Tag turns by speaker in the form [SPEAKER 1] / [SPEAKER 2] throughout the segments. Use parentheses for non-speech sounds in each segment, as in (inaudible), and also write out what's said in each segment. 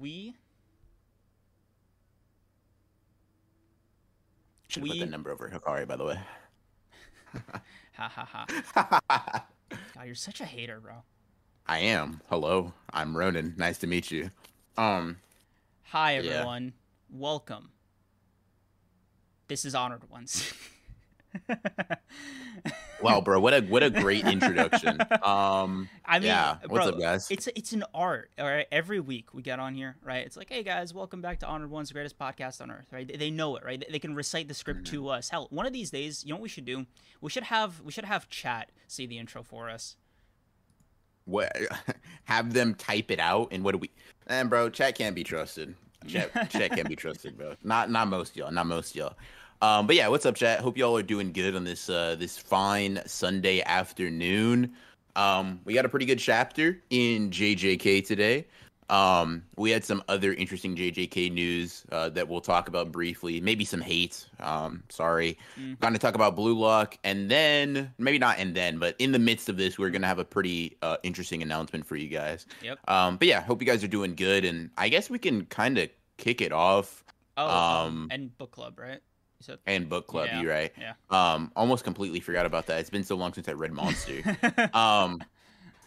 [SPEAKER 1] we
[SPEAKER 2] Should
[SPEAKER 1] We-
[SPEAKER 2] put the number over Hikari, by the way.
[SPEAKER 1] ha ha ha. (laughs) God, you're such a hater, bro.
[SPEAKER 2] I am. Hello, I'm Ronin. Nice to meet you. Um,
[SPEAKER 1] Hi
[SPEAKER 2] Yeah.
[SPEAKER 1] everyone. Welcome. This is Honored Ones. (laughs)
[SPEAKER 2] wow, (laughs) bro, what a what a great introduction. Um,
[SPEAKER 1] I mean,
[SPEAKER 2] yeah, what's
[SPEAKER 1] bro,
[SPEAKER 2] up, guys?
[SPEAKER 1] It's it's an art. All right, every week we get on here, right? It's like, hey guys, welcome back to Honored One's greatest podcast on earth, right? They- They know it, right? They- They can recite the script
[SPEAKER 2] Mm-hmm.
[SPEAKER 1] to us. Hell, one of these days, you know what we should do? We should have we should have chat see the intro for us.
[SPEAKER 2] What? (laughs) Have them type it out, and what do we? And bro, chat can't be trusted. Chat, chat can't be trusted, bro. Not not most y'all. Not most y'all. Um, but yeah, what's up, chat? Hope y'all are doing good on this uh this fine Sunday afternoon. Um, we got a pretty good chapter in JJK today. Um, we had some other interesting JJK news uh, that we'll talk about briefly. Maybe some hate. Um, sorry.
[SPEAKER 1] Mm.
[SPEAKER 2] Going to talk about Blue Lock, and then maybe not, and then, but in the midst of this, we're gonna have a pretty uh, interesting announcement for you guys.
[SPEAKER 1] Yep.
[SPEAKER 2] Um, but yeah, hope you guys are doing good, and I guess we can kind of kick it off.
[SPEAKER 1] Oh,
[SPEAKER 2] Um,
[SPEAKER 1] and book club, right? Said
[SPEAKER 2] And book club,
[SPEAKER 1] Yeah,
[SPEAKER 2] you right?
[SPEAKER 1] yeah.
[SPEAKER 2] Um, almost completely forgot about that. It's been so long since I read Monster. (laughs) um,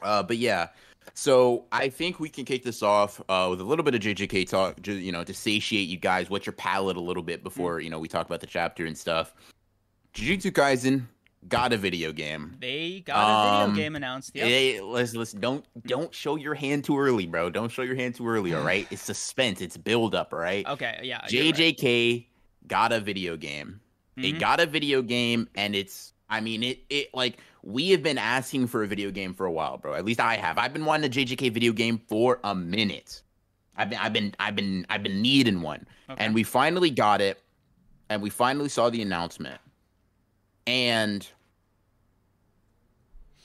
[SPEAKER 2] uh, but yeah, so I think we can kick this off uh, with a little bit of JJK talk, ju- you know, to satiate you guys, what's your palate a little bit before you know we talk about the chapter and stuff. Jujutsu Kaisen got a video game.
[SPEAKER 1] they got a
[SPEAKER 2] Um,
[SPEAKER 1] video game announced. Yep.
[SPEAKER 2] Hey, listen, listen, don't don't show your hand too early, bro. Don't show your hand too early, all right? (sighs) It's suspense, it's build up, all right?
[SPEAKER 1] okay, yeah.
[SPEAKER 2] JJK got a video game.
[SPEAKER 1] Mhm.
[SPEAKER 2] It got a video game, and it's. I mean, it. It like we have been asking for a video game for a while, bro. At least I have. I've been wanting a JJK video game for a minute. I've been. I've been. I've been. I've been needing one,
[SPEAKER 1] Okay.
[SPEAKER 2] and we finally got it, and we finally saw the announcement, and.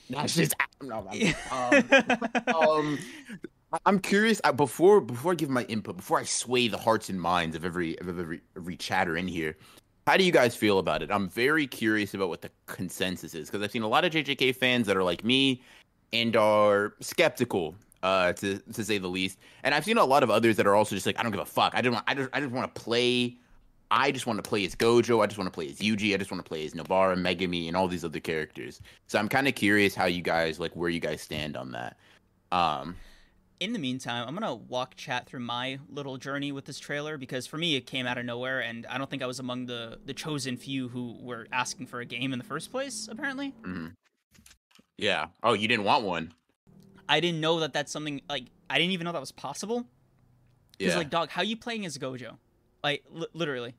[SPEAKER 2] That's just (laughs) um, um, I'm curious. I, before before I give my input, before I sway the hearts and minds of every of every every chatter in here, how do you guys feel about it? I'm very curious about what the consensus is because I've seen a lot of JJK fans that are like me and are skeptical, uh, to to say the least. And I've seen a lot of others that are also just like, I don't give a fuck. I don't. I just I just want to play. I just want to play as Gojo. I just want to play as Yuji. I just want to play as Nobara, Megumi, and all these other characters. So I'm kind of curious how you guys like where you guys stand on that. Um,
[SPEAKER 1] in the meantime, I'm gonna walk chat through my little journey with this trailer because for me it came out of nowhere, and I don't think I was among the the chosen few who were asking for a game in the first place. Apparently,
[SPEAKER 2] mhm. yeah. Oh, you didn't want one.
[SPEAKER 1] I didn't know that that's something like I didn't even know that was possible.
[SPEAKER 2] Yeah.
[SPEAKER 1] like, dog, how you playing as Gojo? Like, li- literally.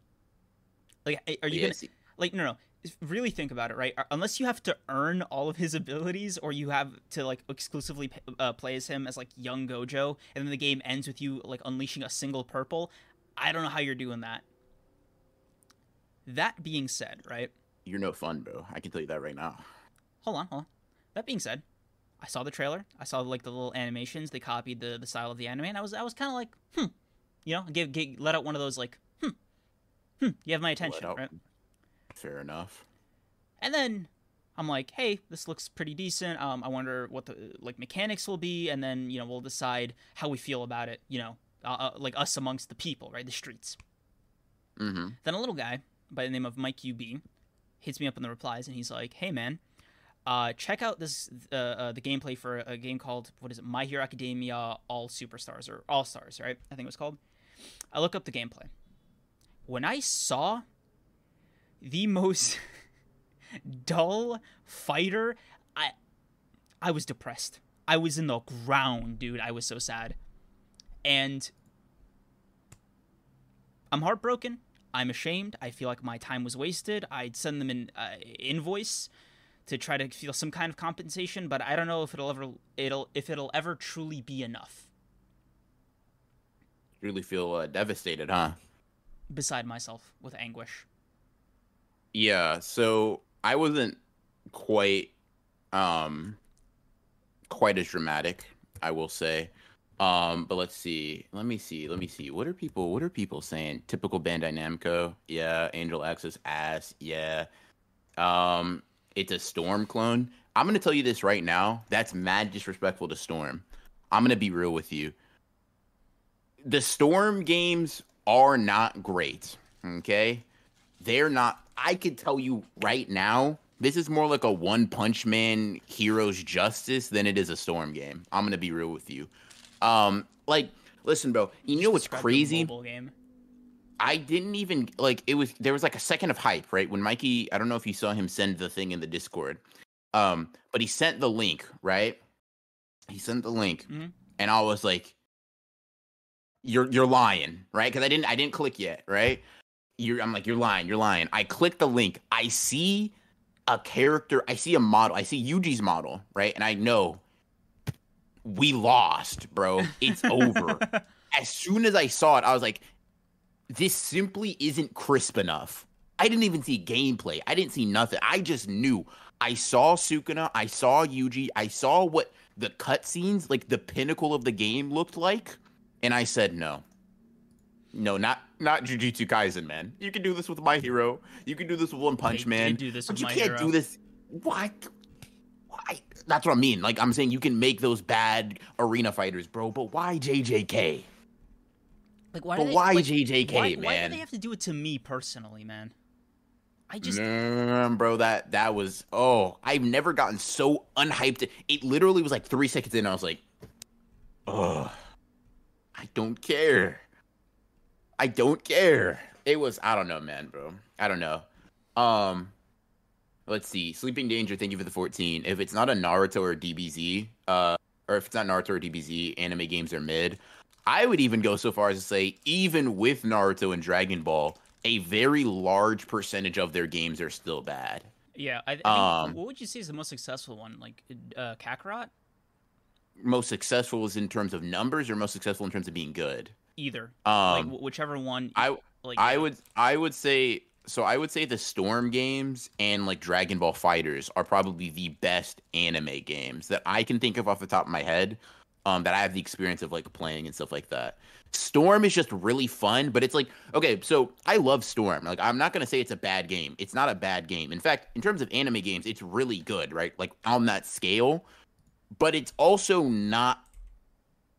[SPEAKER 1] Like, are you gonna
[SPEAKER 2] see-
[SPEAKER 1] like no no? Really think about it, right? Unless you have to earn all of his abilities, or you have to like exclusively uh, play as him as like young Gojo, and then the game ends with you like unleashing a single purple. I don't know how you're doing that. That being said, right?
[SPEAKER 2] You're no fun, bro. I can tell you that right now.
[SPEAKER 1] Hold on, hold on. That being said, I saw the trailer. I saw like the little animations. They copied the the style of the anime, and I was I was kind of like, hmm, you know, give, give let out one of those like, hmm, hmm. You have my attention, right?
[SPEAKER 2] Fair enough.
[SPEAKER 1] And then I'm like, hey, this looks pretty decent. Um, I wonder what the like mechanics will be, and then you know we'll decide how we feel about it. You know, uh, uh, like us amongst the people, right? The streets.
[SPEAKER 2] Mm-hmm.
[SPEAKER 1] Then a little guy by the name of Mike UB hits me up in the replies, and he's like, "Hey man, uh, check out this uh, uh, the gameplay for a game called what is it? My Hero Academia All Superstars or All Stars, right? I think it was called." I look up the gameplay. When I saw the most (laughs) dull fighter, I I was depressed. I was in the ground, dude. I was so sad. And I'm heartbroken. I'm ashamed. I feel like my time was wasted. I'd send them an uh, invoice to try to feel some kind of compensation, but I don't know if it'll ever it'll if it'll ever truly be enough.
[SPEAKER 2] Really feel uh, devastated, huh?
[SPEAKER 1] Beside myself with anguish.
[SPEAKER 2] Yeah, so I wasn't quite um quite as dramatic, I will say. Um, but let's see. Let me see. Let me see. What are people what are people saying? Typical Bandai Namco. Yeah, Angel Access ass. Yeah. Um, it's a Storm clone. I'm going to tell you this right now. That's mad disrespectful to Storm. I'm going to be real with you. the Storm games are not great. Okay, they're not. I could tell you right now, this is more like a One Punch Man Heroes Justice than it is a Storm game. I'm gonna be real with you. Um, like, listen, bro. You know what's crazy? I didn't even like it was there was like a second of hype, right? When Mikey, I don't know if you saw him send the thing in the Discord. Um, but he sent the link, right? He sent the link
[SPEAKER 1] Mhm.
[SPEAKER 2] and I was like you're you're lying, right? Cuz I didn't I didn't click yet, right? You're I'm like you're lying, you're lying. I click the link. I see a character, I see a model. I see Yuji's model, right? And I know we lost, bro. It's (laughs) over as soon as I saw it, I was like, this simply isn't crisp enough. I didn't even see gameplay. I didn't see nothing. I just knew. I saw Sukuna. I saw Yuji. I saw what the cutscenes, like the pinnacle of the game, looked like, and I said no. No, not not Jujutsu Kaisen, man. You can do this with My Hero. You can do this with One Punch Man.
[SPEAKER 1] do this
[SPEAKER 2] but you can't
[SPEAKER 1] Hero.
[SPEAKER 2] do this. Why? Why? That's what I mean. Like I'm saying, you can make those bad arena fighters, bro. But why JJK?
[SPEAKER 1] Like why?
[SPEAKER 2] But
[SPEAKER 1] they,
[SPEAKER 2] why
[SPEAKER 1] like,
[SPEAKER 2] JJK,
[SPEAKER 1] why, Why do they have to do it to me personally, man? I just
[SPEAKER 2] Mm, bro, that that was oh, I've never gotten so unhyped. It literally was like three seconds in. I was like, oh, I don't care. I don't care. It was I don't know, man, bro. I don't know. Um, let's see. Sleeping Danger. Thank you for the fourteen. If it's not a Naruto or DBZ, uh, or if it's not Naruto or DBZ, anime games are mid. I would even go so far as to say, even with Naruto and Dragon Ball, a very large percentage of their games are still bad.
[SPEAKER 1] yeah. I, I think,
[SPEAKER 2] Um,
[SPEAKER 1] what would you say is the most successful one? Like uh, Kakarot?
[SPEAKER 2] Most successful is in terms of numbers, or most successful in terms of being good.
[SPEAKER 1] Either. like
[SPEAKER 2] Um,
[SPEAKER 1] wh- whichever one.
[SPEAKER 2] I
[SPEAKER 1] like
[SPEAKER 2] I would I would say so. I would say the Storm games and like Dragon Ball FighterZ are probably the best anime games that I can think of off the top of my head. Um, that I have the experience of like playing and stuff like that. Storm is just really fun, but it's like okay, so I love Storm. Like I'm not gonna say it's a bad game. It's not a bad game. In fact, in terms of anime games, it's really good, right? Like on that scale. But it's also not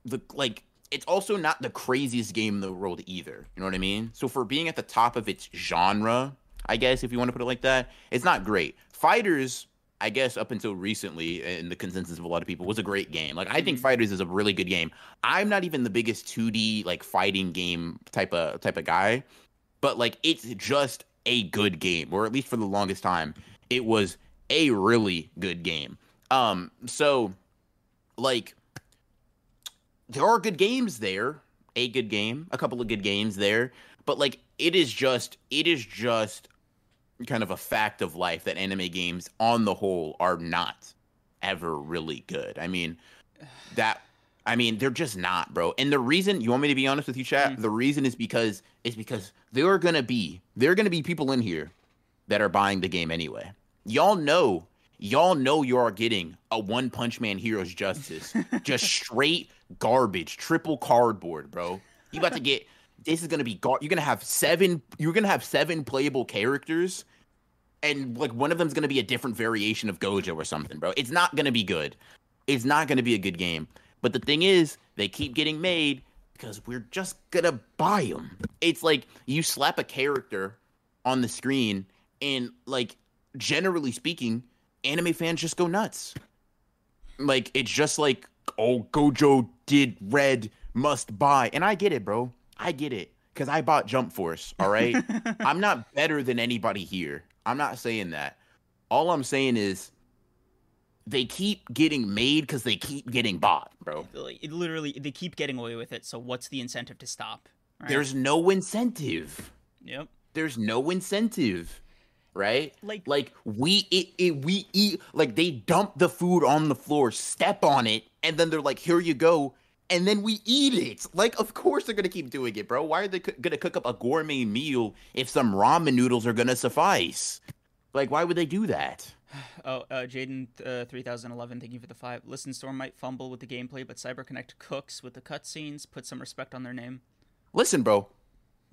[SPEAKER 2] the like it's also not the craziest game in the world either. You know what I mean? So for being at the top of its genre, I guess if you want to put it like that, it's not great. FighterZ, I guess up until recently, in the consensus of a lot of people, was a great game. Like I think
[SPEAKER 1] Mhm.
[SPEAKER 2] FighterZ is a really good game. I'm not even the biggest 2D like fighting game type of type of guy, but like it's just a good game, or at least for the longest time, it was a really good game. Um, so like there are good games there a good game a couple of good games there but like it is just it is just kind of a fact of life that anime games on the whole are not ever really good. I mean that i mean they're just not bro. And the reason you want me to be honest with you chat?
[SPEAKER 1] Mm.
[SPEAKER 2] the reason is because is because there are gonna be there are gonna be people in here that are buying the game anyway. Y'all know y'all know you are getting a one punch man heroes justice (laughs) just straight garbage triple cardboard bro. You about to get this is gonna be gar- you're gonna have seven you're gonna have seven playable characters and like one of them's gonna be a different variation of gojo or something bro. It's not gonna be good. It's not gonna be a good game. But the thing is they keep getting made because we're just gonna buy them it's like you slap a character on the screen and like generally speaking anime fans just go nuts like it's just like oh gojo did red must buy and i get it bro i get it because i bought jump force all right (laughs) i'm not better than anybody here i'm not saying that all i'm saying is they keep getting made because they keep getting bought bro
[SPEAKER 1] Like, it literally they keep getting away with it. So what's the incentive to stop? right?
[SPEAKER 2] there's no incentive
[SPEAKER 1] yep.
[SPEAKER 2] there's no incentive right
[SPEAKER 1] Like-
[SPEAKER 2] like we eat it, we eat like they dump the food on the floor step on it and then they're like here you go and then we eat it like of course they're gonna keep doing it bro why are they coo- gonna cook up a gourmet meal if some ramen noodles are gonna suffice like why would they do that (sighs)
[SPEAKER 1] Oh, uh, Jaden uh, three thousand eleven. Thank you for the five. Listen, Storm might fumble with the gameplay, but CyberConnect cooks with the cutscenes. Put some respect on their name.
[SPEAKER 2] listen bro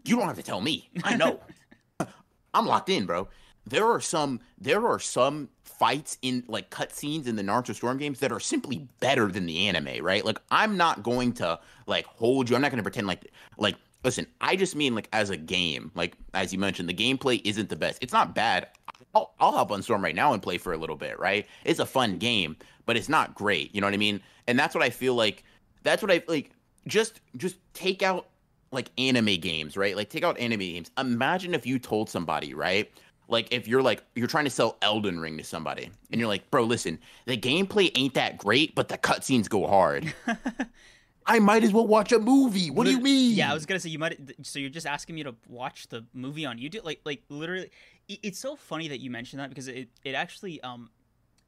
[SPEAKER 2] you don't have to tell me i know (laughs) (laughs) i'm locked in bro there are some there are some fights in like cutscenes in the Naruto Storm games that are simply better than the anime, right? Like I'm not going to like hold you. I'm not going to pretend like like listen. I just mean like as a game, like as you mentioned, the gameplay isn't the best. It's not bad. I'll, I'll hop on Storm right now and play for a little bit, right? It's a fun game, but it's not great. You know what I mean? And that's what I feel like. That's what I like. Just just take out like anime games, right? Like take out anime games. Imagine if you told somebody, right? Like if you're like you're trying to sell Elden Ring to somebody and you're like, "Bro, listen, the gameplay ain't that great, but the cutscenes go hard." (laughs) I might as well watch a movie. What do you mean?
[SPEAKER 1] Yeah, I was gonna say you might. So you're just asking me to watch the movie on YouTube? Like, like literally, it's so funny that you mentioned that because it it actually um,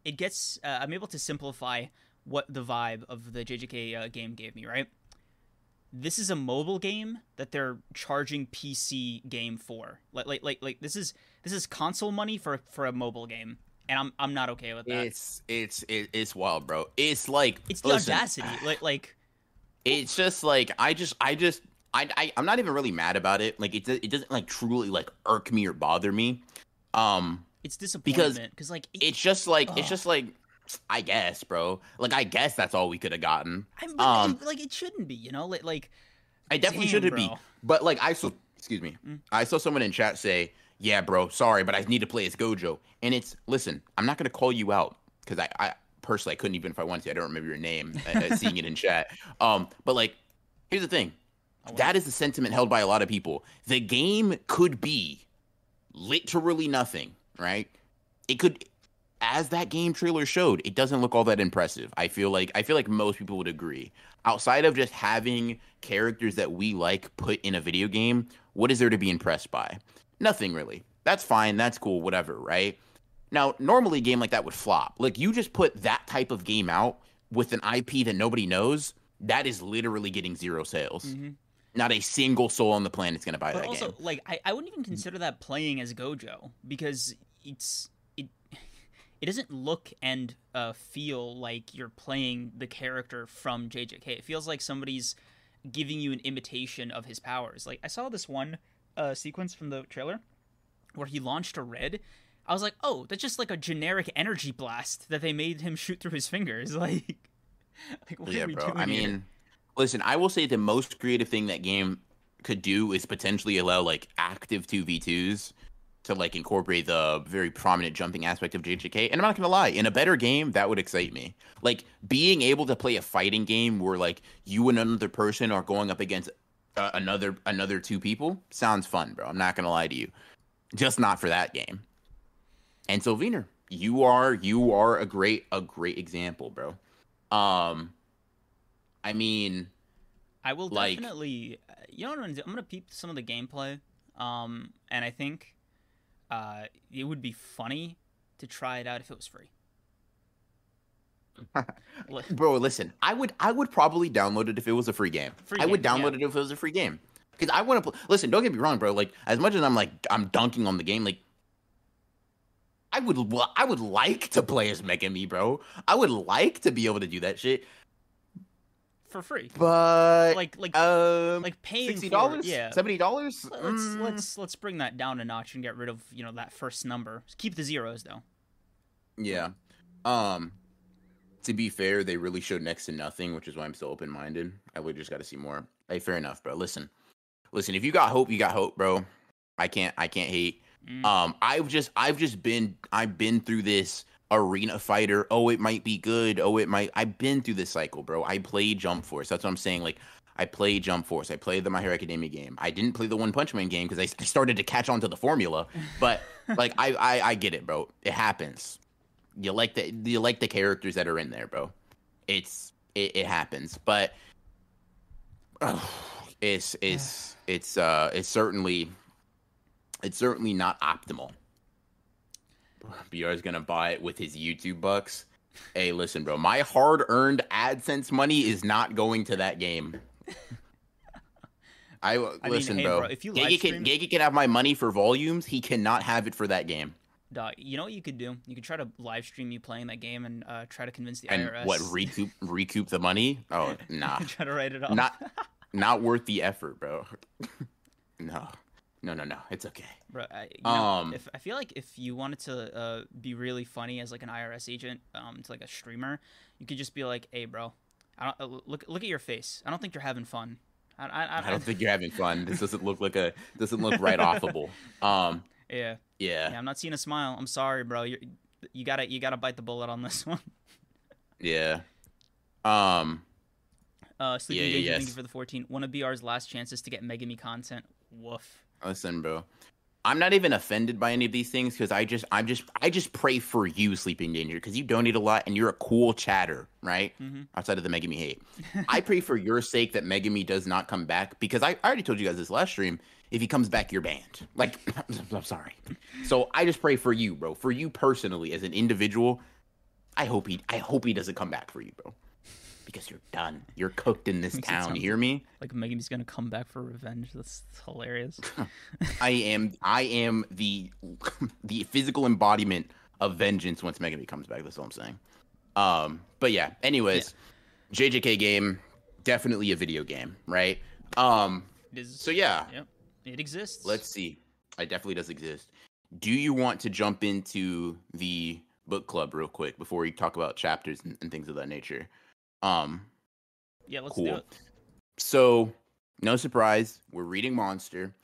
[SPEAKER 1] it gets uh, I'm able to simplify what the vibe of the JJK uh, game gave me. Right. This is a mobile game that they're charging PC game for. Like, like, like, like this is this is console money for for a mobile game, and I'm I'm not okay with that.
[SPEAKER 2] It's it's it's wild, bro. It's like
[SPEAKER 1] it's the listen, audacity. Like like
[SPEAKER 2] it's just like I just I just I, I I'm not even really mad about it. Like it it doesn't like truly like irk me or bother me. Um,
[SPEAKER 1] it's disappointment because like
[SPEAKER 2] it, it's just like ugh. it's just like I guess, bro. Like I guess that's all we could have gotten.
[SPEAKER 1] I um, like it shouldn't be, you know. Like like
[SPEAKER 2] I definitely shouldn't be. But like I saw, excuse me, mm. I saw someone in chat say, "Yeah, bro, sorry, but I need to play as Gojo." And it's listen, I'm not gonna call you out because I, I personally I couldn't even if I wanted to. I don't remember your name. uh, uh (laughs) seeing it in chat. Um, but like, here's the thing. That is the sentiment held by a lot of people. The game could be literally nothing, right? It could as that game trailer showed, it doesn't look all that impressive. I feel like I feel like most people would agree. Outside of just having characters that we like put in a video game, what is there to be impressed by? Nothing really. That's fine, that's cool, whatever, right? Now, normally a game like that would flop. Like you just put that type of game out with an IP that nobody knows, that is literally getting zero sales. Mm-hmm. Not a single soul on the planet is going to buy but that also,
[SPEAKER 1] game. Also, like, I, I wouldn't even consider that playing as Gojo because it's it doesn't look and uh, feel like you're playing the character from JJK. It feels like somebody's giving you an imitation of his powers. Like I saw this one uh, sequence from the trailer where he launched a red I was like, oh, that's just like a generic energy blast that they made him shoot through his fingers. (laughs) Like,
[SPEAKER 2] like what yeah, bro. I mean, here? listen, I will say the most creative thing that game could do is potentially allow like active two v twos to like incorporate the very prominent jumping aspect of JJK. And I'm not gonna lie, in a better game, that would excite me. Like being able to play a fighting game where like you and another person are going up against uh, another another two people sounds fun, bro. I'm not gonna lie to you. Just not for that game and so Sylvener, you are you are a great a great example, bro. Um, I mean,
[SPEAKER 1] I will like, definitely. Uh, you know what I'm gonna do? I'm gonna peep some of the gameplay. Um, and I think, uh, it would be funny to try it out if it was free. (laughs)
[SPEAKER 2] Bro, listen, I would I would probably download it if it was a free game. Free I would download yeah. it if it was a free game. Because I want to play. Listen, don't get me wrong, bro. Like as much as I'm like I'm dunking on the game, like I would I would like to play as Megumi, bro. I would like to be able to do that shit
[SPEAKER 1] for free.
[SPEAKER 2] But
[SPEAKER 1] like like
[SPEAKER 2] um,
[SPEAKER 1] like paying
[SPEAKER 2] sixty dollars,
[SPEAKER 1] yeah,
[SPEAKER 2] seventy dollars.
[SPEAKER 1] Let's mm. let's let's bring that down a notch and get rid of you know that first number. Keep the zeros though.
[SPEAKER 2] Yeah. Um. To be fair, they really showed next to nothing, which is why I'm still open minded. I would just got to see more. Hey, fair enough, bro. Listen, listen. If you got hope, you got hope, bro. I can't I can't hate. Mm. Um, I've just I've just been I've been through this arena fighter. Oh, it might be good. Oh, it might. I've been through this cycle, bro. I played Jump Force. That's what I'm saying. Like I played Jump Force. I played the My Hero Academia game. I didn't play the One Punch Man game because I, I, started to catch on to the formula. But (laughs) like I, I I get it, bro. It happens. You like the you like the characters that are in there, bro. It's it, it happens. But oh, (sighs) it's it's (sighs) it's uh it's certainly it's certainly not optimal. BR is gonna buy it with his YouTube bucks. Hey, listen, bro. My hard-earned AdSense money is not going to that game. (laughs) I, I listen, mean, hey, bro. bro. If you Gege can, Gege can have my money for volumes. He cannot have it for that game.
[SPEAKER 1] Dog, you know what you could do? You could try to live stream you playing that game and uh, try to convince the
[SPEAKER 2] and
[SPEAKER 1] IRS.
[SPEAKER 2] What recoup recoup the money? Oh, (laughs) nah.
[SPEAKER 1] try to write it off.
[SPEAKER 2] Not (laughs) not worth the effort, bro. no. No, no, no. It's okay.
[SPEAKER 1] Bro, I, you know,
[SPEAKER 2] Um,
[SPEAKER 1] if I feel like if you wanted to uh, be really funny as like an IRS agent, um, to like a streamer, you could just be like, "Hey, bro, I don't uh, look look at your face. I don't think you're having fun. I, I,
[SPEAKER 2] I don't think you're having fun. This doesn't look like a doesn't look right (laughs) offable. Um,
[SPEAKER 1] Yeah,
[SPEAKER 2] yeah,
[SPEAKER 1] yeah. I'm not seeing a smile. I'm sorry, bro. You you gotta you gotta bite the bullet on this (laughs) one.
[SPEAKER 2] yeah. Um,
[SPEAKER 1] Uh, Sleeping
[SPEAKER 2] Yeah, yeah, yes.
[SPEAKER 1] thank you for the 14. One of BR's last chances to get Megumi content. Woof.
[SPEAKER 2] Listen, bro. I'm not even offended by any of these things because I just, I'm just, I just pray for you, Sleeping Danger, because you donate a lot and you're a cool chatter, right?
[SPEAKER 1] Mhm.
[SPEAKER 2] Outside of the Megumi hate, (laughs) I pray for your sake that Megumi does not come back because I, I already told you guys this last stream. If he comes back, you're banned. Like, (laughs) I'm sorry. So I just pray for you, bro. For you personally, as an individual, I hope he, I hope he doesn't come back for you, bro. Because you're done. You're cooked in this town. You hear me?
[SPEAKER 1] Like Megumi's gonna come back for revenge. That's hilarious. (laughs)
[SPEAKER 2] I am I am the (laughs) the physical embodiment of vengeance once Megami comes back. That's all I'm saying. Um, but yeah. Anyways, JJK game definitely a video game, right? Um,
[SPEAKER 1] is.
[SPEAKER 2] so yeah,
[SPEAKER 1] Yep. It exists.
[SPEAKER 2] let's see. It definitely does exist. Do you want to jump into the book club real quick before we talk about chapters and, and things of that nature? Um,
[SPEAKER 1] Yeah, let's do it.
[SPEAKER 2] So, no surprise, we're reading Monster.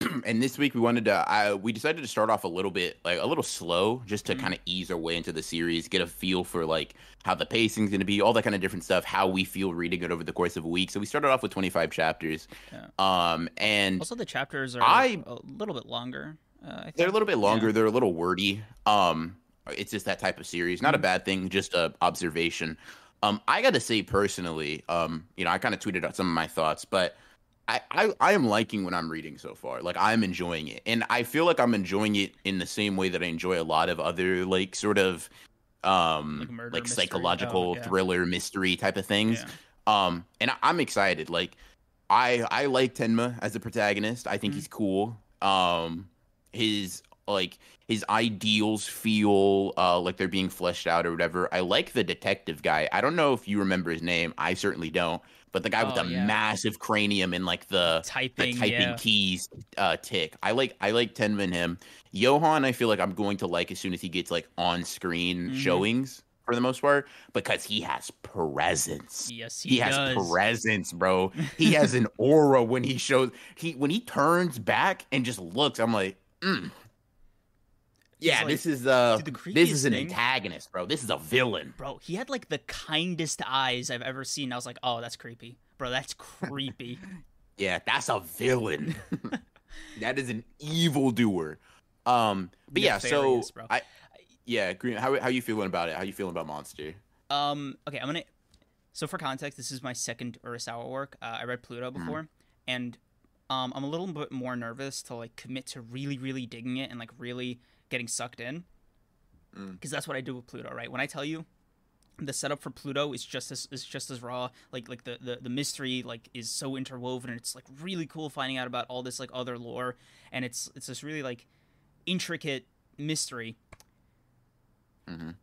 [SPEAKER 2] (clears throat) and this week we wanted to I we decided to start off a little bit like a little slow just to
[SPEAKER 1] Mhm.
[SPEAKER 2] kind of ease our way into the series, get a feel for like how the pacing's going to be, all that kind of different stuff, how we feel reading it over the course of a week. So we started off with 25 chapters.
[SPEAKER 1] Yeah.
[SPEAKER 2] Um and
[SPEAKER 1] Also, the chapters are
[SPEAKER 2] I-
[SPEAKER 1] a little bit longer. Uh, I think.
[SPEAKER 2] they're a little bit
[SPEAKER 1] Yeah.
[SPEAKER 2] longer, they're a little wordy. Um it's just that type of series. Not a
[SPEAKER 1] Mhm.
[SPEAKER 2] bad thing, just a observation. Um I got to say personally, um you know, I kind of tweeted out some of my thoughts, but I, I I am liking what I'm reading so far. Like I'm enjoying it, and I feel like I'm enjoying it in the same way that I enjoy a lot of other like sort of um
[SPEAKER 1] Like
[SPEAKER 2] like, psychological
[SPEAKER 1] Oh, yeah.
[SPEAKER 2] thriller mystery type of things.
[SPEAKER 1] Yeah.
[SPEAKER 2] Um, and I, I'm excited. Like I I like Tenma as a protagonist. I think
[SPEAKER 1] Mhm.
[SPEAKER 2] he's cool. Um, his like his ideals feel uh like they're being fleshed out or whatever. I like the detective guy. I don't know if you remember his name. I certainly don't. But the guy with
[SPEAKER 1] Oh,
[SPEAKER 2] the
[SPEAKER 1] yeah.
[SPEAKER 2] massive cranium and like the the
[SPEAKER 1] Typing.
[SPEAKER 2] typing
[SPEAKER 1] yeah.
[SPEAKER 2] keys uh tick. I like I like Tenma and him. Johan, I feel like I'm going to like as soon as he gets like on screen
[SPEAKER 1] Mhm.
[SPEAKER 2] showings for the most part because he has presence.
[SPEAKER 1] Yes, he,
[SPEAKER 2] He,
[SPEAKER 1] does.
[SPEAKER 2] has presence, bro. He (laughs) has an aura when he shows he when he turns back and just looks. I'm like, mm. Yeah,
[SPEAKER 1] like-
[SPEAKER 2] this is uh this is an
[SPEAKER 1] thing-
[SPEAKER 2] antagonist, bro. This is a villain.
[SPEAKER 1] Bro, he had like the kindest eyes I've ever seen. I was like, oh, that's creepy. Bro, that's creepy. (laughs) (laughs)
[SPEAKER 2] Yeah, that's a villain. (laughs) that is an evil doer. Um, but yeah, so
[SPEAKER 1] bro.
[SPEAKER 2] I yeah, Green. How how you feeling about it? How you feeling about Monster?
[SPEAKER 1] Um, okay, I'm gonna. So for context, this is my second Urasawa work. Uh, I read Pluto
[SPEAKER 2] Mm-hmm.
[SPEAKER 1] before, and um, I'm a little bit more nervous to like commit to really, really digging it and like really getting sucked in,
[SPEAKER 2] Mm.
[SPEAKER 1] because that's what I do with Pluto, right? When I tell you the setup for Pluto is just as is just as raw. Like like the, the the mystery like is so interwoven, and it's like really cool finding out about all this like other lore, and it's it's this really like intricate mystery.
[SPEAKER 2] Mhm.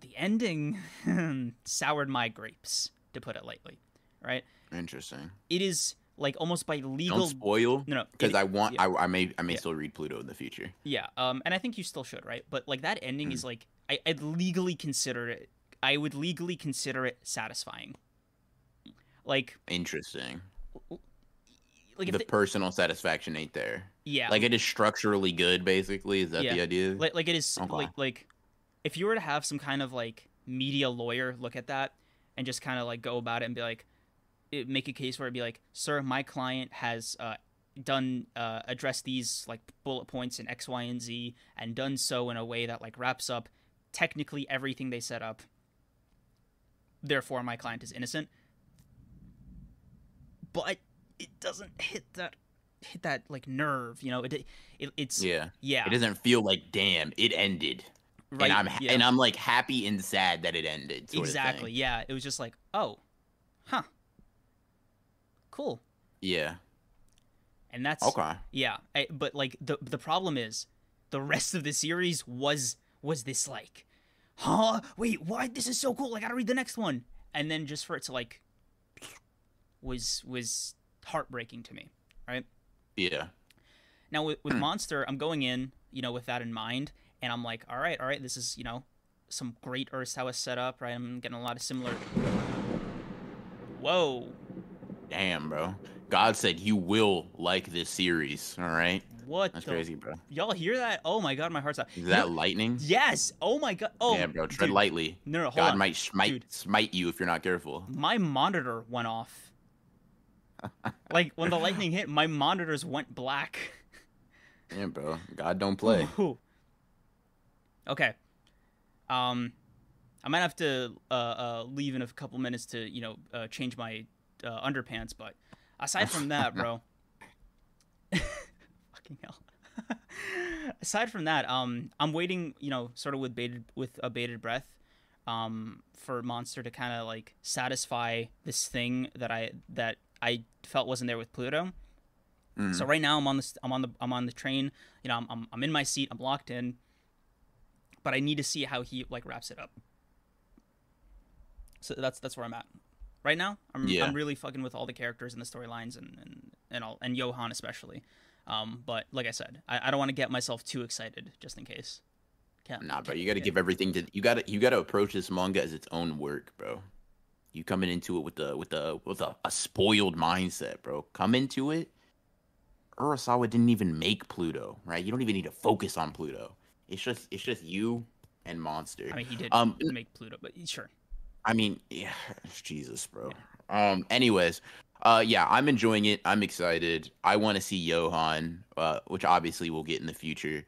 [SPEAKER 1] The ending (laughs) soured my grapes, to put it lightly. Right?
[SPEAKER 2] Interesting.
[SPEAKER 1] It is like almost by legal.
[SPEAKER 2] Don't spoil
[SPEAKER 1] no, no,
[SPEAKER 2] because I want
[SPEAKER 1] yeah.
[SPEAKER 2] I, I may I may
[SPEAKER 1] Yeah.
[SPEAKER 2] still read Pluto in the future.
[SPEAKER 1] Yeah, um, and I think you still should, right? But like that ending
[SPEAKER 2] Mm.
[SPEAKER 1] is like I, I'd legally consider it. I would legally consider it satisfying. Like,
[SPEAKER 2] Interesting.
[SPEAKER 1] like if
[SPEAKER 2] the
[SPEAKER 1] the-
[SPEAKER 2] personal satisfaction ain't there.
[SPEAKER 1] yeah,
[SPEAKER 2] Like it is structurally good, basically. Is that
[SPEAKER 1] Yeah.
[SPEAKER 2] the idea?
[SPEAKER 1] like, like it is
[SPEAKER 2] Okay.
[SPEAKER 1] like like if you were to have some kind of like media lawyer look at that and just kind of like go about it and be like it, make a case where it'd be like sir my client has uh done uh address these like bullet points in x y and z and done so in a way that like wraps up technically everything they set up therefore my client is innocent but it doesn't hit that hit that like nerve you know it, it it's
[SPEAKER 2] yeah.
[SPEAKER 1] yeah
[SPEAKER 2] It doesn't feel like damn, it ended.
[SPEAKER 1] right
[SPEAKER 2] and I'm ha-
[SPEAKER 1] yeah.
[SPEAKER 2] and I'm like happy and sad that it ended.
[SPEAKER 1] exactly yeah it was just like oh huh cool
[SPEAKER 2] Yeah.
[SPEAKER 1] and that's
[SPEAKER 2] Okay.
[SPEAKER 1] yeah I, but like the the problem is the rest of the series was was this like huh wait what this is so cool i gotta read the next one and then just for it to like was was heartbreaking to me right
[SPEAKER 2] Yeah.
[SPEAKER 1] Now with, with
[SPEAKER 2] Hmm.
[SPEAKER 1] Monster, I'm going in, you know, with that in mind, and I'm like, all right, all right, this is you know, some great Urasawa setup, right? I'm getting a lot of similar. Whoa,
[SPEAKER 2] Damn, bro. God said you will like this series. All right,
[SPEAKER 1] what
[SPEAKER 2] that's crazy, bro.
[SPEAKER 1] Y'all hear that? Oh my god, my heart's out.
[SPEAKER 2] Is that lightning?
[SPEAKER 1] Yes. Oh my god. Oh,
[SPEAKER 2] yeah, bro. Tread
[SPEAKER 1] dude.
[SPEAKER 2] lightly.
[SPEAKER 1] No, no,
[SPEAKER 2] God
[SPEAKER 1] on.
[SPEAKER 2] might smite smite you if you're not careful.
[SPEAKER 1] my monitor went off. (laughs) like when the lightning hit, my monitors went black.
[SPEAKER 2] Yeah, bro. God don't (laughs) play.
[SPEAKER 1] Ooh. Okay. Um, I might have to uh, uh leave in a couple minutes to you know uh, change my uh, underpants, but aside from that, (laughs) bro. (laughs) fucking hell. (laughs) aside from that, um, I'm waiting, you know, sort of with bated with a bated breath, um, for Monster to kind of like satisfy this thing that I that I felt wasn't there with Pluto.
[SPEAKER 2] Mm.
[SPEAKER 1] So right now I'm on the I'm on the I'm on the train. You know, I'm, I'm I'm in my seat. I'm locked in. But I need to see how he like wraps it up. So that's that's where I'm at. Right now, I'm
[SPEAKER 2] Yeah.
[SPEAKER 1] I'm really fucking with all the characters and the storylines and, and and all and Johan especially. Um, but like I said, I, I don't want to get myself too excited just in case. Can't,
[SPEAKER 2] Nah, bro. You got to give everything to you. Got to you got to approach this manga as its own work, bro. You coming into it with the with the with a, a spoiled mindset, bro. Come into it. Urasawa didn't even make Pluto, right? You don't even need to focus on Pluto. It's just it's just you and Monster.
[SPEAKER 1] I mean, he did
[SPEAKER 2] Um,
[SPEAKER 1] make Pluto, but sure.
[SPEAKER 2] I mean, yeah, (sighs) Jesus, bro. Um. Anyways, uh, yeah, I'm enjoying it. I'm excited. I want to see Johan, uh, which obviously we'll get in the future.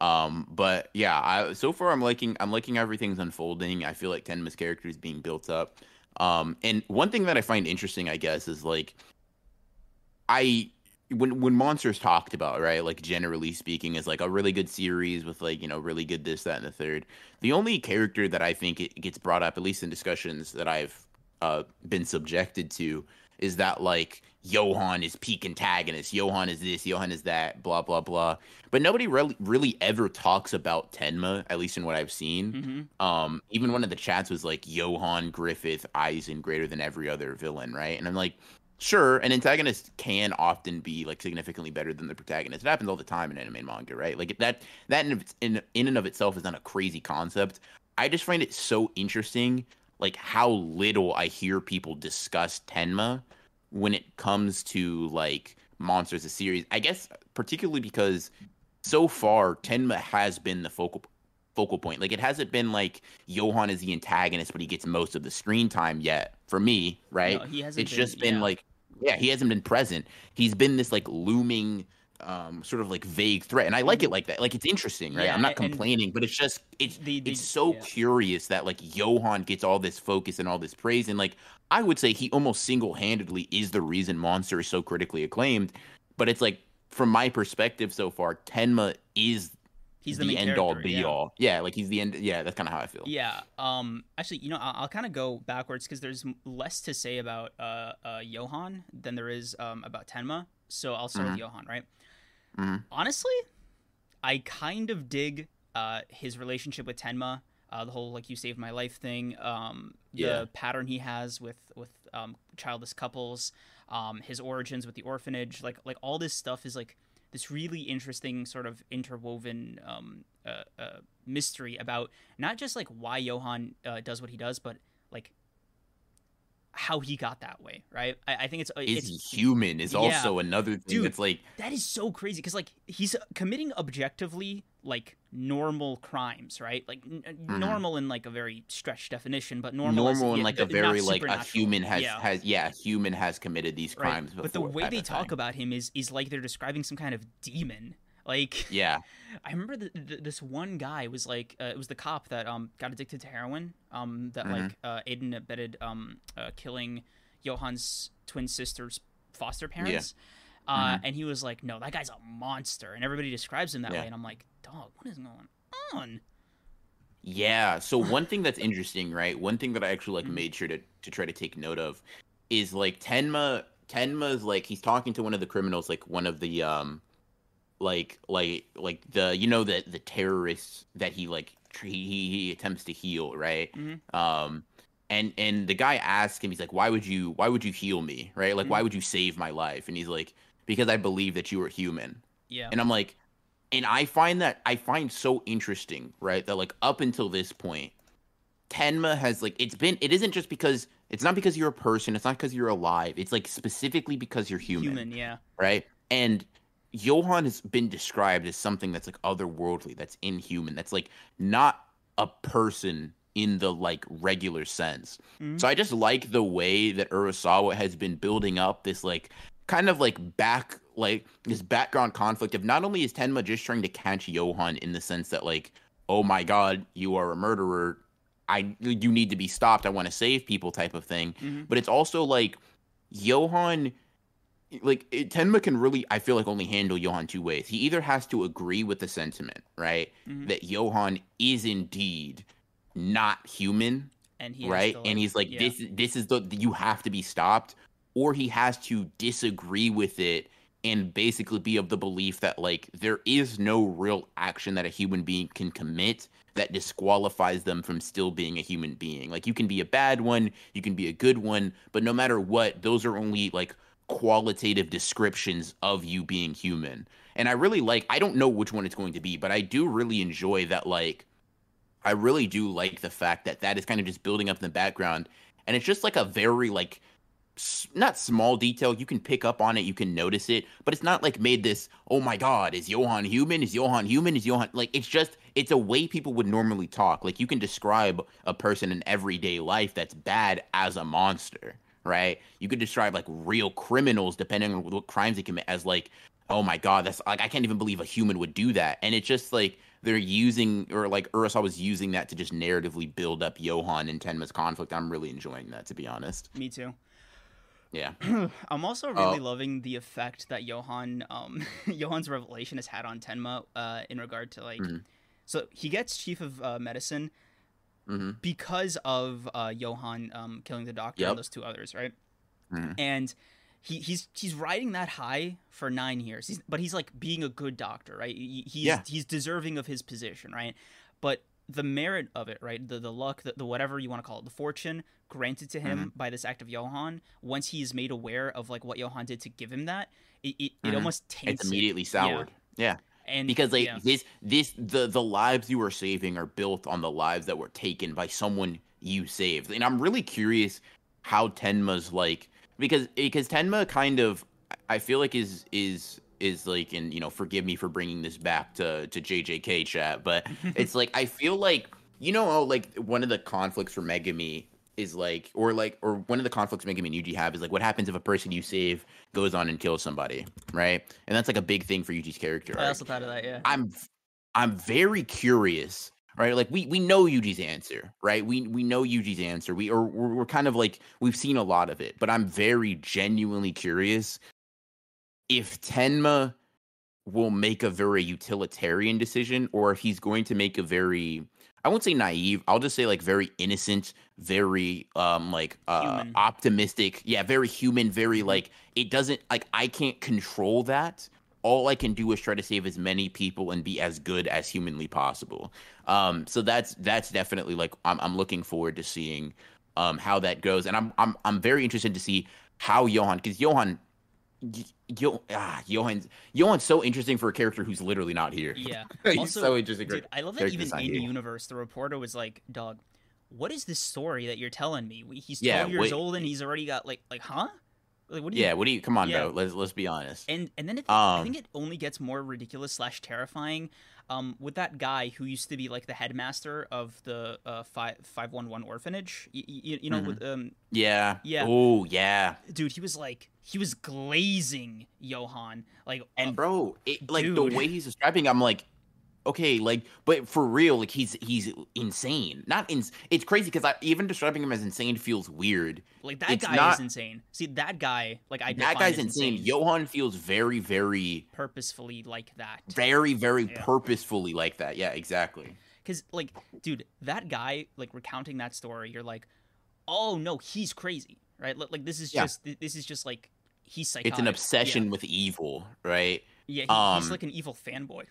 [SPEAKER 2] Um, but yeah, I so far I'm liking I'm liking everything's unfolding. I feel like Tenma's character is being built up. Um, and one thing that I find interesting, I guess, is like I when when monsters talked about right like generally speaking is like a really good series with like you know really good this that and the third. The only character that i think it gets brought up at least in discussions that i've uh been subjected to is that like johan is peak antagonist johan is this johan is that blah blah blah. But nobody really really ever talks about tenma at least in what i've seen.
[SPEAKER 1] Hmm
[SPEAKER 2] um even one of the chats was like johan griffith Aizen greater than every other villain right? And i'm like sure an antagonist can often be like significantly better than the protagonist. It happens all the time in anime and manga right? Like that that in, in in and of itself is not a crazy concept. I just find it so interesting like how little i hear people discuss tenma when it comes to like monsters a series. I guess particularly because so far tenma has been the focal focal point. Like it hasn't been like johan is the antagonist but he gets most of the screen time yet for me right?
[SPEAKER 1] No, he hasn't
[SPEAKER 2] it's
[SPEAKER 1] been-
[SPEAKER 2] just been
[SPEAKER 1] yeah.
[SPEAKER 2] like yeah he hasn't been present. He's been this like looming um sort of like vague threat and i like it like that. Like it's interesting right?
[SPEAKER 1] Yeah,
[SPEAKER 2] i'm not complaining but it's just it's
[SPEAKER 1] The- the-
[SPEAKER 2] it's so
[SPEAKER 1] yeah.
[SPEAKER 2] curious that like johan gets all this focus and all this praise and like i would say he almost single-handedly is the reason monster is so critically acclaimed but it's like from my perspective so far tenma is
[SPEAKER 1] He's
[SPEAKER 2] the,
[SPEAKER 1] the, main
[SPEAKER 2] end all be
[SPEAKER 1] yeah.
[SPEAKER 2] all yeah like he's the end yeah that's kind of how i feel
[SPEAKER 1] Yeah. Um. Actually, you know, I'll, I'll kind of go backwards because there's less to say about uh, uh Johan than there is um about Tenma. So I'll start with Johan, right?
[SPEAKER 2] Mm-hmm.
[SPEAKER 1] Honestly, I kind of dig uh his relationship with Tenma. Uh, the whole like you saved my life thing. Um, the
[SPEAKER 2] Yeah.
[SPEAKER 1] pattern he has with with um childless couples. Um, his origins with the orphanage. Like like all this stuff is like this really interesting sort of interwoven um, uh, uh, mystery about not just like why Johan uh, does what he does, but how he got that way, right? I, I think it's uh,
[SPEAKER 2] is
[SPEAKER 1] it's
[SPEAKER 2] he human is
[SPEAKER 1] yeah.
[SPEAKER 2] also another thing
[SPEAKER 1] Dude.
[SPEAKER 2] that's like
[SPEAKER 1] that is so crazy because like he's uh, committing objectively like normal crimes, right? Like n- n- mm-hmm. normal in like a very stretched definition, but normal as-
[SPEAKER 2] normal
[SPEAKER 1] yeah,
[SPEAKER 2] like a very like a human has
[SPEAKER 1] yeah.
[SPEAKER 2] has yeah a human has committed these
[SPEAKER 1] Right.
[SPEAKER 2] crimes
[SPEAKER 1] But the way they talk about him is is like they're describing some kind of demon. Like (laughs)
[SPEAKER 2] yeah
[SPEAKER 1] I remember th th this one guy was like uh, it was the cop that um got addicted to heroin um that
[SPEAKER 2] Mhm.
[SPEAKER 1] like uh, aided and abetted um uh, killing Johan's twin sister's foster parents. Uh, and he was like, "No, that guy's a monster," and everybody describes him that
[SPEAKER 2] Yeah.
[SPEAKER 1] way. And I'm like, "Dog, what is going on?"
[SPEAKER 2] yeah so (laughs) one thing that's interesting right one thing that i actually like
[SPEAKER 1] Mhm.
[SPEAKER 2] made sure to to try to take note of is like tenma tenma's like he's talking to one of the criminals like one of the um like like like the you know the the terrorists that he like he he, attempts to heal right
[SPEAKER 1] Mhm.
[SPEAKER 2] um and and the guy asks him he's like why would you why would you heal me right like
[SPEAKER 1] Mhm.
[SPEAKER 2] why would you save my life and he's like because i believe that you are human
[SPEAKER 1] Yeah.
[SPEAKER 2] And I'm like, and I find that I find so interesting, right? That like up until this point, Tenma has like it's been it isn't just because it's not because you're a person, it's not because you're alive. It's like specifically because you're human,
[SPEAKER 1] Human, yeah.
[SPEAKER 2] right? And Johan has been described as something that's like otherworldly, that's inhuman, that's like not a person in the like regular sense.
[SPEAKER 1] Mhm.
[SPEAKER 2] So I just like the way that Urasawa has been building up this like kind of like back like this background conflict of not only is Tenma just trying to catch Johan in the sense that like, oh my god, you are a murderer. I you need to be stopped. I want to save people type of thing.
[SPEAKER 1] Mhm.
[SPEAKER 2] But it's also like Johan like Tenma can really I feel like only handle Johan two ways. He either has to agree with the sentiment, right?
[SPEAKER 1] Mhm.
[SPEAKER 2] That Johan is indeed not human
[SPEAKER 1] And
[SPEAKER 2] right?
[SPEAKER 1] to,
[SPEAKER 2] and he's like,
[SPEAKER 1] yeah.
[SPEAKER 2] this this is the you have to be stopped, or he has to disagree with it and basically be of the belief that like there is no real action that a human being can commit that disqualifies them from still being a human being. Like you can be a bad one, you can be a good one, but no matter what, those are only like qualitative descriptions of you being human. And I really like I don't know which one it's going to be, but I do really enjoy that like I really do like the fact that that is kind of just building up in the background, and it's just like a very like not small detail. You can pick up on it, you can notice it, but it's not like made this. Oh my God, is Johan human? Is Johan human? Is Johan like? It's just it's a way people would normally talk. Like you can describe a person in everyday life that's bad as a monster, right? You could describe like real criminals depending on what crimes they commit as like. Oh my god, that's like I can't even believe a human would do that. And it's just like they're using or like Urasawa using that to just narratively build up Johan and Tenma's conflict. I'm really enjoying that to be honest.
[SPEAKER 1] Me too.
[SPEAKER 2] Yeah. (clears throat)
[SPEAKER 1] I'm also
[SPEAKER 2] Oh.
[SPEAKER 1] really loving the effect that Johan, um, (laughs) Johan's revelation has had on Tenma, uh, in regard to like,
[SPEAKER 2] Mhm.
[SPEAKER 1] so he gets chief of uh, medicine
[SPEAKER 2] hmm
[SPEAKER 1] because of uh, Johan um, killing the doctor
[SPEAKER 2] Yep.
[SPEAKER 1] and those two others, right?
[SPEAKER 2] Mhm.
[SPEAKER 1] And he, he's he's riding that high for nine years, he's, but he's like being a good doctor, right? He, he's
[SPEAKER 2] Yeah.
[SPEAKER 1] he's deserving of his position, right? But the merit of it, right? The the luck, the, the whatever you want to call it, the fortune granted to him
[SPEAKER 2] Mm-hmm.
[SPEAKER 1] by this act of Johan. Once he is made aware of like what Johan did to give him that, it it, it
[SPEAKER 2] Mhm.
[SPEAKER 1] almost taints
[SPEAKER 2] It's
[SPEAKER 1] it.
[SPEAKER 2] immediately soured. Yeah.
[SPEAKER 1] And
[SPEAKER 2] Because like
[SPEAKER 1] yeah.
[SPEAKER 2] this this the the lives you are saving are built on the lives that were taken by someone you saved. And I'm really curious how Tenma's like because because Tenma kind of I feel like is is is like and you know forgive me for bringing this back to to JJK chat, but (laughs) it's like I feel like you know how like one of the conflicts for Megumi is like or like or one of the conflicts Megumi and Yuji have is like what happens if a person you save goes on and kills somebody, right? And that's like a big thing for Yuji's character.
[SPEAKER 1] I also thought of that. Yeah.
[SPEAKER 2] I'm I'm very curious, right? Like we we know Yuji's answer, right? We we know Yuji's answer. We or we're, we're kind of like we've seen a lot of it, but I'm very genuinely curious if Tenma will make a very utilitarian decision or if he's going to make a very I won't say naive, I'll just say like very innocent, very um like uh
[SPEAKER 1] Human.
[SPEAKER 2] optimistic. Yeah, very human, very
[SPEAKER 1] Mhm.
[SPEAKER 2] like it doesn't like I can't control that. All I can do is try to save as many people and be as good as humanly possible. Um so that's that's definitely like I'm I'm looking forward to seeing um how that goes and I'm I'm I'm very interested to see how Johan cuz Johan Yo, ah, Johan's Johan's so interesting for a character who's literally not here.
[SPEAKER 1] Yeah. (laughs)
[SPEAKER 2] He's
[SPEAKER 1] Also,
[SPEAKER 2] so interesting.
[SPEAKER 1] Dude, I love that even in
[SPEAKER 2] here.
[SPEAKER 1] universe, the reporter was like, "Dog, what is this story that you're telling me? He's
[SPEAKER 2] Yeah,
[SPEAKER 1] years
[SPEAKER 2] wait-
[SPEAKER 1] old and he's already got like, like, huh? Like, what do you?"
[SPEAKER 2] Yeah, what do you? Come on,
[SPEAKER 1] Yeah.
[SPEAKER 2] bro. Let's let's be honest.
[SPEAKER 1] And and then it, I
[SPEAKER 2] Um,
[SPEAKER 1] think it only gets more ridiculous slash terrifying, um, with that guy who used to be like the headmaster of the uh five five one one orphanage. You, you, you know,
[SPEAKER 2] Mhm.
[SPEAKER 1] with um,
[SPEAKER 2] Yeah.
[SPEAKER 1] Yeah.
[SPEAKER 2] Oh yeah.
[SPEAKER 1] dude, he was like he was glazing Johan, like,
[SPEAKER 2] And
[SPEAKER 1] uh,
[SPEAKER 2] bro, it, like the way he's describing, I'm like, okay, like, but for real, like he's he's insane. Not in. It's crazy because I even describing him as insane feels weird.
[SPEAKER 1] like that
[SPEAKER 2] it's
[SPEAKER 1] guy
[SPEAKER 2] not-
[SPEAKER 1] is insane. See, that guy, like, I
[SPEAKER 2] that guy's
[SPEAKER 1] as
[SPEAKER 2] insane. Johan feels very, very,
[SPEAKER 1] purposefully like that.
[SPEAKER 2] very, very
[SPEAKER 1] Yeah.
[SPEAKER 2] purposefully like that. Yeah, exactly.
[SPEAKER 1] Because, like, dude, that guy, like, recounting that story, you're like, oh no, he's crazy, right? Like, this is
[SPEAKER 2] Yeah.
[SPEAKER 1] just, this is just like, he's psychotic.
[SPEAKER 2] It's an
[SPEAKER 1] Yeah.
[SPEAKER 2] obsession with evil, right?
[SPEAKER 1] Yeah, he, he's
[SPEAKER 2] um,
[SPEAKER 1] like an evil fanboy.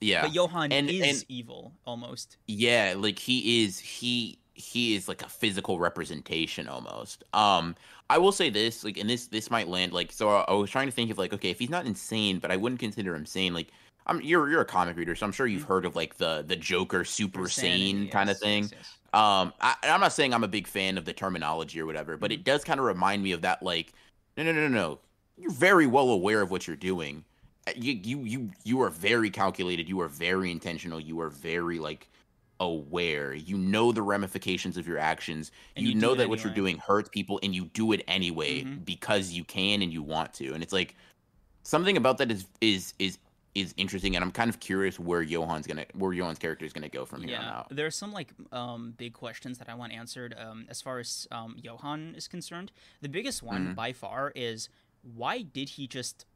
[SPEAKER 2] Yeah.
[SPEAKER 1] But Johan
[SPEAKER 2] And-
[SPEAKER 1] is
[SPEAKER 2] and-
[SPEAKER 1] evil almost.
[SPEAKER 2] Yeah, like he is he he is like a physical representation almost. Um, I will say this, like, and this this might land like so. I, I was trying to think of like, okay, if he's not insane, but I wouldn't consider him sane. Like, I'm you're you're a comic reader, so I'm sure you've heard of like the the Joker super sane
[SPEAKER 1] Insanity,
[SPEAKER 2] kind of thing.
[SPEAKER 1] yes, yes.
[SPEAKER 2] Um, I, I'm not saying I'm a big fan of the terminology or whatever, but it does kind of remind me of that. Like, no, no, no, no, no. You're very well aware of what you're doing. You, you, you, you are very calculated. You are very intentional. You are very like aware. You know the ramifications of your actions. You,
[SPEAKER 1] you
[SPEAKER 2] know that what you're doing hurts people, and you do it anyway
[SPEAKER 1] Mhm.
[SPEAKER 2] because you can and you want to. And it's like something about that is is is is interesting. And I'm kind of curious where Johan's gonna where Johan's character is gonna go from here on
[SPEAKER 1] Yeah,
[SPEAKER 2] out.
[SPEAKER 1] there's some like um, big questions that I want answered um, as far as um, Johan is concerned. The biggest one
[SPEAKER 2] Mhm.
[SPEAKER 1] by far is why did he just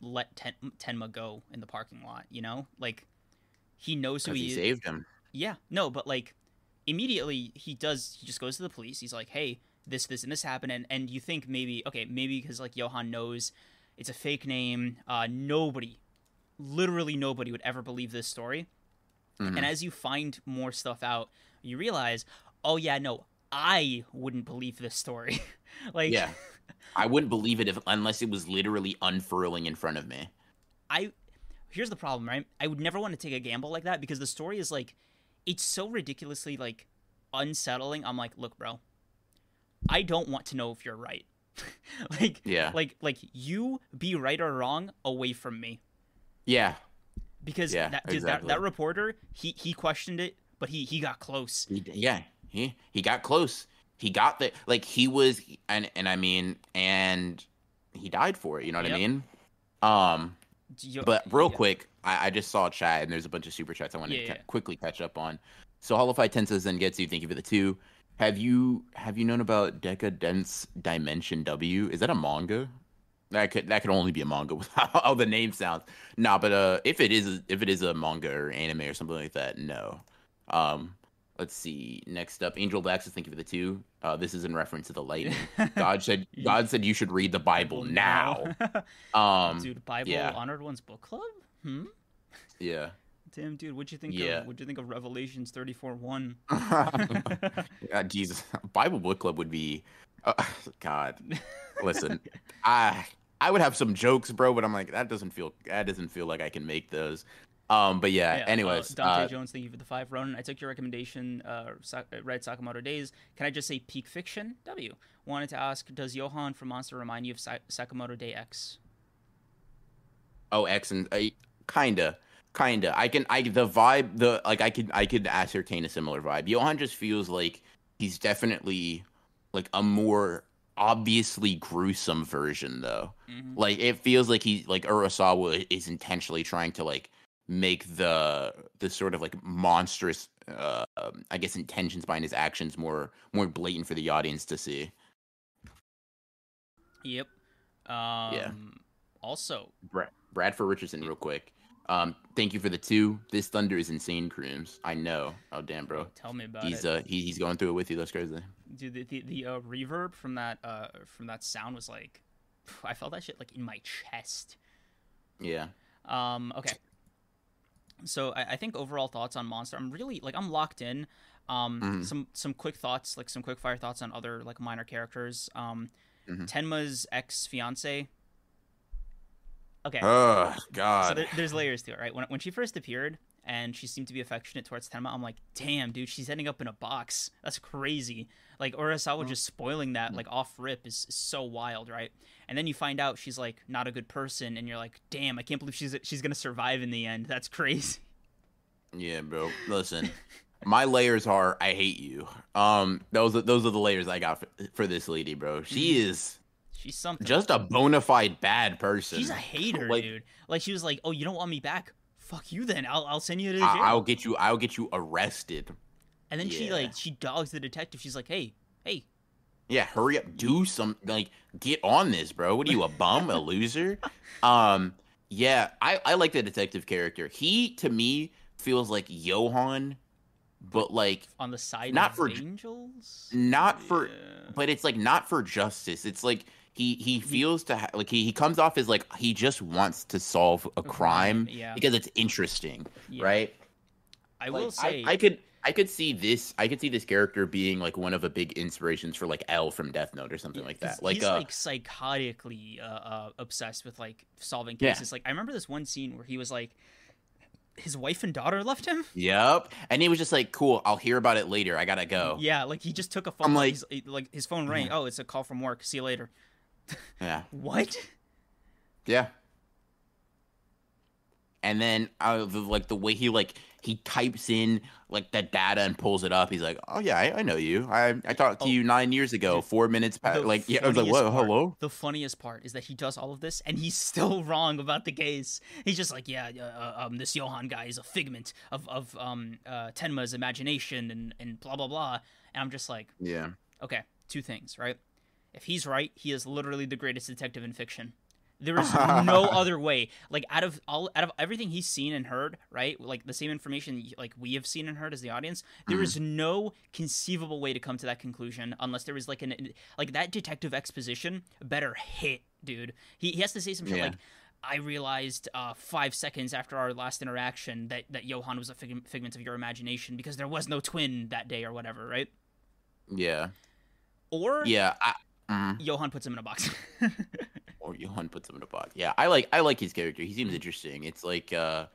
[SPEAKER 1] let Ten- Tenma go in the parking lot? You know, like he knows who he,
[SPEAKER 2] he
[SPEAKER 1] is.
[SPEAKER 2] saved him.
[SPEAKER 1] Yeah, no, but like immediately he does. He just goes to the police. He's like, "Hey, this, this, and this happened," and and you think maybe okay, maybe because like Johan knows it's a fake name. Uh, nobody, literally nobody, would ever believe this story.
[SPEAKER 2] Mhm.
[SPEAKER 1] And as you find more stuff out, you realize, oh yeah, no, I wouldn't believe this story. (laughs) like,
[SPEAKER 2] Yeah. I wouldn't believe it if unless it was literally unfurling in front of me.
[SPEAKER 1] I here's the problem, right? I would never want to take a gamble like that because the story is like it's so ridiculously like unsettling. I'm like, look, bro, I don't want to know if you're right. (laughs) like
[SPEAKER 2] Yeah.
[SPEAKER 1] like like you be right or wrong away from me.
[SPEAKER 2] Yeah.
[SPEAKER 1] Because
[SPEAKER 2] Yeah,
[SPEAKER 1] that dude,
[SPEAKER 2] exactly.
[SPEAKER 1] that that reporter, he he questioned it, but he he got close.
[SPEAKER 2] He, yeah. He he got close. He got the like he was and and I mean and he died for it, you know what
[SPEAKER 1] Yep.
[SPEAKER 2] I mean? Um
[SPEAKER 1] Yo-
[SPEAKER 2] but real
[SPEAKER 1] yeah.
[SPEAKER 2] quick, I, I just saw a chat and there's a bunch of super chats I wanted
[SPEAKER 1] Yeah,
[SPEAKER 2] to ca-
[SPEAKER 1] yeah.
[SPEAKER 2] quickly catch up on. So Holofy Tensa Zengetsu, thank you for the two. Have you have you known about Decadence Dimension W? Is that a manga? That could that could only be a manga (laughs) with how the name sounds. Nah, but uh, if it is if it is a manga or anime or something like that, no. Um, let's see. Next up, Angel Baxter, thank you for the two. Uh, this is in reference to the lightning. (laughs) God said God said you should read the Bible now. (laughs) Um,
[SPEAKER 1] dude, Bible
[SPEAKER 2] yeah.
[SPEAKER 1] honored one's book club? Hmm?
[SPEAKER 2] yeah.
[SPEAKER 1] Damn, dude, what'd you think
[SPEAKER 2] Yeah.
[SPEAKER 1] of what'd you think of Revelations 34 1?
[SPEAKER 2] uh, (laughs) Jesus, Bible book club would be. Uh, God, listen, I I would have some jokes, bro, but I'm like that doesn't feel that doesn't feel like I can make those. Um, but yeah. anyways,
[SPEAKER 1] uh, Dante
[SPEAKER 2] uh,
[SPEAKER 1] Jones, thank you for the five. Ronin, I took your recommendation. Uh, uh, read Sakamoto Days. Can I just say peak fiction? W. Wanted to ask, does Johan from Monster remind you of Sa- Sakamoto Day X?
[SPEAKER 2] oh, X and uh, kinda, kinda. I can I the vibe the like I could I could ascertain a similar vibe. Johan just feels like he's definitely like a more obviously gruesome version though.
[SPEAKER 1] Mhm.
[SPEAKER 2] like it feels like he like Urasawa is intentionally trying to like make the the sort of like monstrous uh um, I guess intentions behind his actions more more blatant for the audience to see.
[SPEAKER 1] Yep. Um, Also,
[SPEAKER 2] Brad, Bradford Richardson real quick. Um thank you for the two. This thunder is insane Kreams. I know. Oh damn bro.
[SPEAKER 1] tell me about
[SPEAKER 2] He's
[SPEAKER 1] it.
[SPEAKER 2] uh he, he's going through it with you. That's crazy.
[SPEAKER 1] Dude, the the, the uh, reverb from that uh from that sound was like, I felt that shit like in my chest.
[SPEAKER 2] Yeah.
[SPEAKER 1] Um, okay. So I, I think overall thoughts on Monster. I'm really like I'm locked in. Um,
[SPEAKER 2] Mhm.
[SPEAKER 1] some some quick thoughts, like some quick fire thoughts on other like minor characters. Um,
[SPEAKER 2] Mhm.
[SPEAKER 1] Tenma's ex fiance. Okay.
[SPEAKER 2] Oh
[SPEAKER 1] so
[SPEAKER 2] god.
[SPEAKER 1] there, there's layers to it, right? When when she first appeared and she seemed to be affectionate towards Tenma, I'm like, damn, dude, she's ending up in a box. That's crazy. Like Urasawa just spoiling that like off rip is, is so wild, right? And then you find out she's like not a good person, and you're like, damn, I can't believe she's she's gonna survive in the end. That's crazy.
[SPEAKER 2] Yeah, bro. Listen, my layers are I hate you. Um, those are those are the layers I got for, for this lady, bro. She
[SPEAKER 1] Mm-hmm.
[SPEAKER 2] is
[SPEAKER 1] She's something.
[SPEAKER 2] just a bona fide bad person.
[SPEAKER 1] she's a hater,
[SPEAKER 2] Like,
[SPEAKER 1] dude. Like she was like, oh, you don't want me back? Fuck you then. I'll I'll send you to jail.
[SPEAKER 2] I'll get you. I'll get you arrested.
[SPEAKER 1] and then she like she dogs the detective. She's like, hey, hey,
[SPEAKER 2] Yeah, hurry up, do some like get on this, bro. What are you, a bum, a loser? Um, yeah, I I like the detective character. He to me feels like Johan, but like
[SPEAKER 1] on the side
[SPEAKER 2] Not
[SPEAKER 1] of
[SPEAKER 2] for-
[SPEAKER 1] angels.
[SPEAKER 2] not for
[SPEAKER 1] Yeah.
[SPEAKER 2] but it's like not for justice. It's like he he feels to ha- like he, he comes off as like he just wants to solve a crime
[SPEAKER 1] yeah.
[SPEAKER 2] because it's interesting,
[SPEAKER 1] Yeah.
[SPEAKER 2] right?
[SPEAKER 1] I
[SPEAKER 2] Like,
[SPEAKER 1] will say,
[SPEAKER 2] I, I could I could see this. I could see this character being like one of the big inspirations for like L from Death Note or something
[SPEAKER 1] Yeah,
[SPEAKER 2] like that. Like,
[SPEAKER 1] he's
[SPEAKER 2] uh,
[SPEAKER 1] like psychotically uh, uh, obsessed with like solving
[SPEAKER 2] Yeah.
[SPEAKER 1] cases. Like I remember this one scene where he was like, his wife and daughter left him.
[SPEAKER 2] yep. And he was just like, "Cool, I'll hear about it later. I gotta go."
[SPEAKER 1] Yeah, like he just took a phone.
[SPEAKER 2] I'm like-
[SPEAKER 1] he's, like his phone rang. Oh, it's a call from work. See you later. (laughs)
[SPEAKER 2] Yeah.
[SPEAKER 1] What?
[SPEAKER 2] Yeah. And then uh, the, like the way he like he types in like the data and pulls it up. He's like, "Oh yeah, I, I know you. I I talked to
[SPEAKER 1] Oh,
[SPEAKER 2] you nine years ago.
[SPEAKER 1] dude,
[SPEAKER 2] Four minutes past. Like yeah, I was like,
[SPEAKER 1] part-
[SPEAKER 2] Hello?
[SPEAKER 1] The funniest part is that he does all of this and he's (laughs) still wrong about the case. He's just like, yeah, uh, um, this Johan guy is a figment of of um uh, Tenma's imagination and and blah blah blah. And I'm just like,
[SPEAKER 2] Yeah.
[SPEAKER 1] okay, two things, right? If he's right, he is literally the greatest detective in fiction. There is no (laughs) other way. Like out of all out of everything he's seen and heard, right? Like the same information like we have seen and heard as the audience, there is no conceivable way to come to that conclusion unless there is like an like that detective exposition better hit, dude. He he has to say some shit
[SPEAKER 2] Yeah.
[SPEAKER 1] like I realized uh, five seconds after our last interaction that, that Johan was a fig- figment of your imagination because there was no twin that day or whatever, right?
[SPEAKER 2] Yeah.
[SPEAKER 1] Or
[SPEAKER 2] Yeah. I, mhm.
[SPEAKER 1] Johan puts him in a box. (laughs)
[SPEAKER 2] Or Johan puts him in a box. Yeah, I like I like his character. He seems interesting. It's like uh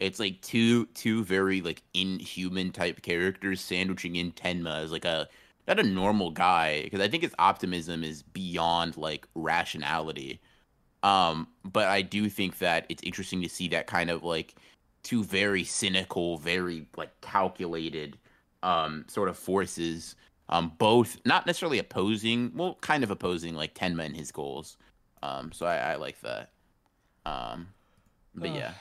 [SPEAKER 2] it's like two two very like inhuman type characters sandwiching in Tenma as like a not a normal guy because I think his optimism is beyond like rationality. Um, but I do think that it's interesting to see that kind of like two very cynical, very like calculated um sort of forces um both not necessarily opposing well kind of opposing like tenma and his goals um so i, I like that um but
[SPEAKER 1] Ugh.
[SPEAKER 2] yeah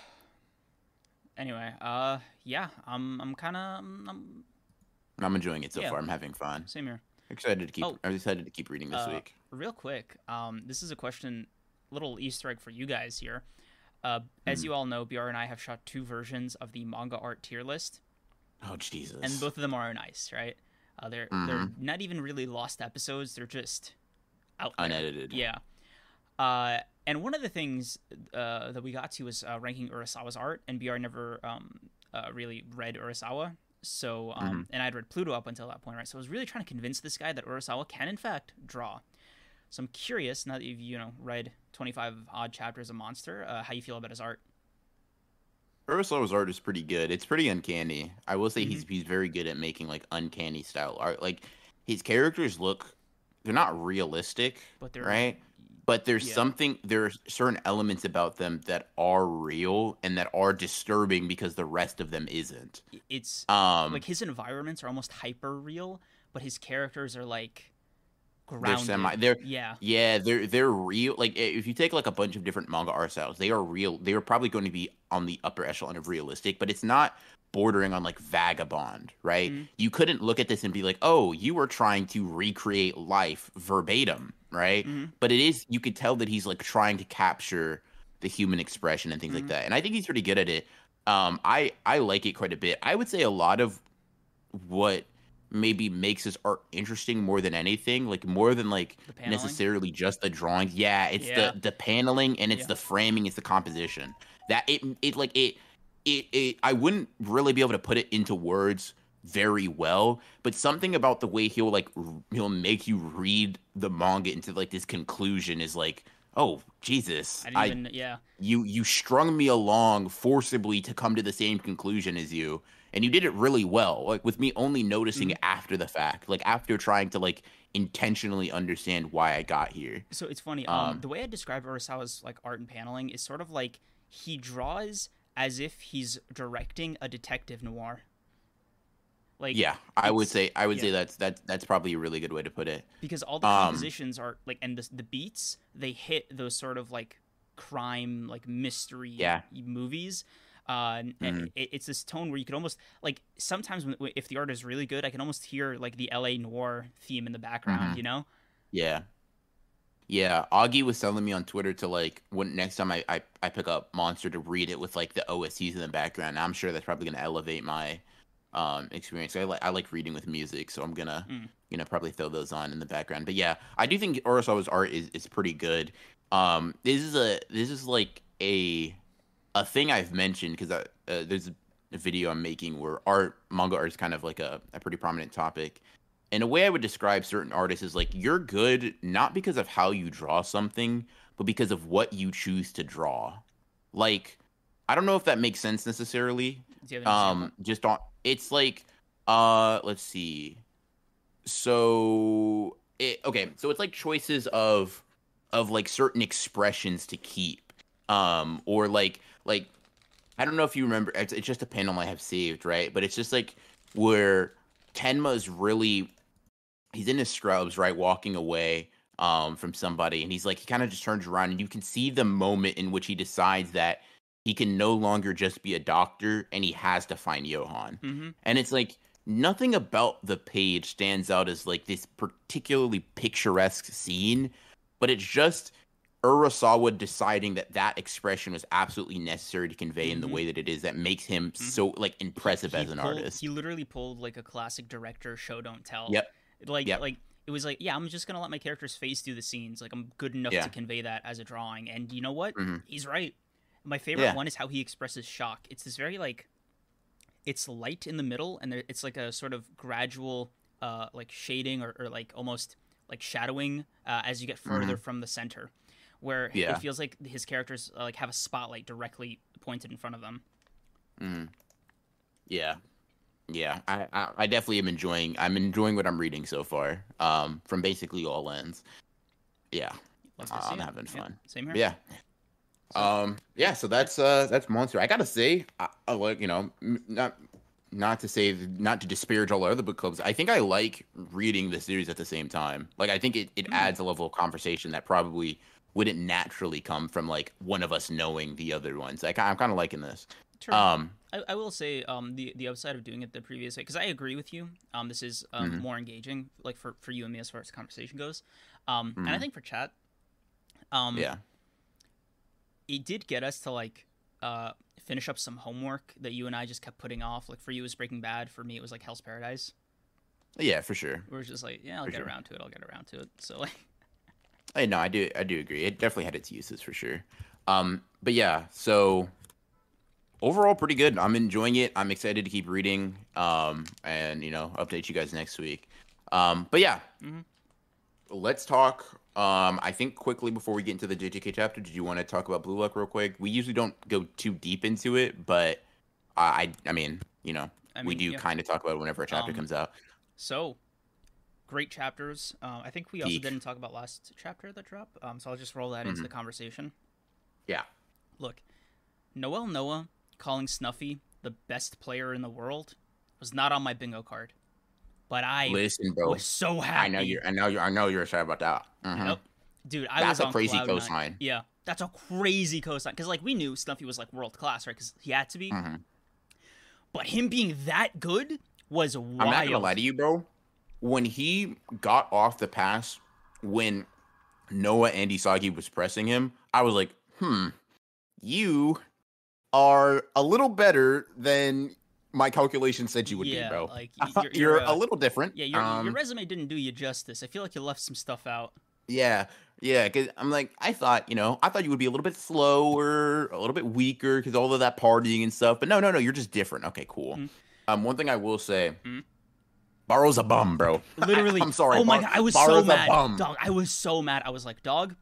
[SPEAKER 1] anyway, uh, yeah, I'm I'm kind of I'm,
[SPEAKER 2] i'm enjoying it so
[SPEAKER 1] Yeah.
[SPEAKER 2] far i'm having fun
[SPEAKER 1] same here.
[SPEAKER 2] excited to keep
[SPEAKER 1] Oh.
[SPEAKER 2] i'm excited to keep reading this
[SPEAKER 1] Uh,
[SPEAKER 2] week
[SPEAKER 1] Real quick, um, this is a question, little Easter egg for you guys here. Uh, as
[SPEAKER 2] Hmm.
[SPEAKER 1] you all know, BR and I have shot two versions of the manga art tier list,
[SPEAKER 2] oh jesus
[SPEAKER 1] and both of them are nice, right? Uh, they're they're
[SPEAKER 2] Mm-hmm.
[SPEAKER 1] not even really lost episodes; they're just out there.
[SPEAKER 2] unedited
[SPEAKER 1] Yeah. Uh, and one of the things uh, that we got to was uh, ranking Urasawa's art, and BR never um, uh, really read Urasawa. So, um,
[SPEAKER 2] Mm-hmm.
[SPEAKER 1] and I'd read Pluto up until that point, right? So I was really trying to convince this guy that Urasawa can, in fact, draw. So I'm curious, now that you've, you know, read 25 odd chapters of Monster, uh, how you feel about his art.
[SPEAKER 2] Urasawa's art is pretty good. It's pretty uncanny. I will say he's
[SPEAKER 1] Mm-hmm.
[SPEAKER 2] he's very good at making like uncanny style art. Like his characters look they're not realistic,
[SPEAKER 1] But they're
[SPEAKER 2] right? But there's
[SPEAKER 1] Yeah.
[SPEAKER 2] something there's certain elements about them that are real and that are disturbing because the rest of them isn't.
[SPEAKER 1] It's
[SPEAKER 2] Um
[SPEAKER 1] like his environments are almost hyper real, but his characters are like grounded.
[SPEAKER 2] they're semi they're
[SPEAKER 1] yeah.
[SPEAKER 2] Yeah, they're they're real. Like if you take like a bunch of different manga art styles, they are real. They are probably going to be on the upper echelon of realistic, but it's not bordering on like vagabond, right?
[SPEAKER 1] Mhm.
[SPEAKER 2] You couldn't look at this and be like, "Oh, you were trying to recreate life verbatim," right?
[SPEAKER 1] Mhm.
[SPEAKER 2] But it is you could tell that he's like trying to capture the human expression and things
[SPEAKER 1] Mhm.
[SPEAKER 2] like that. And I think he's pretty good at it. Um I I like it quite a bit. I would say a lot of what maybe makes his art interesting more than anything, like more than like necessarily just the drawings. Yeah, it's
[SPEAKER 1] Yeah.
[SPEAKER 2] the the paneling and it's
[SPEAKER 1] Yeah.
[SPEAKER 2] the framing, it's the composition. That it it like it it it I wouldn't really be able to put it into words very well, but something about the way he'll like r- he'll make you read the manga into like this conclusion is like, oh Jesus,
[SPEAKER 1] I didn't
[SPEAKER 2] I
[SPEAKER 1] even, yeah.
[SPEAKER 2] you you strung me along forcibly to come to the same conclusion as you and you did it really well like with me only noticing it after the fact like after trying to like intentionally understand why i got here
[SPEAKER 1] So it's funny. Um,
[SPEAKER 2] Um,
[SPEAKER 1] the way I describe Urasawa's like art and paneling is sort of like he draws as if he's directing a detective noir. Like
[SPEAKER 2] yeah i would say i would
[SPEAKER 1] yeah.
[SPEAKER 2] say that's that's that's probably a really good way to put it
[SPEAKER 1] because all the
[SPEAKER 2] um,
[SPEAKER 1] compositions are like and the the beats they hit those sort of like crime like mystery
[SPEAKER 2] Yeah.
[SPEAKER 1] movies. Uh, and
[SPEAKER 2] Mhm.
[SPEAKER 1] it, it's this tone where you could almost like sometimes when, if the art is really good, I can almost hear like the L.A. Noire theme in the background.
[SPEAKER 2] Mhm.
[SPEAKER 1] You know?
[SPEAKER 2] yeah yeah augie was telling me on twitter to like when next time I, I i pick up monster to read it with like the oscs in the background i'm sure that's probably going to elevate my um experience i like i like reading with music so i'm gonna
[SPEAKER 1] Mm.
[SPEAKER 2] you know probably throw those on in the background but yeah i do think urasawa's art is, is pretty good um this is a this is like a a thing i've mentioned because uh, there's a video I'm making where art manga art is kind of like a, a pretty prominent topic. And a way I would describe certain artists is like you're good not because of how you draw something, but because of what you choose to draw. Like, I don't know if that makes sense necessarily.
[SPEAKER 1] Do you have an example?
[SPEAKER 2] Um, just on it's like, uh, let's see. So it okay, so it's like choices of of like certain expressions to keep, um, or like like I don't know if you remember. It's, it's just a panel I have saved, right? But it's just like where Tenma is really he's in his scrubs, right, walking away um from somebody, and he's like he kind of just turns around, and you can see the moment in which he decides that he can no longer just be a doctor, and he has to find Johan.
[SPEAKER 1] Mhm.
[SPEAKER 2] And it's like nothing about the page stands out as like this particularly picturesque scene, but it's just Urasawa deciding that that expression was absolutely necessary to convey in the
[SPEAKER 1] Mhm.
[SPEAKER 2] way that it is that makes him so like impressive
[SPEAKER 1] He
[SPEAKER 2] as an
[SPEAKER 1] pulled-
[SPEAKER 2] artist.
[SPEAKER 1] He literally pulled like a classic director show don't tell.
[SPEAKER 2] Yep.
[SPEAKER 1] Like
[SPEAKER 2] Yep.
[SPEAKER 1] like it was like, yeah, I'm just gonna let my character's face do the scenes. Like I'm good enough
[SPEAKER 2] Yeah.
[SPEAKER 1] to convey that as a drawing. And you know what?
[SPEAKER 2] Mhm.
[SPEAKER 1] He's right. My favorite
[SPEAKER 2] Yeah.
[SPEAKER 1] one is how he expresses shock. It's this very like it's light in the middle and there, it's like a sort of gradual uh like shading or, or like almost like shadowing uh, as you get further from the center where
[SPEAKER 2] Mm-hmm. Yeah.
[SPEAKER 1] it feels like his characters uh, like have a spotlight directly pointed in front of them
[SPEAKER 2] Mhm. Yeah. Yeah, I, I I definitely am enjoying. I'm enjoying what I'm reading so far. Um, from basically all ends. Yeah,
[SPEAKER 1] see
[SPEAKER 2] I'm
[SPEAKER 1] it.
[SPEAKER 2] having
[SPEAKER 1] Yeah,
[SPEAKER 2] fun.
[SPEAKER 1] same here
[SPEAKER 2] yeah. Um, yeah. So that's uh that's Monster. I gotta say, I, I like you know not not to say not to disparage all our other book clubs. I think I like reading the series at the same time. Like I think it it
[SPEAKER 1] Mm.
[SPEAKER 2] adds a level of conversation that probably wouldn't naturally come from like one of us knowing the other ones. Like I'm kind of liking this.
[SPEAKER 1] True.
[SPEAKER 2] Um,
[SPEAKER 1] I, I will say um the the upside of doing it the previous way because I agree with you um this is um,
[SPEAKER 2] Mhm.
[SPEAKER 1] more engaging like for for you and me as far as conversation goes um and I
[SPEAKER 2] Mhm.
[SPEAKER 1] think for chat um
[SPEAKER 2] yeah.
[SPEAKER 1] it did get us to like uh finish up some homework that you and I just kept putting off like for you it was Breaking Bad for me it was like Hell's Paradise
[SPEAKER 2] Yeah, for sure.
[SPEAKER 1] We are just like yeah I'll
[SPEAKER 2] For
[SPEAKER 1] get
[SPEAKER 2] sure.
[SPEAKER 1] around to it I'll get around to it so like
[SPEAKER 2] I no, I do I do agree. It definitely had its uses for sure. Um, but yeah, so overall pretty good. I'm enjoying it. I'm excited to keep reading. Um, and you know, update you guys next week. Um, but yeah,
[SPEAKER 1] Mhm.
[SPEAKER 2] let's talk. Um, I think quickly before we get into the JJK chapter, did you want to talk about Blue Lock real quick? We usually don't go too deep into it, but I, I, I mean, you know,
[SPEAKER 1] I
[SPEAKER 2] we do
[SPEAKER 1] yeah.
[SPEAKER 2] kind of talk about it whenever a chapter
[SPEAKER 1] Um,
[SPEAKER 2] comes out.
[SPEAKER 1] So, great chapters. Uh, I think we also
[SPEAKER 2] Geek.
[SPEAKER 1] didn't talk about last chapter that dropped. Um, so I'll just roll that into the conversation.
[SPEAKER 2] Yeah.
[SPEAKER 1] Look, Noel Noah calling Snuffy the best player in the world was not on my bingo card, but I
[SPEAKER 2] Listen, bro.
[SPEAKER 1] was so happy.
[SPEAKER 2] I know you're. I know you're. I know you're excited about that. Mhm.
[SPEAKER 1] Yep. Dude, I
[SPEAKER 2] That's
[SPEAKER 1] was
[SPEAKER 2] a crazy cosign.
[SPEAKER 1] Yeah, that's a crazy cosign. Because like we knew Snuffy was like world class, right? Because he had to be.
[SPEAKER 2] Mhm.
[SPEAKER 1] But him being that good was wild.
[SPEAKER 2] I'm not gonna lie to you, bro. When he got off the pass, when Noah and Isagi was pressing him, I was like, hmm, you are a little better than my calculation said you would
[SPEAKER 1] yeah,
[SPEAKER 2] be, bro.
[SPEAKER 1] like
[SPEAKER 2] you're
[SPEAKER 1] you're, you're,
[SPEAKER 2] a little different.
[SPEAKER 1] Yeah, your,
[SPEAKER 2] um,
[SPEAKER 1] your resume didn't do you justice. I feel like you left some stuff out.
[SPEAKER 2] Yeah, yeah, because I'm like, I thought, you know, I thought you would be a little bit slower, a little bit weaker, because all of that partying and stuff. But no, no, no, you're just different. Okay, cool.
[SPEAKER 1] Mhm.
[SPEAKER 2] Um, one thing I will say,
[SPEAKER 1] Mhm.
[SPEAKER 2] Barrow's a bum, bro.
[SPEAKER 1] Literally. (laughs)
[SPEAKER 2] I'm sorry.
[SPEAKER 1] Oh my
[SPEAKER 2] Bar-
[SPEAKER 1] god, I was
[SPEAKER 2] Barrow's
[SPEAKER 1] so mad, dog. I was so mad. I was like, dog,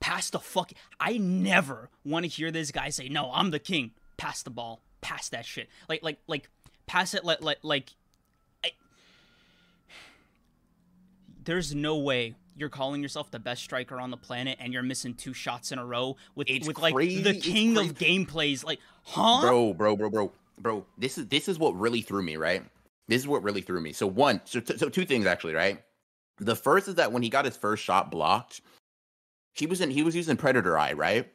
[SPEAKER 1] pass the fuck. I never want to hear this guy say, "No, I'm the king." Pass the ball. Pass that shit. Like, like, like, pass it. Like, like, like. I... There's no way you're calling yourself the best striker on the planet and you're missing two shots in a row with
[SPEAKER 2] It's
[SPEAKER 1] with like the king of gameplays. Like, huh?
[SPEAKER 2] bro, bro, bro, bro, bro. This is this is what really threw me, right? This is what really threw me. So one, so t- so two things actually, right? The first is that when he got his first shot blocked, he was in he was using Predator Eye, right?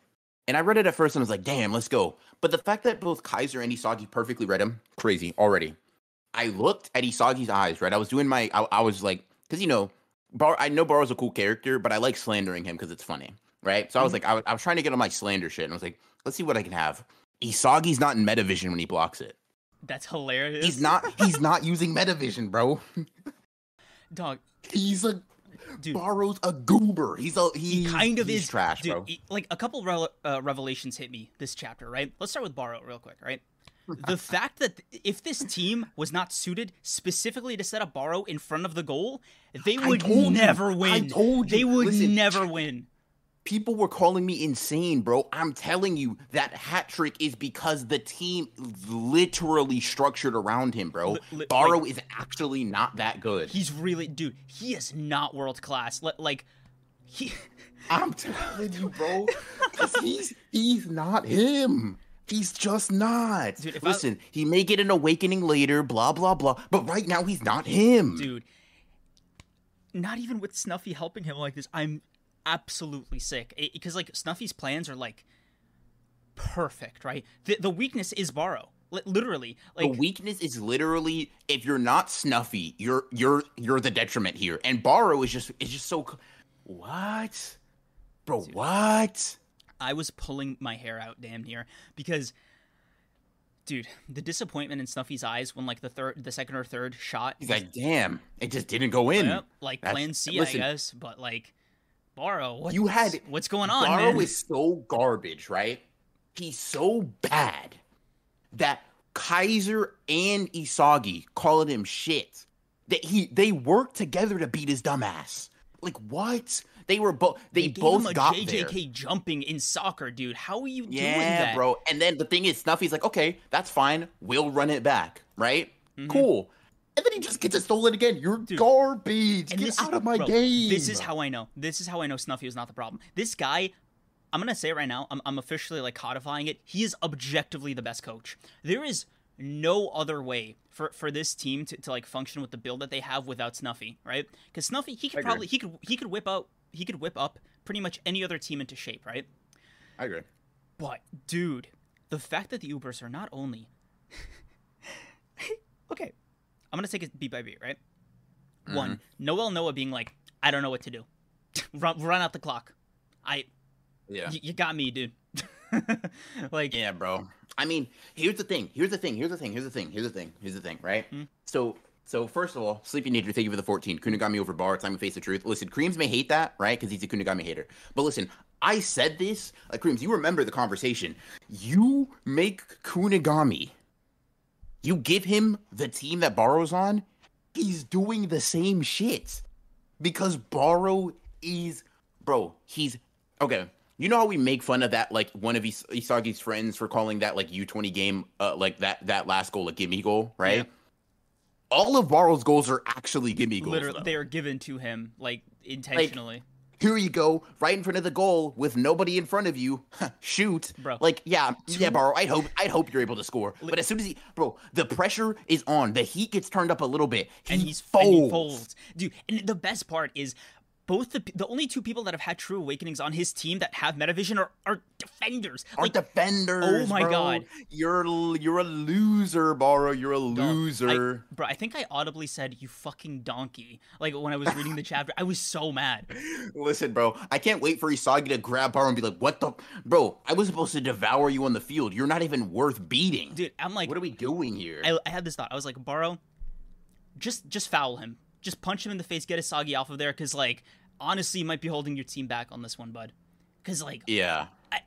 [SPEAKER 2] And I read it at first and I was like, damn, let's go. But the fact that both Kaiser and Isagi perfectly read him, crazy already. I looked at Isagi's eyes, right? I was doing my, I, I was like, because you know, Bar, I know Barrow's a cool character, but I like slandering him because it's funny, right? So I was
[SPEAKER 1] Mhm.
[SPEAKER 2] like, I was, I was trying to get on my slander shit, and I was like, let's see what I can have. Isagi's not in Metavision when he blocks it.
[SPEAKER 1] That's hilarious.
[SPEAKER 2] He's not. He's not (laughs) using Metavision, bro.
[SPEAKER 1] dog.
[SPEAKER 2] He's a
[SPEAKER 1] Dude,
[SPEAKER 2] Barrow's a goober. He's a
[SPEAKER 1] he
[SPEAKER 2] he's,
[SPEAKER 1] kind of
[SPEAKER 2] he's
[SPEAKER 1] is
[SPEAKER 2] trash,
[SPEAKER 1] dude,
[SPEAKER 2] bro.
[SPEAKER 1] he- like a couple rel uh, revelations hit me this chapter right let's start with borrow real quick right the (laughs) fact that if this team was not suited specifically to set up Borrow in front of the goal, they would
[SPEAKER 2] you.
[SPEAKER 1] never
[SPEAKER 2] I
[SPEAKER 1] win.
[SPEAKER 2] told you.
[SPEAKER 1] They would
[SPEAKER 2] Listen,
[SPEAKER 1] never win.
[SPEAKER 2] People were calling me insane, bro. I'm telling you that hat trick is because the team literally structured around him, bro.
[SPEAKER 1] Li-
[SPEAKER 2] Barrow
[SPEAKER 1] like-
[SPEAKER 2] is actually not that good.
[SPEAKER 1] He's really, dude. He is not world class. Li- Like, he. (laughs)
[SPEAKER 2] I'm telling you, bro. 'cause he's he's not him. He's just not.
[SPEAKER 1] Dude, if I-
[SPEAKER 2] Listen, he may get an awakening later, blah blah blah. But right now, he's not him.
[SPEAKER 1] dude. Not even with Snuffy helping him like this, I'm absolutely sick. Because like Snuffy's plans are like perfect, right? The the weakness is Borrow, Li- literally.
[SPEAKER 2] the
[SPEAKER 1] Like
[SPEAKER 2] weakness is literally if you're not snuffy, you're you're you're the detriment here. And Borrow is just is just so. What, bro? What?
[SPEAKER 1] I was pulling my hair out damn near because. Dude, the disappointment in Snuffy's eyes when like the third, the second or third shot,
[SPEAKER 2] He's like, damn, it just didn't go in.
[SPEAKER 1] Yep, like
[SPEAKER 2] That's-
[SPEAKER 1] plan C,
[SPEAKER 2] listen.
[SPEAKER 1] I guess. But like, Borrow, what's,
[SPEAKER 2] You had-
[SPEAKER 1] what's going on,
[SPEAKER 2] Borrow
[SPEAKER 1] man?
[SPEAKER 2] is so garbage, right? He's so bad that Kaiser and Isagi calling him shit. That he they worked together to beat his dumbass. Like what? They were both they,
[SPEAKER 1] gave
[SPEAKER 2] both got
[SPEAKER 1] JJK
[SPEAKER 2] there.
[SPEAKER 1] jumping in soccer, dude. How are you doing
[SPEAKER 2] Yeah,
[SPEAKER 1] that,
[SPEAKER 2] bro. And then the thing is, Snuffy's like, okay, that's fine. We'll run it back, right? Mm-hmm. Cool. And then he just gets it stolen again. You're.
[SPEAKER 1] Dude.
[SPEAKER 2] garbage. Get
[SPEAKER 1] this
[SPEAKER 2] out of my
[SPEAKER 1] bro,
[SPEAKER 2] game.
[SPEAKER 1] This is how I know. This is how I know Snuffy was not the problem. This guy, I'm gonna say it right now. I'm, I'm officially like codifying it. He is objectively the best coach. There is no other way for, for this team to, to like function with the build that they have without Snuffy, right? Because Snuffy, he could
[SPEAKER 2] I agree.
[SPEAKER 1] probably he could he could whip out he could whip up pretty much any other team into shape, right?
[SPEAKER 2] I agree.
[SPEAKER 1] But dude, the fact that the Ubers are not only (laughs) okay, I'm gonna take it beat by beat, right? One,
[SPEAKER 2] Mm-hmm.
[SPEAKER 1] Noel Noah being like, I don't know what to do. (laughs) run, run out the clock. I,
[SPEAKER 2] Yeah.
[SPEAKER 1] y- you got me, dude. (laughs) like,
[SPEAKER 2] Yeah, bro. I mean, here's the thing. Here's the thing. Here's the thing. Here's the thing. Here's the thing. Here's the thing. Right.
[SPEAKER 1] Hmm.
[SPEAKER 2] So, so first of all, Sleepy Nature, thank you for the 14. Kunigami over bar. Time to face the truth. Listen, Kreams may hate that, right? Because he's a Kunigami hater. But listen, I said this. Like Kreams, you remember the conversation. You make Kunigami. You give him the team that Borrow's on. He's doing the same shit because Borrow is, bro. He's okay. You know how we make fun of that, like one of Is- Isagi's friends for calling that like U twenty game, uh, like that that last goal a gimme goal, right?
[SPEAKER 1] Yeah.
[SPEAKER 2] All of Borrow's goals are actually gimme goals.
[SPEAKER 1] literally,
[SPEAKER 2] though.
[SPEAKER 1] they are given to him, like, intentionally.
[SPEAKER 2] Here you go, right in front of the goal with nobody in front of you. (laughs) Shoot,
[SPEAKER 1] Bro.
[SPEAKER 2] Like, yeah, yeah, Borrow. I'd hope, I'd hope you're able to score. But as soon as he, bro, the pressure is on. The heat gets turned up a little bit. He
[SPEAKER 1] and he's
[SPEAKER 2] folds.
[SPEAKER 1] and he folds, dude. And the best part is, both the the only two people that have had true awakenings on his team that have metavision are are defenders.
[SPEAKER 2] Are
[SPEAKER 1] like,
[SPEAKER 2] defenders.
[SPEAKER 1] oh my
[SPEAKER 2] bro.
[SPEAKER 1] God.
[SPEAKER 2] you're you're a loser, Borrow. You're a loser.
[SPEAKER 1] I, bro, I think I audibly said "you fucking donkey" like when I was reading the (laughs) chapter. I was so mad.
[SPEAKER 2] Listen, bro, I can't wait for Isagi to grab Borrow and be like, "What the, bro? I was supposed to devour you on the field. You're not even worth beating.
[SPEAKER 1] dude. I'm like,
[SPEAKER 2] what are we doing here?"
[SPEAKER 1] I, I had this thought. I was like, Borrow, just just foul him. Just punch him in the face. Get Asagi off of there, because like honestly, you might be holding your team back on this one, bud. Because like,
[SPEAKER 2] yeah.
[SPEAKER 1] I,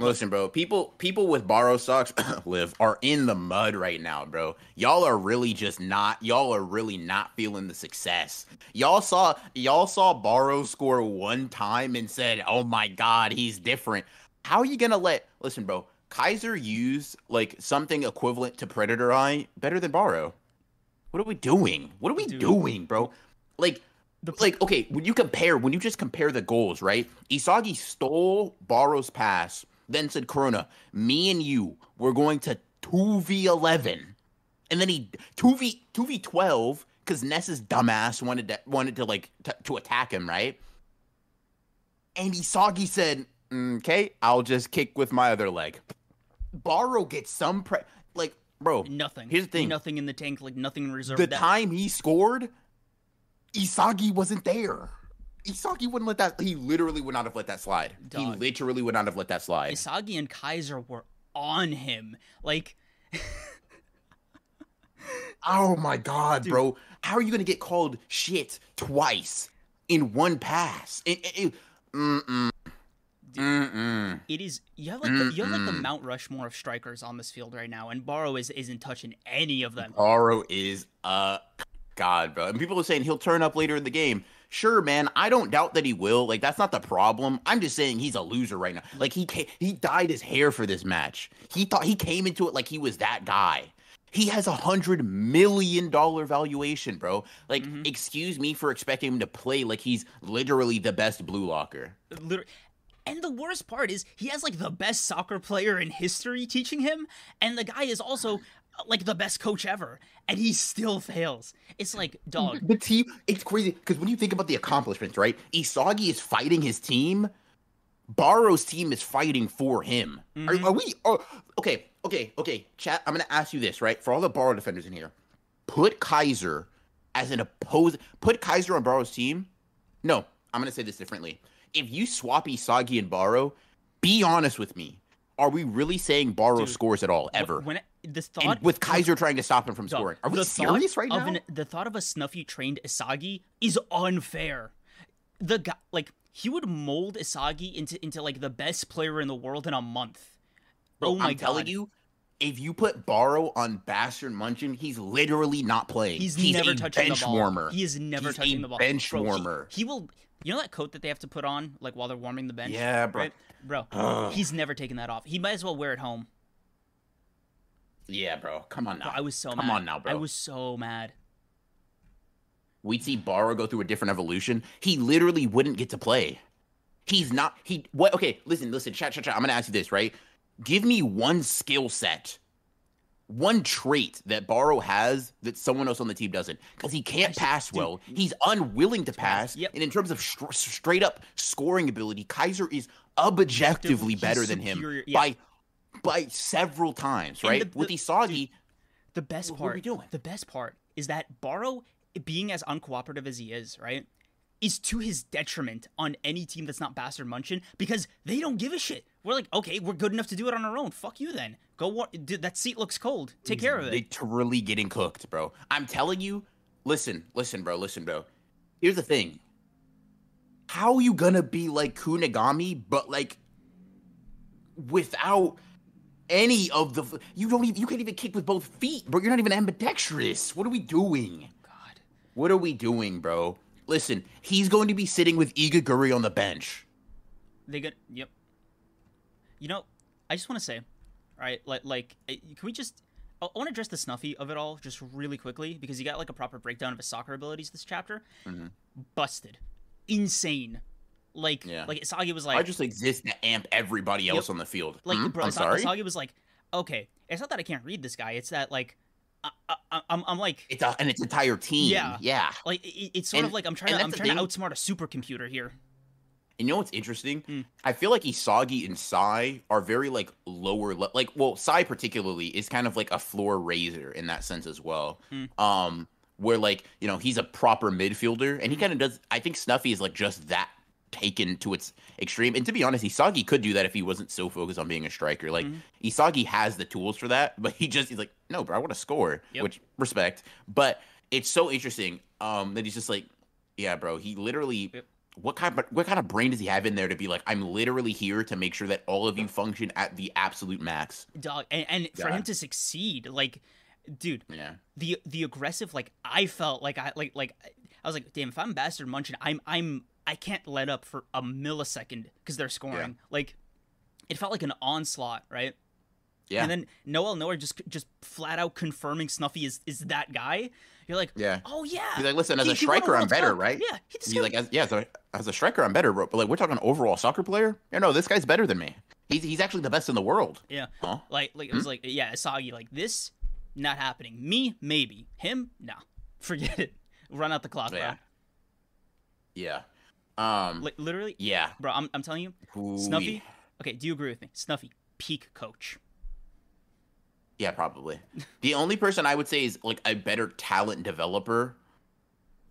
[SPEAKER 2] Listen, bro. People, people with borrow socks (coughs) live are in the mud right now, bro. Y'all are really just not. Y'all are really not feeling the success. Y'all saw, y'all saw borrow score one time and said, "Oh my god, he's different." How are you gonna let? Listen, bro. Kaiser used like something equivalent to Predator Eye better than borrow. What are we doing? What are we
[SPEAKER 1] Dude.
[SPEAKER 2] doing, bro? Like, like okay, when you compare, when you just compare the goals, right? Isagi stole Borrow's pass, then said, "Kurona, me and you, we're going to two v eleven," and then he two v two v twelve because Ness's dumbass wanted to wanted to like t- to attack him, right? And Isagi said, mm, "Okay, I'll just kick with my other leg." Borrow gets some pre bro.
[SPEAKER 1] nothing.
[SPEAKER 2] Here's the thing.
[SPEAKER 1] Nothing in the tank. Like nothing in reserve.
[SPEAKER 2] the
[SPEAKER 1] That-
[SPEAKER 2] time he scored, Isagi wasn't there. Isagi wouldn't let that. He literally would not have let that slide. He literally would not have let that slide.
[SPEAKER 1] Isagi and Kaiser were on him. Like, (laughs)
[SPEAKER 2] Oh my god, bro! How are you gonna get called shit twice in one pass? It, it, it-
[SPEAKER 1] It is you have like the, you have like the Mount Rushmore of strikers on this field right now, and Borrow is isn't touching any of them.
[SPEAKER 2] Borrow is a god, bro. And people are saying he'll turn up later in the game. Sure, man. I don't doubt that he will. Like that's not the problem. I'm just saying he's a loser right now. Like he he dyed his hair for this match. He thought he came into it like he was that guy. He has a hundred million dollar valuation, bro. Like,
[SPEAKER 1] Mhm.
[SPEAKER 2] excuse me for expecting him to play like he's literally the best blue locker.
[SPEAKER 1] Liter- And the worst part is he has like the best soccer player in history teaching him, and the guy is also uh, like the best coach ever, and he still fails. It's like, dog,
[SPEAKER 2] The team, it's crazy because when you think about the accomplishments, right? Isagi is fighting his team. Barrow's team is fighting for him.
[SPEAKER 1] Mhm.
[SPEAKER 2] Are, are we? Oh, okay, okay, okay. Chat. I'm gonna ask you this, right? For all the Barrow defenders in here, put Kaiser as an oppose. Put Kaiser on Barrow's team. No, I'm gonna say this differently. If you swap Isagi and Barrow, be honest with me. Are we really saying Barrow
[SPEAKER 1] Dude,
[SPEAKER 2] scores at all ever?
[SPEAKER 1] when it, the
[SPEAKER 2] and
[SPEAKER 1] thought
[SPEAKER 2] with Kaiser trying to stop him from
[SPEAKER 1] Dog,
[SPEAKER 2] scoring, are we serious
[SPEAKER 1] thought
[SPEAKER 2] right now?
[SPEAKER 1] An, the thought of a snuffy trained Isagi is unfair. The guy, like, he would mold Isagi into into like the best player in the world in a month.
[SPEAKER 2] Bro,
[SPEAKER 1] oh my
[SPEAKER 2] I'm telling
[SPEAKER 1] God.
[SPEAKER 2] you, if you put Barrow on Bastard München, he's literally not playing.
[SPEAKER 1] He's,
[SPEAKER 2] he's
[SPEAKER 1] never touching
[SPEAKER 2] bench
[SPEAKER 1] the ball.
[SPEAKER 2] warmer.
[SPEAKER 1] He is never
[SPEAKER 2] He's
[SPEAKER 1] touching the ball.
[SPEAKER 2] bench
[SPEAKER 1] Bro,
[SPEAKER 2] warmer.
[SPEAKER 1] He, will. You know that coat that they have to put on like while they're warming the bench.
[SPEAKER 2] Yeah, bro.
[SPEAKER 1] Right? Bro,
[SPEAKER 2] Ugh.
[SPEAKER 1] he's never taken that off. He might as well wear it home.
[SPEAKER 2] Yeah, bro. Come on
[SPEAKER 1] Bro,
[SPEAKER 2] now.
[SPEAKER 1] I was so
[SPEAKER 2] Come
[SPEAKER 1] mad.
[SPEAKER 2] on now, bro.
[SPEAKER 1] I was so mad.
[SPEAKER 2] We'd see Barrow go through a different evolution. He literally wouldn't get to play. He's not. He what? Okay, listen, listen. Chat, chat, chat. I'm gonna ask you this, right? Give me one skill set, one trait that Barrow has that someone else on the team doesn't, because he can't pass well. He's unwilling to pass.
[SPEAKER 1] Yep.
[SPEAKER 2] And in terms of str- straight up scoring ability, Kaiser is objectively better than him
[SPEAKER 1] yeah.
[SPEAKER 2] by by several times, right?
[SPEAKER 1] the-
[SPEAKER 2] With
[SPEAKER 1] the-
[SPEAKER 2] Isagi,
[SPEAKER 1] The best
[SPEAKER 2] What- what are
[SPEAKER 1] part.
[SPEAKER 2] we doing?
[SPEAKER 1] The best part is that Barrow, being as uncooperative as he is, right, is to his detriment on any team that's not Bastard München because they don't give a shit. We're like, okay, we're good enough to do it on our own. Fuck you then. Go. Wa- dude, that seat looks cold. Take care of it.
[SPEAKER 2] They're literally getting cooked, bro. I'm telling you, listen, listen, bro, listen, bro. Here's the thing. How you gonna be like Kunigami, but like without any of the you don't even you can't even kick with both feet, bro. You're not even ambidextrous. What are we doing?
[SPEAKER 1] God.
[SPEAKER 2] What are we doing, bro? Listen, he's going to be sitting with Igaguri on the bench.
[SPEAKER 1] They got. Yep. You know, I just want to say, right? Like, like, eh, can we just? I want to address the snuffy of it all just really quickly because you got like a proper breakdown of his soccer abilities this chapter.
[SPEAKER 2] Mhm.
[SPEAKER 1] Busted, insane. Like,
[SPEAKER 2] Yeah.
[SPEAKER 1] like Isagi was like, I
[SPEAKER 2] just exist to amp everybody else on the field.
[SPEAKER 1] like,
[SPEAKER 2] Hmm?
[SPEAKER 1] bro,
[SPEAKER 2] I'm sorry.
[SPEAKER 1] Isagi was like, okay, it's not that I can't read this guy. It's that like, I, I, I'm, I'm like,
[SPEAKER 2] It's a, and its entire team.
[SPEAKER 1] Yeah.
[SPEAKER 2] yeah.
[SPEAKER 1] like it, it's sort
[SPEAKER 2] And-
[SPEAKER 1] of like I'm trying to, I'm trying to outsmart a supercomputer here.
[SPEAKER 2] And you know what's interesting?
[SPEAKER 1] Mm.
[SPEAKER 2] I feel like Isagi and Sai are very like lower, le- like well, Sai particularly is kind of like a floor raiser in that sense as well.
[SPEAKER 1] Mm.
[SPEAKER 2] Um, where like you know he's a proper midfielder,
[SPEAKER 1] Hmm.
[SPEAKER 2] and he kind of does. I think Snuffy is like just that taken to its extreme. And to be honest, Isagi could do that if he wasn't so focused on being a striker. Like
[SPEAKER 1] Mhm.
[SPEAKER 2] Isagi has the tools for that, but he just he's like, no, bro, I want to score,
[SPEAKER 1] Yep.
[SPEAKER 2] which respect. But it's so interesting um that he's just like, yeah, bro, he literally.
[SPEAKER 1] Yep.
[SPEAKER 2] What kind of what kind of brain does he have in there to be like, I'm literally here to make sure that all of you function at the absolute max?
[SPEAKER 1] Dog, and, and for him to succeed, like, dude,
[SPEAKER 2] Yeah.
[SPEAKER 1] the the aggressive like I felt like I like like I was like, damn, if I'm Bastard München, I'm I'm I can't let up for a millisecond because they're scoring. Like it felt like an onslaught, right?
[SPEAKER 2] Yeah.
[SPEAKER 1] And then Noel Noah just just flat out confirming Snuffy is is that guy. You're like,
[SPEAKER 2] yeah.
[SPEAKER 1] oh yeah.
[SPEAKER 2] He's like, listen, as
[SPEAKER 1] He-
[SPEAKER 2] a striker, I'm better,
[SPEAKER 1] Cup.
[SPEAKER 2] right?
[SPEAKER 1] Yeah, he
[SPEAKER 2] He's
[SPEAKER 1] deserved-
[SPEAKER 2] like, as, yeah, so as a striker, I'm better, bro. But like, we're talking overall soccer player. Yeah, no, this guy's better than me. He's he's actually the best in the world.
[SPEAKER 1] yeah.
[SPEAKER 2] Huh?
[SPEAKER 1] Like like it
[SPEAKER 2] Hmm?
[SPEAKER 1] was like yeah, Asagi like this not happening. Me maybe. Him no. (laughs) Forget it. Run out the clock, bro.
[SPEAKER 2] Yeah. Yeah. Um.
[SPEAKER 1] Li- literally,
[SPEAKER 2] yeah.
[SPEAKER 1] bro. I'm I'm telling you,
[SPEAKER 2] Ooh-wee.
[SPEAKER 1] Snuffy. Okay, do you agree with me? Snuffy, peak coach.
[SPEAKER 2] Yeah, probably. the only person I would say is like a better talent developer,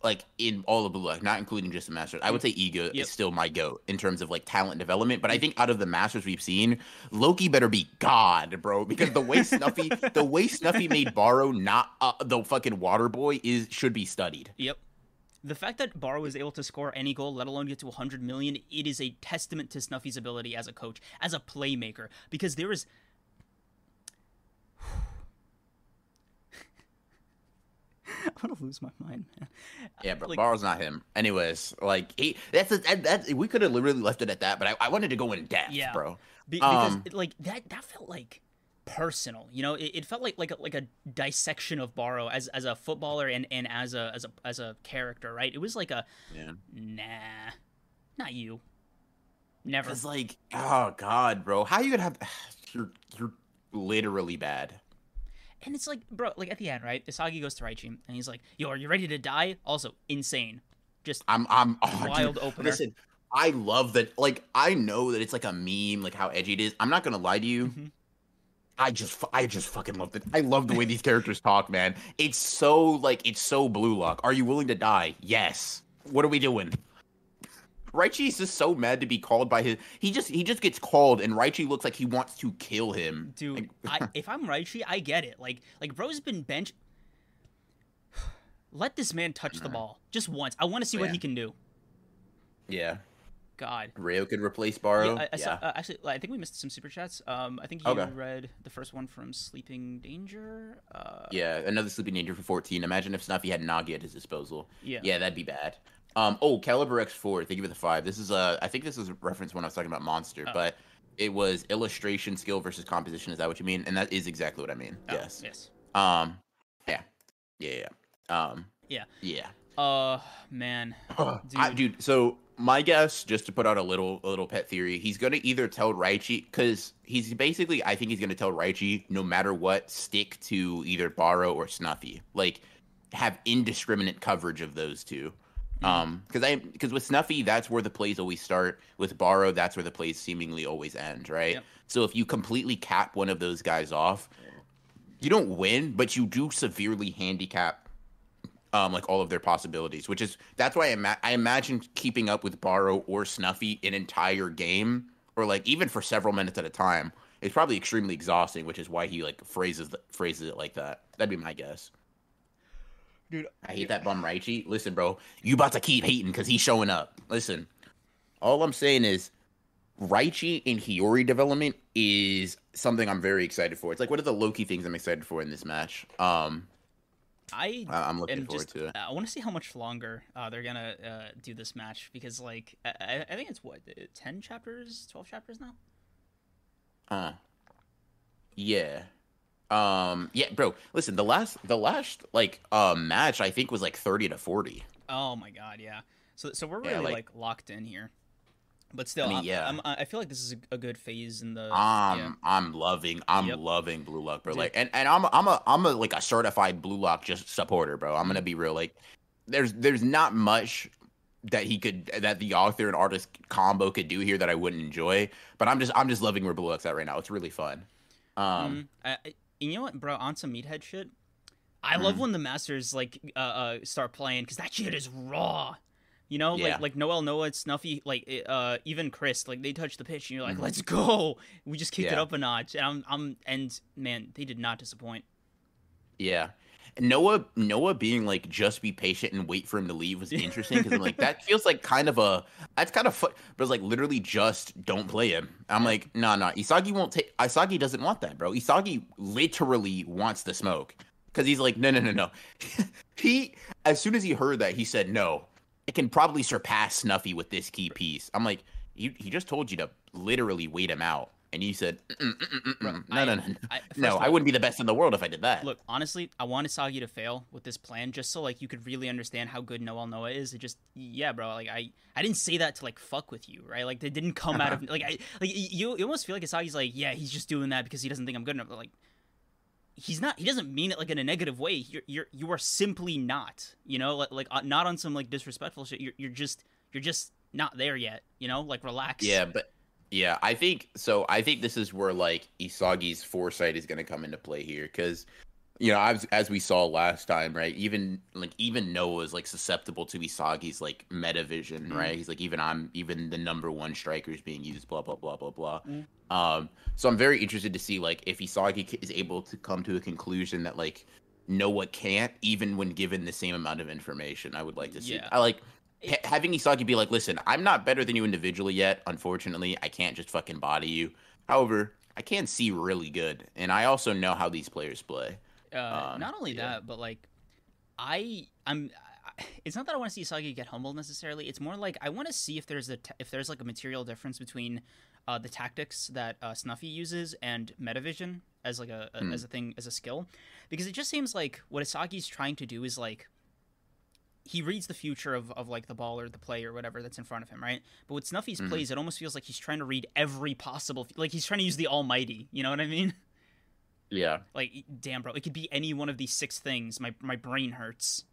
[SPEAKER 2] like in all of Blue Lock, not including just the Masters. I would say Ego
[SPEAKER 1] Yep.
[SPEAKER 2] is still my goat in terms of like talent development. But I think out of the Masters we've seen, Loki better be God, bro, because the way Snuffy, (laughs) the way Snuffy made Borrow not uh, the fucking water boy is should be studied.
[SPEAKER 1] Yep. the fact that Barrow was able to score any goal, let alone get to 100 million, it is a testament to Snuffy's ability as a coach, as a playmaker. Because there is. (laughs) I'm gonna lose my mind, man.
[SPEAKER 2] Yeah, but
[SPEAKER 1] Like-
[SPEAKER 2] Barrow's not him. Anyways, like he that's a, that, that we could have literally left it at that, but I, I wanted to go in depth,
[SPEAKER 1] Yeah.
[SPEAKER 2] bro.
[SPEAKER 1] Be- because
[SPEAKER 2] Um,
[SPEAKER 1] it, like that that felt like personal you know it, it felt like like a, like a dissection of Barrow as as a footballer and and as a as a as a character right it was like a
[SPEAKER 2] Yeah.
[SPEAKER 1] nah not you never
[SPEAKER 2] Cause like, oh god, bro, how you gonna have? (sighs) You're you're literally bad.
[SPEAKER 1] And it's like bro like at the end right Isagi goes to Raichi and he's like yo are you ready to die also insane just
[SPEAKER 2] I'm I'm oh, dude,
[SPEAKER 1] Wild opener.
[SPEAKER 2] Listen, I love that. Like, I know that it's like a meme, like how edgy it is. I'm not gonna lie to you.
[SPEAKER 1] Mhm.
[SPEAKER 2] I just I just fucking love it. I love the way these characters talk, man. It's so like it's so blue lock. Are you willing to die? Yes. What are we doing? Raichi is just so mad to be called by his. He just he just gets called, and Raichi looks like he wants to kill him.
[SPEAKER 1] dude
[SPEAKER 2] Like,
[SPEAKER 1] I, (laughs) if i'm Raichi, i get it like like bro's been bench (sighs) let this man touch the ball just once i want to see what
[SPEAKER 2] Yeah.
[SPEAKER 1] he can do
[SPEAKER 2] yeah,
[SPEAKER 1] god
[SPEAKER 2] Rayo could replace Barrow.
[SPEAKER 1] Yeah, I, I
[SPEAKER 2] yeah.
[SPEAKER 1] saw, uh, actually, I think we missed some super chats. Um, I think you
[SPEAKER 2] Okay.
[SPEAKER 1] read the first one from Sleeping Danger. Uh,
[SPEAKER 2] Yeah, another sleeping danger for 14. Imagine if Snuffy had Nagi at his disposal.
[SPEAKER 1] yeah,
[SPEAKER 2] Yeah, that'd be bad. Um, oh, Caliber X4. Thank you for the five. This is a. I think this is a reference when I was talking about Monster,
[SPEAKER 1] Oh.
[SPEAKER 2] but it was illustration skill versus composition. Is that what you mean? And that is exactly what I mean.
[SPEAKER 1] Oh,
[SPEAKER 2] yes.
[SPEAKER 1] yes.
[SPEAKER 2] Um, yeah, yeah, yeah. Um,
[SPEAKER 1] Yeah.
[SPEAKER 2] yeah.
[SPEAKER 1] Uh, man, (sighs)
[SPEAKER 2] I, dude, so my guess, just to put out a little a little pet theory, he's gonna either tell Raichi because he's basically, I think he's gonna tell Raichi, no matter what, stick to either Barrow or Snuffy, like have indiscriminate coverage of those two. Um, because I because with Snuffy, that's where the plays always start. With Barrow, that's where the plays seemingly always end, right?
[SPEAKER 1] Yep.
[SPEAKER 2] So if you completely cap one of those guys off, you don't win, but you do severely handicap um, like all of their possibilities, which is that's why I, ima- I imagine keeping up with Barrow or Snuffy an entire game, or like even for several minutes at a time, is probably extremely exhausting. Which is why he like phrases the, phrases it like that. That'd be my guess.
[SPEAKER 1] Dude.
[SPEAKER 2] I hate that bum Raichi. Listen, bro, you about to keep hating because he's showing up. Listen, all I'm saying is Raichi and Hiyori development is something I'm very excited for. It's like one of the Loki things I'm excited for in this match. Um,
[SPEAKER 1] I
[SPEAKER 2] I- I'm looking forward
[SPEAKER 1] just.
[SPEAKER 2] to it.
[SPEAKER 1] I want to see how much longer uh, they're gonna uh, do this match because, like, I, I- I think it's what uh, ten chapters, twelve chapters now.
[SPEAKER 2] Uh, yeah. Um, yeah, bro. Listen, the last, the last like uh match I think was like thirty to forty.
[SPEAKER 1] Oh my god, yeah. So so we're
[SPEAKER 2] Yeah,
[SPEAKER 1] really
[SPEAKER 2] like-
[SPEAKER 1] like, locked in here, but still,
[SPEAKER 2] I mean,
[SPEAKER 1] I'm-
[SPEAKER 2] yeah.
[SPEAKER 1] I'm, I feel like this is a, good phase in the.
[SPEAKER 2] Um,
[SPEAKER 1] yeah.
[SPEAKER 2] I'm loving, I'm
[SPEAKER 1] Yep.
[SPEAKER 2] loving Blue Lock, bro.
[SPEAKER 1] Dude.
[SPEAKER 2] Like, and and I'm a, I'm a I'm a like a certified Blue Lock just supporter, bro. I'm gonna be real. Like, there's there's not much that he could that the author and artist combo could do here that I wouldn't enjoy. But I'm just I'm just loving where Blue Lock's at right now. It's really fun. Um,
[SPEAKER 1] Mhm. I, You know what, bro? On some meathead shit. I love
[SPEAKER 2] Mhm.
[SPEAKER 1] when the masters like uh, uh start playing because that shit is raw. You know,
[SPEAKER 2] Yeah.
[SPEAKER 1] like like Noel, Noah, Snuffy, like uh even Chris, like they touch the pitch and you're like,
[SPEAKER 2] Mhm.
[SPEAKER 1] let's go. We just kicked it up a notch, and I'm I'm and man, they did not disappoint.
[SPEAKER 2] Yeah. Noah Noah being like just be patient and wait for him to leave was (laughs) interesting because I'm like that feels like kind of a that's kind of but it's like literally just don't play him. I'm like no no Isagi won't take Isagi doesn't want that bro. Isagi literally wants the smoke because he's like no no no no. (laughs) he as soon as he heard that he said no. It can probably surpass Snuffy with this key piece. I'm like he he just told you to literally wait him out and you said no
[SPEAKER 1] I-
[SPEAKER 2] no no no.
[SPEAKER 1] I, (laughs)
[SPEAKER 2] No, I wouldn't be the best in the world if I did that.
[SPEAKER 1] Look, honestly, I want Isagi to fail with this plan just so like you could really understand how good Noel Noah is. It just yeah, bro. Like I I didn't say that to like fuck with you, right? Like it didn't come out of (laughs) like I like you, you almost feel like Isagi's like yeah, he's just doing that because he doesn't think I'm good enough. But like he's not. He doesn't mean it like in a negative way. You're you're you are simply not. You know, like like uh, not on some like disrespectful shit. You're you're just you're just not there yet. You know, like relax.
[SPEAKER 2] Yeah, but yeah, I think so. I think this is where like Isagi's foresight is going to come into play here because you know, as as we saw last time, right? Even like even Noah is like susceptible to Isagi's like meta vision,
[SPEAKER 1] Mhm.
[SPEAKER 2] right? He's like even I'm even the number one striker is being used, blah blah blah blah blah.
[SPEAKER 1] Mm.
[SPEAKER 2] Um, so I'm very interested to see like if Isagi is able to come to a conclusion that like Noah can't, even when given the same amount of information. I would like to see.
[SPEAKER 1] Yeah.
[SPEAKER 2] I like ha- having Isagi be like, "Listen, I'm not better than you individually yet. Unfortunately, I can't just fucking body you. However, I can see really good, and I also know how these players play."
[SPEAKER 1] Uh,
[SPEAKER 2] Um,
[SPEAKER 1] not only
[SPEAKER 2] yeah.
[SPEAKER 1] that, but like, I I'm. It's not that I want to see Isagi get humbled necessarily. It's more like I want to see if there's a t- if there's like a material difference between uh, the tactics that uh, Snuffy uses and Metavision as like a, a
[SPEAKER 2] Hmm.
[SPEAKER 1] as a thing as a skill, because it just seems like what Isagi's trying to do is like he reads the future of, of like the ball or the play or whatever that's in front of him, right? But with Snuffy's
[SPEAKER 2] Mhm.
[SPEAKER 1] plays, it almost feels like he's trying to read every possible, like he's trying to use the Almighty. You know what I mean?
[SPEAKER 2] Yeah,
[SPEAKER 1] Like, damn, bro, it could be any one of these six things. My my brain hurts.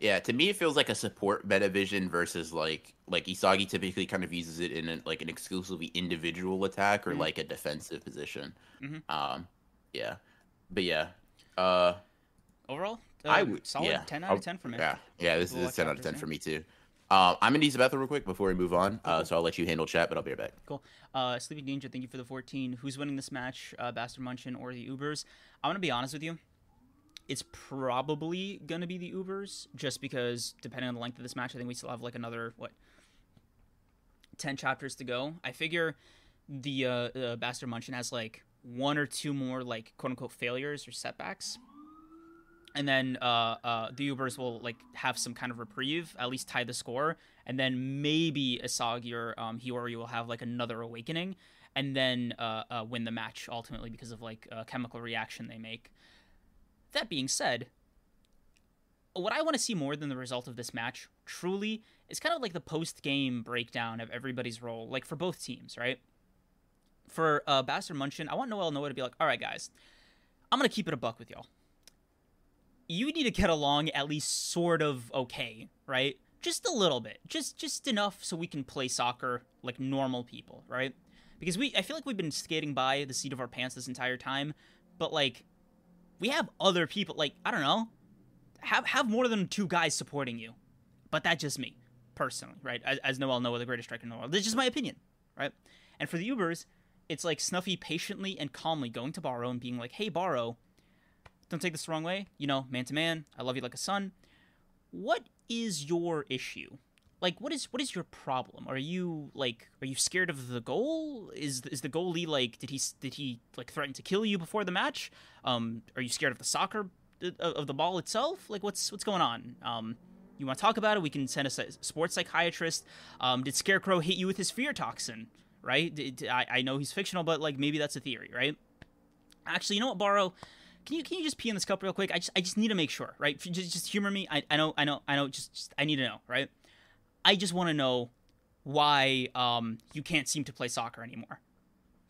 [SPEAKER 2] yeah. To me, it feels like a support Metavision versus like like Isagi typically kind of uses it in an, like an exclusively individual attack or
[SPEAKER 1] Mhm.
[SPEAKER 2] like a defensive position.
[SPEAKER 1] Mhm.
[SPEAKER 2] Um, yeah, but yeah, uh.
[SPEAKER 1] Overall, uh,
[SPEAKER 2] I would
[SPEAKER 1] solid
[SPEAKER 2] yeah.
[SPEAKER 1] ten out of ten for me.
[SPEAKER 2] Yeah, yeah. This
[SPEAKER 1] We'll
[SPEAKER 2] is a ten out of ten for me too. Um, I'm gonna use the bathroom real quick before we move on. Uh, so I'll let you handle chat, but I'll be right back.
[SPEAKER 1] Cool. Uh, Sleeping Danger, thank you for the 14. Who's winning this match, uh, Bastard München or the Ubers? I'm going to be honest with you. It's probably going to be the Ubers, just because depending on the length of this match, I think we still have like another, what, 10 chapters to go. I figure the uh, uh, Bastard München has like one or two more, like, quote unquote, failures or setbacks. And then uh, uh, the Ubers will like have some kind of reprieve, at least tie the score, and then maybe Isagi or um, will have like another awakening, and then uh, uh, win the match ultimately because of like a chemical reaction they make. That being said, what I want to see more than the result of this match, truly, is kind of like the post game breakdown of everybody's role, like for both teams, right? For uh, Bastard München, I want Noel Noa to be like, all right, guys, I'm to keep it a buck with y'all. You need to get along at least sort of okay, right? Just a little bit. Just just enough so we can play soccer like normal people, right? Because we I feel like we've been skating by the seat of our pants this entire time, but like we have other people like I don't know, have have more than two guys supporting you. But that's just me, personally, right? As, as Noel Noa, the greatest striker in the world. This is just my opinion, right? And for the Ubers, it's like Snuffy patiently and calmly going to Barou and being like, "Hey, Barou, don't take this the wrong way. You know, man to man, I love you like a son. What is your issue? Like, what is what is your problem? Are you like, are you scared of the goal? Is is the goalie like, did he did he like threaten to kill you before the match? Um, are you scared of the soccer of, of the ball itself? Like, what's what's going on? Um, you want to talk about it? We can send a sports psychiatrist. Um, did Scarecrow hit you with his fear toxin? Right? Did, I I know he's fictional, but like maybe that's a theory, right? Actually, you know what, Barou? Can you can you just pee in this cup real quick? I just I just need to make sure, right? Just just humor me. I, I know I know I know. Just, just I need to know, right? I just want to know why um you can't seem to play soccer anymore,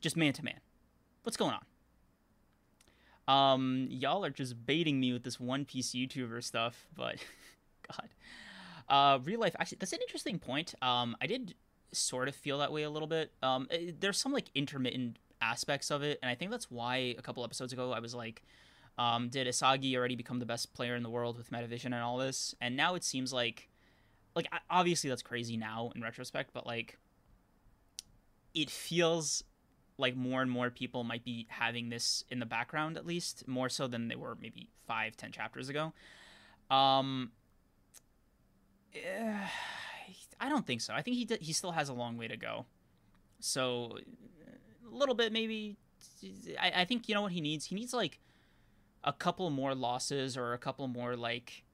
[SPEAKER 1] just man to man. What's going on? Um, y'all are just baiting me with this One Piece YouTuber stuff, but (laughs) God, uh, real life. Actually, that's an interesting point. Um, I did sort of feel that way a little bit. Um, eh, there's some like intermittent aspects of it, and I think that's why a couple episodes ago I was like, um, did Isagi already become the best player in the world with Metavision and all this? And now it seems like, like obviously that's crazy now in retrospect, but like, it feels like more and more people might be having this in the background at least more so than they were maybe five ten chapters ago. Um eh, i don't think so. I think he d- he still has a long way to go. So a little bit maybe I, I think you know what he needs? He needs like a couple more losses or a couple more like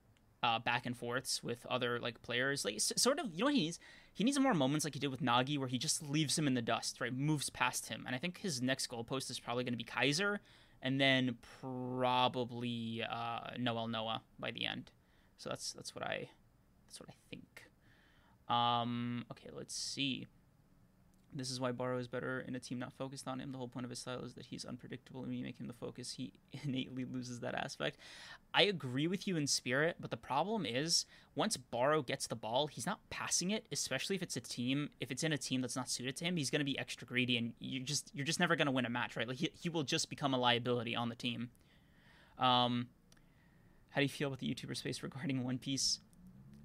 [SPEAKER 1] uh, back and forths with other like players like s- sort of you know what he needs he needs more moments like he did with Nagi where he just leaves him in the dust, right? Moves past him. And I think his next goalpost is probably going to be Kaiser and then probably uh, Noel Noa by the end. So that's that's what I that's what I think. Um okay, let's see. This is why Barou is better in a team not focused on him. The whole point of his style is that he's unpredictable, and when you make him the focus, he (laughs) innately loses that aspect. I agree with you in spirit, but the problem is once Barou gets the ball, he's not passing it, especially if it's a team. If it's in a team that's not suited to him, he's going to be extra greedy, and you just you're just never going to win a match, right? Like he he will just become a liability on the team. Um, how do you feel about the YouTuber space regarding One Piece?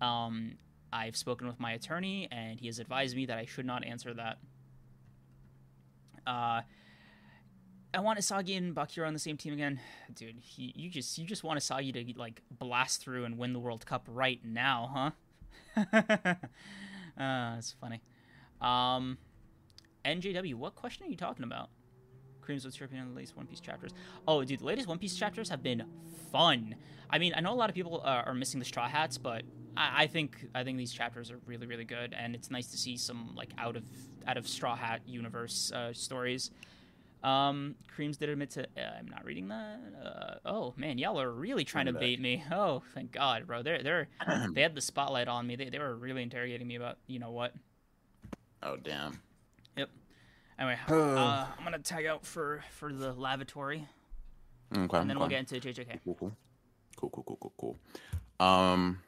[SPEAKER 1] Um, I've spoken with my attorney, and he has advised me that I should not answer that. Uh, I want Isagi and Bachira on the same team again, dude. He, you just you just want Isagi to like blast through and win the World Cup right now, huh? (laughs) uh, it's funny. Um, NJW, what question are you talking about? Kreams, what's your opinion on the latest One Piece chapters? Oh, dude, the latest One Piece chapters have been fun. I mean, I know a lot of people uh, are missing the Straw Hats, but I, I think I think these chapters are really really good, and it's nice to see some like out of out of Straw Hat universe uh, stories. Um, Kreams did admit to. Uh, I'm not reading that. Uh, oh man, y'all are really trying to bait me. (laughs) Oh, thank God, bro. They're they're (clears throat) they had the spotlight on me. They they were really interrogating me about you know what.
[SPEAKER 2] Oh damn.
[SPEAKER 1] Yep. Anyway, (sighs) uh, I'm gonna tag out for for the lavatory,
[SPEAKER 2] Okay.
[SPEAKER 1] and then we'll get into JJK.
[SPEAKER 2] Cool, cool, cool, cool, cool, cool, cool. Um,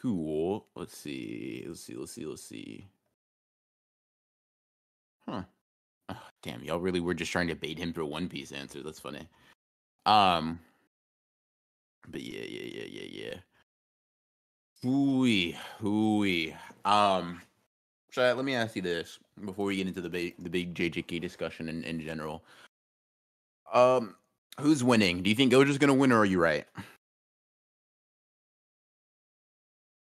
[SPEAKER 2] cool. Let's see. Let's see. Let's see. Let's see. Huh. Ah, damn, y'all really were just trying to bait him for One Piece answer. That's funny. Um, but yeah, yeah, yeah, yeah, yeah. Hooey, hooey. Um, so let me ask you this before we get into the big, the big JJK discussion in, in general. Um, who's winning? Do you think Gojo's gonna win, or are you right?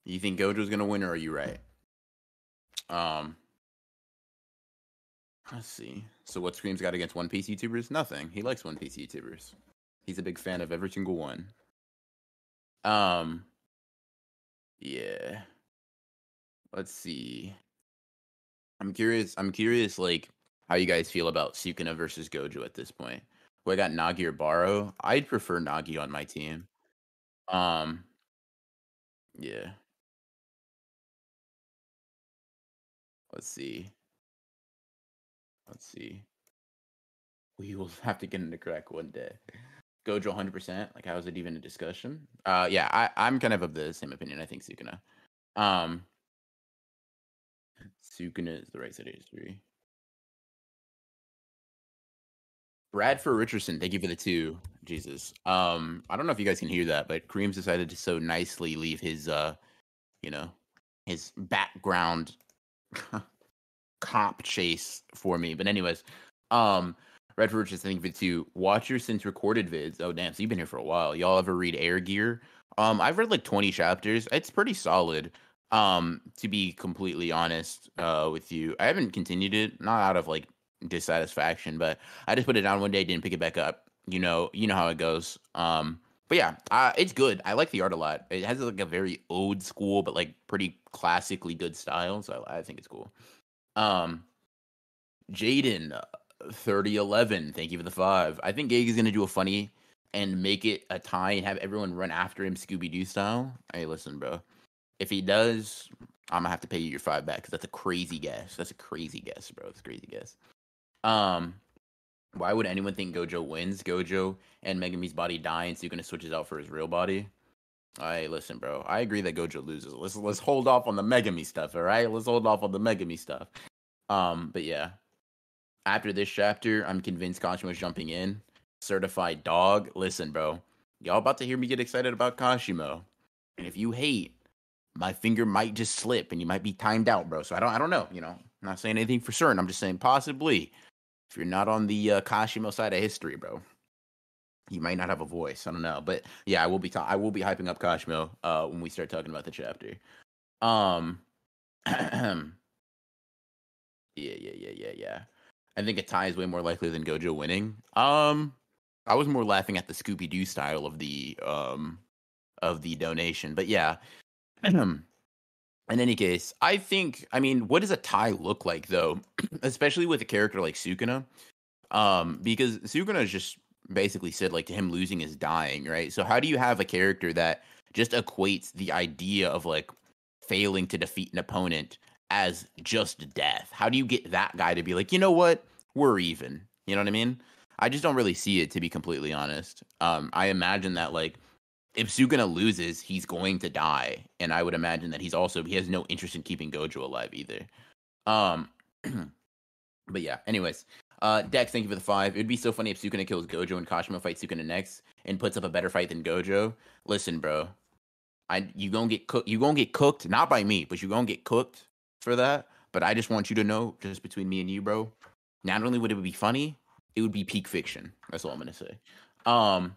[SPEAKER 2] You think Gojo's gonna win, or are you right? Um, let's see. So what Scream's got against One Piece YouTubers? Nothing. He likes One Piece YouTubers. He's a big fan of every single one. Um, yeah. Let's see. I'm curious. I'm curious, like how you guys feel about Sukuna versus Gojo at this point. Who I got Nagi or Barou? I'd prefer Nagi on my team. Um, yeah. Let's see. Let's see. We will (laughs) have to get into crack one day. Gojo 100%. Like, how is it even a discussion? Uh, yeah, I, I'm kind of of the same opinion. I think Sukuna. Um, Sukuna is the right side of history. Bradford Richardson, thank you for the two. Jesus. Um, I don't know if you guys can hear that, but Kreams decided to so nicely leave his uh, you know, his background (laughs) comp chase for me. But anyways, um Redford Richardson, thank you two. Watch your since recorded vids. Oh damn, so you've been here for a while. Y'all ever read Air Gear? Um, I've read like 20 chapters. It's pretty solid. Um, to be completely honest, uh, with you, I haven't continued it, not out of like dissatisfaction, but I just put it down one day, didn't pick it back up. You know, you know how it goes. Um, but yeah, uh, it's good. I like the art a lot. It has like a very old school, but like pretty classically good style. So I, I think it's cool. Um, Jaden, uh, 3011, thank you for the five. I think Gage is gonna do a funny and make it a tie and have everyone run after him Scooby Doo style. Hey, listen, bro. If he does, I'm gonna have to pay you your five back because that's a crazy guess. That's a crazy guess, bro. It's a crazy guess. Um, why would anyone think Gojo wins? Gojo and Megumi's body dying so die, and Sukuna switches out for his real body. Hey, listen, bro. I agree that Gojo loses. Let's let's hold off on the Megumi stuff, all right? Let's hold off on the Megumi stuff. Um, but yeah. After this chapter, I'm convinced Kashimo's jumping in. Certified dog. Listen, bro. Y'all about to hear me get excited about Kashimo. And if you hate, my finger might just slip and you might be timed out, bro. So I don't I don't know, you know. I'm not saying anything for certain. I'm just saying possibly if you're not on the uh, Kashimo side of history, bro, you might not have a voice. I don't know, but yeah, I will be ta- I will be hyping up Kashimo uh, when we start talking about the chapter. Um, (clears throat) yeah, yeah, yeah, yeah, yeah. I think a tie is way more likely than Gojo winning. Um, I was more laughing at the Scooby Doo style of the um of the donation, but yeah. (clears throat) in any case, I think I mean, what does a tie look like though? (clears throat) Especially with a character like Sukuna. Um, because Sukuna just basically said like to him losing is dying, right? So how do you have a character that just equates the idea of like failing to defeat an opponent as just death? How do you get that guy to be like, you know what, we're even? You know what I mean? I just don't really see it to be completely honest. Um, I imagine that like if Sukuna loses, he's going to die, and I would imagine that he's also he has no interest in keeping Gojo alive either. Um, (clears throat) but yeah. Anyways, uh, Dex, thank you for the five. It'd be so funny if Sukuna kills Gojo and Kashimo fights Sukuna next and puts up a better fight than Gojo. Listen, bro, I you gonna get cooked. You gonna get cooked, not by me, but you gonna get cooked for that. But I just want you to know, just between me and you, bro. Not only would it be funny, it would be peak fiction. That's all I'm gonna say. Um.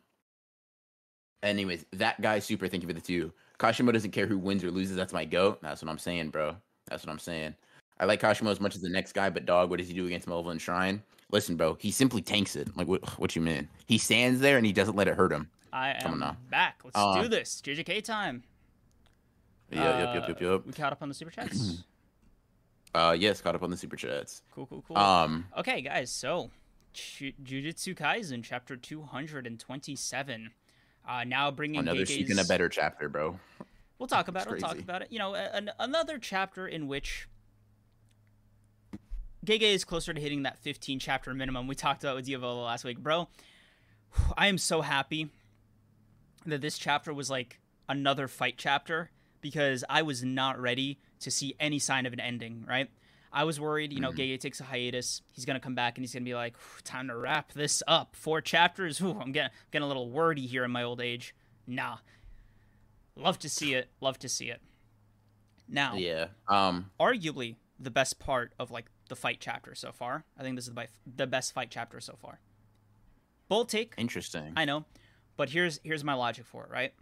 [SPEAKER 2] Anyways, that guy super. Thank you for the two. Kashimo doesn't care who wins or loses. That's my goat. That's what I'm saying, bro. That's what I'm saying. I like Kashimo as much as the next guy, but dog, what does he do against Malevolent Shrine? Listen, bro, he simply tanks it. Like, what? What you mean? He stands there and he doesn't let it hurt him.
[SPEAKER 1] I
[SPEAKER 2] Come on
[SPEAKER 1] am
[SPEAKER 2] now.
[SPEAKER 1] back. Let's
[SPEAKER 2] Uh,
[SPEAKER 1] do this. JJK time.
[SPEAKER 2] Yeah, yep, yep, yep,
[SPEAKER 1] Uh,
[SPEAKER 2] yep.
[SPEAKER 1] We caught up on the super chats. (clears throat)
[SPEAKER 2] Uh, yes, caught up on the super chats.
[SPEAKER 1] cool, cool, cool.
[SPEAKER 2] Um,
[SPEAKER 1] Okay, guys, so Ju- Jujutsu Kaisen chapter 227. Uh, now bringing
[SPEAKER 2] another
[SPEAKER 1] Gege's...
[SPEAKER 2] a better chapter, bro.
[SPEAKER 1] We'll talk (laughs) about
[SPEAKER 2] It's
[SPEAKER 1] it. We'll talk about it. You know, an, another chapter in which Gege is closer to hitting that 15 chapter minimum we talked about with Diavola last week, bro. I am so happy that this chapter was like another fight chapter because I was not ready to see any sign of an ending, right? I was worried, you know. Gege takes a hiatus. He's going to come back and he's going to be like, time to wrap this up. Four chapters. Ooh, I'm getting, getting a little wordy here in my old age. Nah. Love to see it. Love to see it. Now,
[SPEAKER 2] Yeah. Um,
[SPEAKER 1] arguably the best part of like the fight chapter so far. I think this is the, the best fight chapter so far. Bold take,
[SPEAKER 2] interesting.
[SPEAKER 1] I know, but here's here's my logic for it. Right,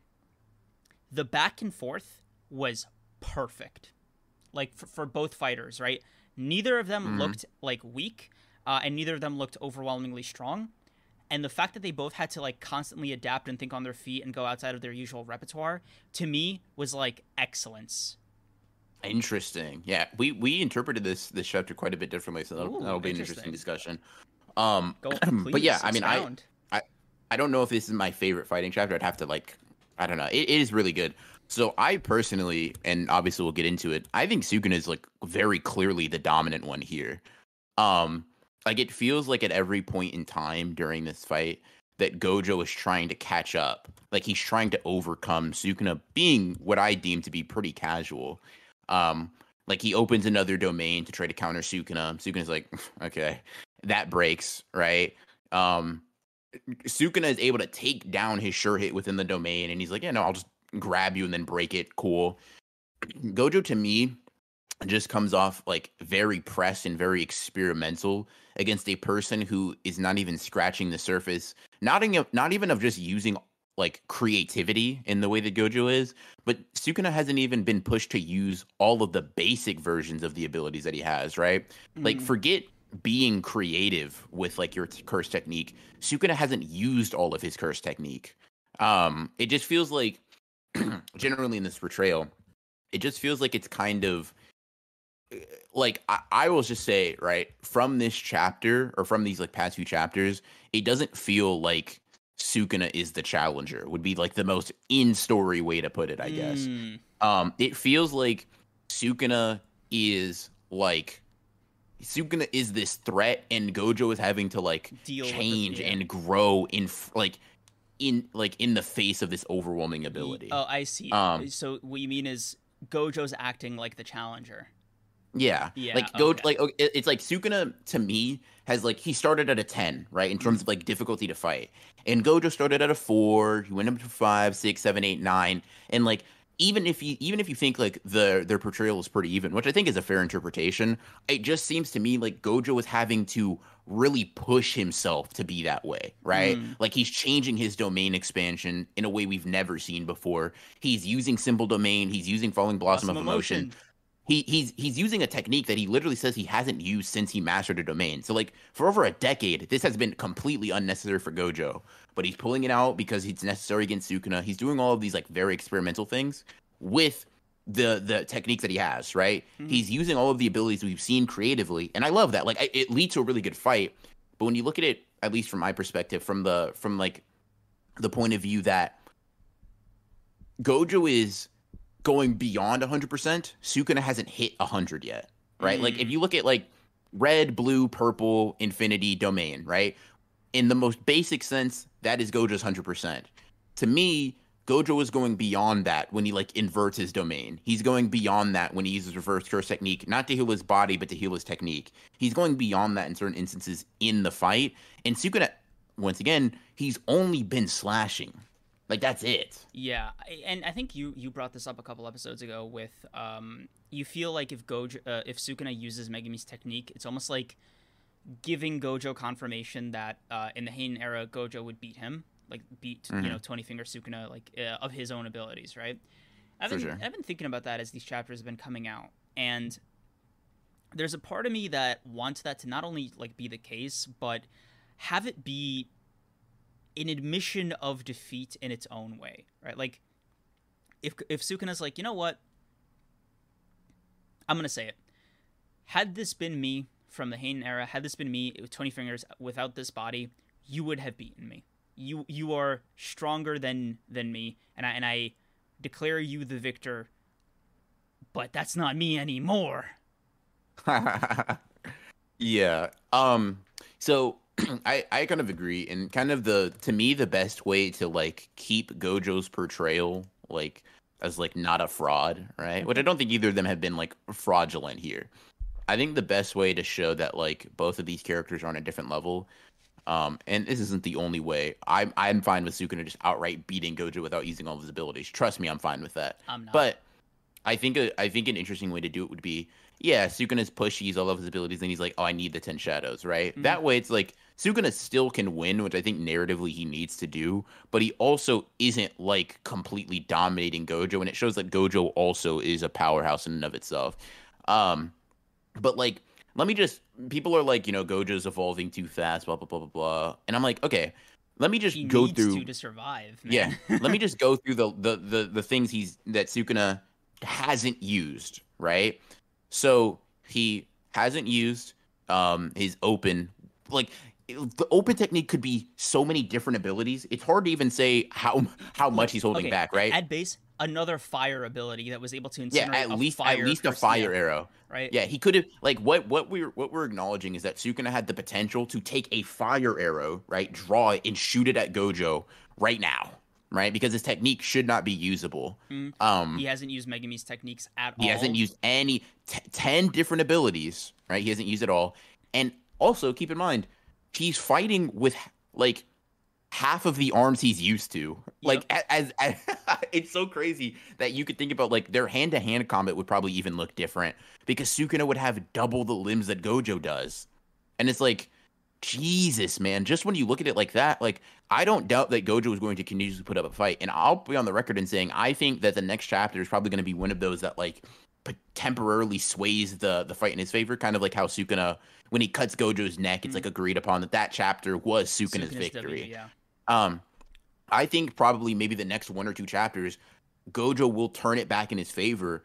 [SPEAKER 1] the back and forth was perfect, like for, for both fighters. Right, neither of them
[SPEAKER 2] Mhm.
[SPEAKER 1] looked like weak, uh, and neither of them looked overwhelmingly strong. And the fact that they both had to like constantly adapt and think on their feet and go outside of their usual repertoire, to me, was like excellence.
[SPEAKER 2] Interesting. Yeah, we we interpreted this this chapter quite a bit differently, so that'll,
[SPEAKER 1] Ooh,
[SPEAKER 2] that'll be an
[SPEAKER 1] interesting.
[SPEAKER 2] discussion. Um,
[SPEAKER 1] Go, (clears throat)
[SPEAKER 2] but yeah, I mean, I. I don't know if this is my favorite fighting chapter. I'd have to like, I don't know. It, it is really good. So I personally, and obviously we'll get into it. I think Sukuna is like very clearly the dominant one here. Um, like it feels like at every point in time during this fight that Gojo is trying to catch up. Like he's trying to overcome Sukuna being what I deem to be pretty casual. Um, like he opens another domain to try to counter Sukuna. Sukuna's like, (laughs) okay, that breaks, right? Um, Sukuna is able to take down his sure hit within the domain, and he's like, "Yeah, no, I'll just grab you and then break it. Cool." (clears throat) Gojo to me just comes off like very pressed and very experimental against a person who is not even scratching the surface, not in, not even of just using like creativity in the way that Gojo is, but Sukuna hasn't even been pushed to use all of the basic versions of the abilities that he has, right? Like
[SPEAKER 1] Mm.
[SPEAKER 2] forget being creative with like your t- curse technique. Sukuna hasn't used all of his curse technique. Um, it just feels like (clears throat) generally in this portrayal, it just feels like it's kind of uh, like I, I will just say right from this chapter or from these like past few chapters, it doesn't feel like Sukuna is the challenger. Would be like the most in story way to put it, I guess.
[SPEAKER 1] Mm.
[SPEAKER 2] Um, it feels like Sukuna is like Sukuna is this threat, and Gojo is having to like
[SPEAKER 1] Deal
[SPEAKER 2] change and grow in like in like in the face of this overwhelming ability.
[SPEAKER 1] Oh, I see.
[SPEAKER 2] Um,
[SPEAKER 1] so what you mean is Gojo's acting like the challenger.
[SPEAKER 2] Yeah,
[SPEAKER 1] Yeah,
[SPEAKER 2] like go
[SPEAKER 1] okay.
[SPEAKER 2] like it's like Sukuna to me has like he started at a ten, right, in terms of like difficulty to fight, and Gojo started at a four. He went up to five, six, seven, eight, nine, and like even if you even if you think like the their portrayal is pretty even, which I think is a fair interpretation, it just seems to me like Gojo was having to really push himself to be that way, right?
[SPEAKER 1] Mm.
[SPEAKER 2] Like he's changing his domain expansion in a way we've never seen before. He's using simple domain. He's using falling blossom,
[SPEAKER 1] Blossom
[SPEAKER 2] of emotion he he's he's using a technique that he literally says he hasn't used since he mastered a domain. So like for over a decade, this has been completely unnecessary for Gojo. But he's pulling it out because it's necessary against Sukuna. He's doing all of these like very experimental things with the the techniques that he has, right?
[SPEAKER 1] Mhm.
[SPEAKER 2] He's using all of the abilities we've seen creatively, and I love that. Like I- it leads to a really good fight. But when you look at it, at least from my perspective, from the from like the point of view that Gojo is going beyond 100%, Sukuna hasn't hit 100 yet, right? Like if
[SPEAKER 1] Mm.
[SPEAKER 2] you look at like red, blue, purple, infinity, domain, right? In the most basic sense, that is Gojo's 100%. To me, Gojo is going beyond that when he like inverts his domain. He's going beyond that when he uses reverse curse technique, not to heal his body, but to heal his technique. He's going beyond that in certain instances in the fight. And Sukuna, once again, he's only been slashing. Like that's it.
[SPEAKER 1] Yeah, and I think you you brought this up a couple episodes ago with um you feel like if Gojo uh, if Sukuna uses Megumi's technique, it's almost like giving Gojo confirmation that uh, in the Heian era, Gojo would beat him, like beat
[SPEAKER 2] Mhm.
[SPEAKER 1] you know Twenty Finger Sukuna, like uh, of his own abilities, right? I've been,
[SPEAKER 2] sure.
[SPEAKER 1] I've been thinking about that as these chapters have been coming out, and there's a part of me that wants that to not only like be the case, but have it be an admission of defeat in its own way, right? Like if if Sukuna's like, you know what, I'm gonna say it. Had this been me from the Heian era, had this been me with 20 fingers without this body, you would have beaten me. You you are stronger than than me, and I and I declare you the victor. But that's not me anymore. (laughs)
[SPEAKER 2] yeah. Um. So (clears throat) I I kind of agree, and kind of the to me the best way to like keep Gojo's portrayal like as like not a fraud, right? Which I don't think either of them have been like fraudulent here. I think the best way to show that like both of these characters are on a different level. Um, and this isn't the only way. I'm I'm fine with Sukuna just outright beating Gojo without using all of his abilities. Trust me, I'm fine with that.
[SPEAKER 1] I'm not.
[SPEAKER 2] But I think a, I think an interesting way to do it would be, yeah, Sukuna's pushy, he's all of his abilities, and he's like, oh, I need the ten shadows, right?
[SPEAKER 1] Mhm.
[SPEAKER 2] That way, it's like Sukuna still can win, which I think narratively he needs to do, but he also isn't like completely dominating Gojo, and it shows that Gojo also is a powerhouse in and of itself. Um, but like, let me just people are like, you know, Gojo's evolving too fast, blah blah blah blah blah, and I'm like, okay, let me just
[SPEAKER 1] he
[SPEAKER 2] go through
[SPEAKER 1] to to survive.
[SPEAKER 2] yeah let me just (laughs) go through the, the the the things he's that sukuna hasn't used right so he hasn't used um his open like the open technique could be so many different abilities it's hard to even say how how much he's holding
[SPEAKER 1] Okay,
[SPEAKER 2] back right
[SPEAKER 1] At base, another fire ability that was able to incinerate
[SPEAKER 2] yeah at
[SPEAKER 1] a
[SPEAKER 2] least
[SPEAKER 1] fire
[SPEAKER 2] at least a fire arrow
[SPEAKER 1] right?
[SPEAKER 2] yeah he could have like what what we're what we're acknowledging is that sukuna had the potential to take a fire arrow right draw it and shoot it at gojo right now right because his technique should not be usable
[SPEAKER 1] Mm.
[SPEAKER 2] um
[SPEAKER 1] He hasn't used Megumi's techniques at
[SPEAKER 2] He
[SPEAKER 1] all.
[SPEAKER 2] He hasn't used any t- 10 different abilities, right? He hasn't used it all. And also keep in mind, he's fighting with like half of the arms he's used to. Like a- as, as, (laughs) it's so crazy that you could think about like their hand-to-hand combat would probably even look different because Sukuna would have double the limbs that Gojo does. And it's like Jesus, man, just when you look at it like that, like I don't doubt that Gojo is going to continue to put up a fight. And I'll be on the record in saying I think that the next chapter is probably going to be one of those that like p- temporarily sways the the fight in his favor, kind of like how Sukuna when he cuts Gojo's neck, it's
[SPEAKER 1] Mhm.
[SPEAKER 2] like agreed upon that that chapter was Sukuna's,
[SPEAKER 1] Sukuna's
[SPEAKER 2] victory.
[SPEAKER 1] W, yeah.
[SPEAKER 2] Um, I think probably maybe the next one or two chapters, Gojo will turn it back in his favor.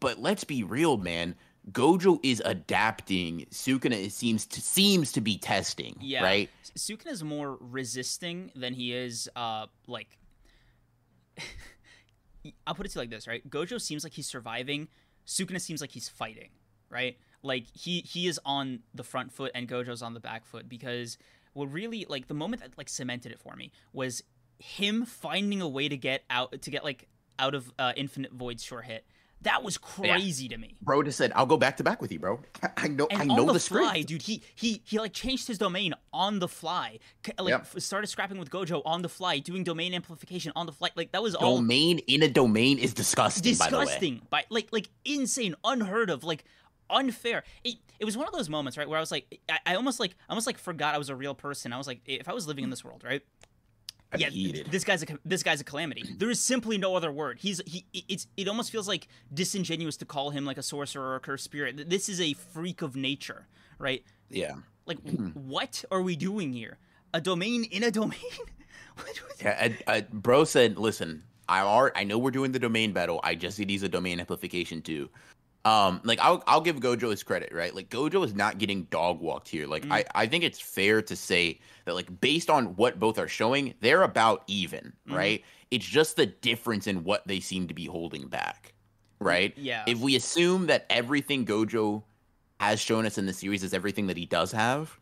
[SPEAKER 2] But let's be real, man. Gojo is adapting. Sukuna seems to seems to be testing.
[SPEAKER 1] Yeah.
[SPEAKER 2] Right.
[SPEAKER 1] Sukuna is more resisting than he is uh like (laughs) I'll put it to you like this, right? Gojo seems like he's surviving. Sukuna seems like he's fighting, right? Like he he is on the front foot and Gojo's on the back foot because what really like the moment that like cemented it for me was him finding a way to get out to get like out of uh, Infinite Void's sure hit. That was crazy to me.
[SPEAKER 2] Bro just said, "I'll go back to back with you, bro. I, (laughs) I know.
[SPEAKER 1] And
[SPEAKER 2] I know
[SPEAKER 1] on the,
[SPEAKER 2] the,
[SPEAKER 1] fly,
[SPEAKER 2] script.
[SPEAKER 1] dude, he he he like changed his domain on the fly. Like
[SPEAKER 2] Yep.
[SPEAKER 1] started scrapping with Gojo on the fly, doing domain amplification on the fly. Like that was all
[SPEAKER 2] Domain in a domain is disgusting. By the way,
[SPEAKER 1] disgusting, by, like like insane, unheard of, like unfair. It it was one of those moments, right, where I was like, I, I almost like I almost like forgot I was a real person. I was like, if I was living in this world, right?
[SPEAKER 2] I'd
[SPEAKER 1] yeah, this guy's a this guy's a calamity. There is simply no other word. He's he. It's it almost feels like disingenuous to call him like a sorcerer or a cursed spirit. This is a freak of nature, right?
[SPEAKER 2] yeah.
[SPEAKER 1] Like, (clears throat) what are we doing here? A domain in a domain? (laughs)
[SPEAKER 2] Yeah, a, a, bro said, "Listen, I are I know we're doing the domain battle. I just need to use a domain amplification too." Um, like I'll I'll give Gojo his credit, right? Like Gojo is not getting dog walked here. Like
[SPEAKER 1] Mm.
[SPEAKER 2] I I think it's fair to say that like based on what both are showing, they're about even,
[SPEAKER 1] Mhm.
[SPEAKER 2] right? It's just the difference in what they seem to be holding back, right?
[SPEAKER 1] Yeah.
[SPEAKER 2] If we assume that everything Gojo has shown us in the series is everything that he does have,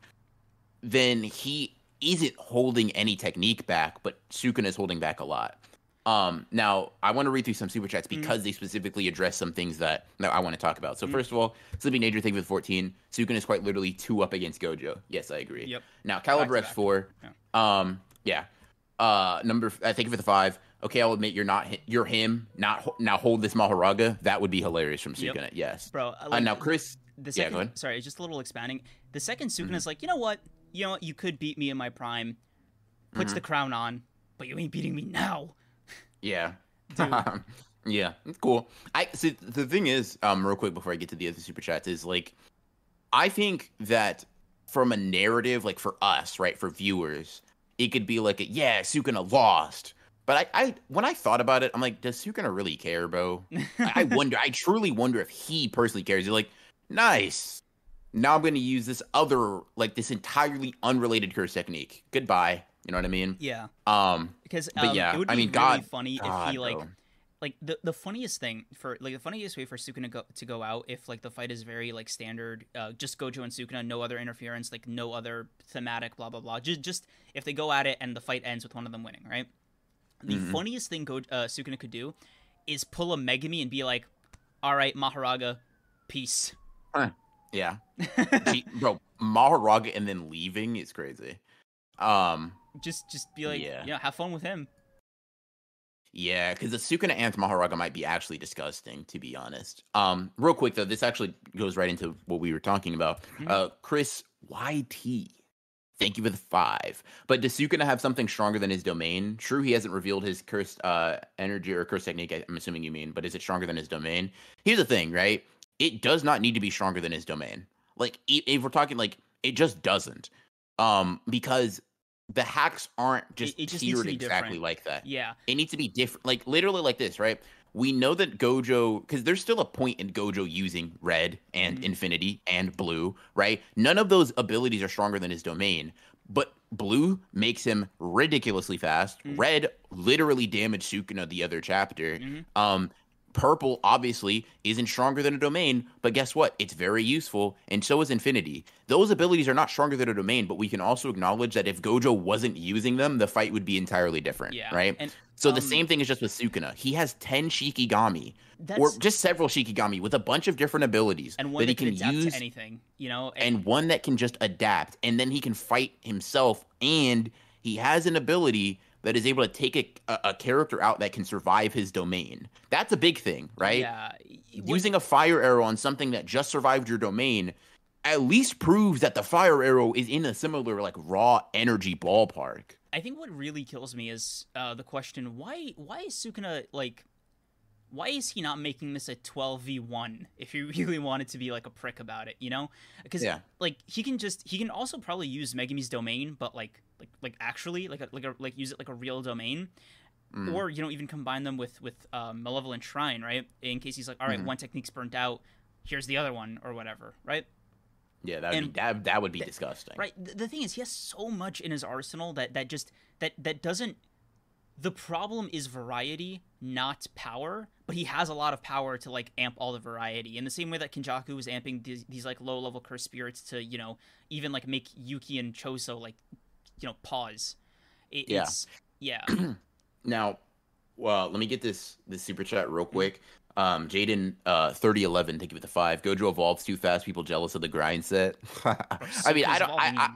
[SPEAKER 2] then he isn't holding any technique back, but Sukuna is holding back a lot. Um, now I want to read through some super chats
[SPEAKER 1] Mm.
[SPEAKER 2] because they specifically address some things that, that I want to talk about. So
[SPEAKER 1] Mm.
[SPEAKER 2] first of all, Sleeping Nature thing with 14, Sukuna is quite literally two up against Gojo. Yes, I agree.
[SPEAKER 1] Yep.
[SPEAKER 2] Now
[SPEAKER 1] to
[SPEAKER 2] X four, um, yeah. Uh, number I think for the five. Okay, I'll admit you're not you're him. Not now hold this Mahoraga. That would be hilarious from
[SPEAKER 1] Yep.
[SPEAKER 2] Sukuna. Yes.
[SPEAKER 1] Bro, I
[SPEAKER 2] Uh, now Chris,
[SPEAKER 1] the
[SPEAKER 2] yeah,
[SPEAKER 1] second,
[SPEAKER 2] ahead.
[SPEAKER 1] sorry, just a little expanding. The second
[SPEAKER 2] Mm-hmm.
[SPEAKER 1] Sukuna's like, you know what? You know what? You could beat me in my prime. Puts
[SPEAKER 2] Mhm.
[SPEAKER 1] the crown on, but you ain't beating me now.
[SPEAKER 2] Yeah. (laughs) Yeah, cool. I see the thing is, um, real quick before I get to the other super chats, is like I think that from a narrative, like for us, right, for viewers, it could be like, a, yeah, Sukuna lost. But I, I, when I thought about it, I'm like, does Sukuna really care, bro? I, I (laughs) wonder. I truly wonder if he personally cares. He's like, nice. Now I'm going to use this other, like this entirely unrelated curse technique. Goodbye. You know what I mean?
[SPEAKER 1] yeah,
[SPEAKER 2] Um,
[SPEAKER 1] because
[SPEAKER 2] But
[SPEAKER 1] um,
[SPEAKER 2] yeah,
[SPEAKER 1] it would be
[SPEAKER 2] I mean,
[SPEAKER 1] really
[SPEAKER 2] God-
[SPEAKER 1] funny if
[SPEAKER 2] God,
[SPEAKER 1] he like
[SPEAKER 2] bro.
[SPEAKER 1] like the the funniest thing for like the funniest way for Sukuna go, to go out if like the fight is very like standard, uh, just Gojo and Sukuna, no other interference, like no other thematic, blah blah blah. Just just if they go at it and the fight ends with one of them winning, right? The
[SPEAKER 2] Mhm.
[SPEAKER 1] funniest thing Go uh, Sukuna could do is pull a Megumi and be like, "All right, Mahoraga, peace."
[SPEAKER 2] Yeah. (laughs) Gee, bro, Mahoraga and then leaving is crazy. Um,
[SPEAKER 1] just just be like,
[SPEAKER 2] Yeah.
[SPEAKER 1] yeah, have fun with him.
[SPEAKER 2] yeah, because the Sukuna and Mahoraga might be actually disgusting, to be honest. Um, real quick though, this actually goes right into what we were talking about.
[SPEAKER 1] Mhm.
[SPEAKER 2] Uh, Chris YT. Thank you for the five. But does Sukuna have something stronger than his domain? True, he hasn't revealed his cursed uh, energy or curse technique. I'm assuming you mean, but is it stronger than his domain? Here's the thing, right? It does not need to be stronger than his domain. Like, if we're talking, like, it just doesn't. Um, because the hacks aren't just
[SPEAKER 1] it just
[SPEAKER 2] tiered exactly
[SPEAKER 1] different.
[SPEAKER 2] like that.
[SPEAKER 1] Yeah,
[SPEAKER 2] It needs to be different, like literally like this, right? We know that Gojo, because there's still a point in Gojo using red and
[SPEAKER 1] Mhm.
[SPEAKER 2] infinity and blue, right? None of those abilities are stronger than his domain, but blue makes him ridiculously fast.
[SPEAKER 1] Mhm.
[SPEAKER 2] Red literally damaged Sukuna the other chapter.
[SPEAKER 1] Mhm.
[SPEAKER 2] Um, purple obviously isn't stronger than a domain, but guess what? It's very useful, and so is infinity. Those abilities are not stronger than a domain, but we can also acknowledge that if Gojo wasn't using them, the fight would be entirely different,
[SPEAKER 1] yeah,
[SPEAKER 2] right?
[SPEAKER 1] And
[SPEAKER 2] So the
[SPEAKER 1] um,
[SPEAKER 2] same thing is just with Sukuna. He has 10 Shikigami,
[SPEAKER 1] that's
[SPEAKER 2] or just several Shikigami with a bunch of different abilities
[SPEAKER 1] and one
[SPEAKER 2] that he
[SPEAKER 1] that can
[SPEAKER 2] can use,
[SPEAKER 1] anything, you know.
[SPEAKER 2] and one that can just adapt, and then he can fight himself, and he has an ability that is able to take a, a, a character out that can survive his domain. That's a big thing, right?
[SPEAKER 1] Yeah,
[SPEAKER 2] Using a fire arrow on something that just survived your domain at least proves that the fire arrow is in a similar like raw energy ballpark.
[SPEAKER 1] I think what really kills me is uh, the question why why is Sukuna like why is he not making this a 12v1 if he (laughs) really wanted to be like a prick about it, you know? Because
[SPEAKER 2] Yeah.
[SPEAKER 1] like he can just he can also probably use Megumi's domain but like like like actually like a, like a, like use it like a real domain
[SPEAKER 2] Mm.
[SPEAKER 1] or you know even combine them with with um, malevolent shrine, right? In case he's like all right,
[SPEAKER 2] Mhm.
[SPEAKER 1] one technique's burnt out, here's the other one or whatever, right?
[SPEAKER 2] Yeah, that would
[SPEAKER 1] And-
[SPEAKER 2] be, that, that would be
[SPEAKER 1] Th-
[SPEAKER 2] disgusting.
[SPEAKER 1] Right. The, the thing is, he has so much in his arsenal that that just that that doesn't. The problem is variety, not power. But he has a lot of power to like amp all the variety. In the same way that Kenjaku was amping these, these like low level curse spirits to you know even like make Yuki and Choso like you know pause. It,
[SPEAKER 2] Yeah.
[SPEAKER 1] It's yeah. (clears throat)
[SPEAKER 2] Now, well, let me get this this super chat real
[SPEAKER 1] Mm-hmm.
[SPEAKER 2] quick. Um, Jaden, uh, thirty eleven, thank you for the five. Gojo evolves too fast. People jealous of the grind set. (laughs) I mean, I don't. I, I,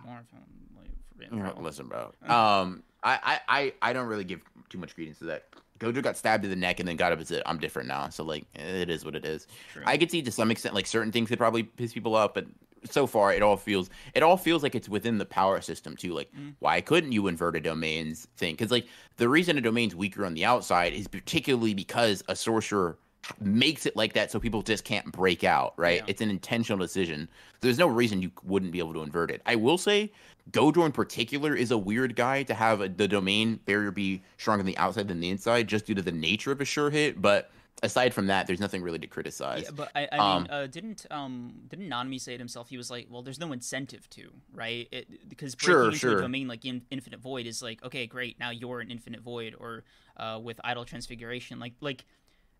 [SPEAKER 2] you know, listen, bro. (laughs) Um, I, I, I, I don't really give too much credence to that. Gojo got stabbed in the neck and then got up and said, "I'm different now." So like, it is what it is. I could see to some extent like certain things could probably piss people off, but so far it all feels it all feels like it's within the power system too. Like,
[SPEAKER 1] Mm.
[SPEAKER 2] why couldn't you invert a domains thing? Because like the reason a domain's weaker on the outside is particularly because a sorcerer makes it like that so people just can't break out right
[SPEAKER 1] Yeah.
[SPEAKER 2] it's an intentional decision there's no reason you wouldn't be able to invert it i will say gojo in particular is a weird guy to have a, the domain barrier be stronger on the outside than the inside just due to the nature of a sure hit but aside from that there's nothing really to criticize
[SPEAKER 1] Yeah, but I, I
[SPEAKER 2] Um,
[SPEAKER 1] mean, uh, didn't um didn't Nanami say it himself? He was like, well, there's no incentive to, right? It, because breaking
[SPEAKER 2] Sure,
[SPEAKER 1] into
[SPEAKER 2] sure.
[SPEAKER 1] a domain like in, Infinite Void is like, okay, great, now you're an Infinite Void, or uh, with Idle Transfiguration, like like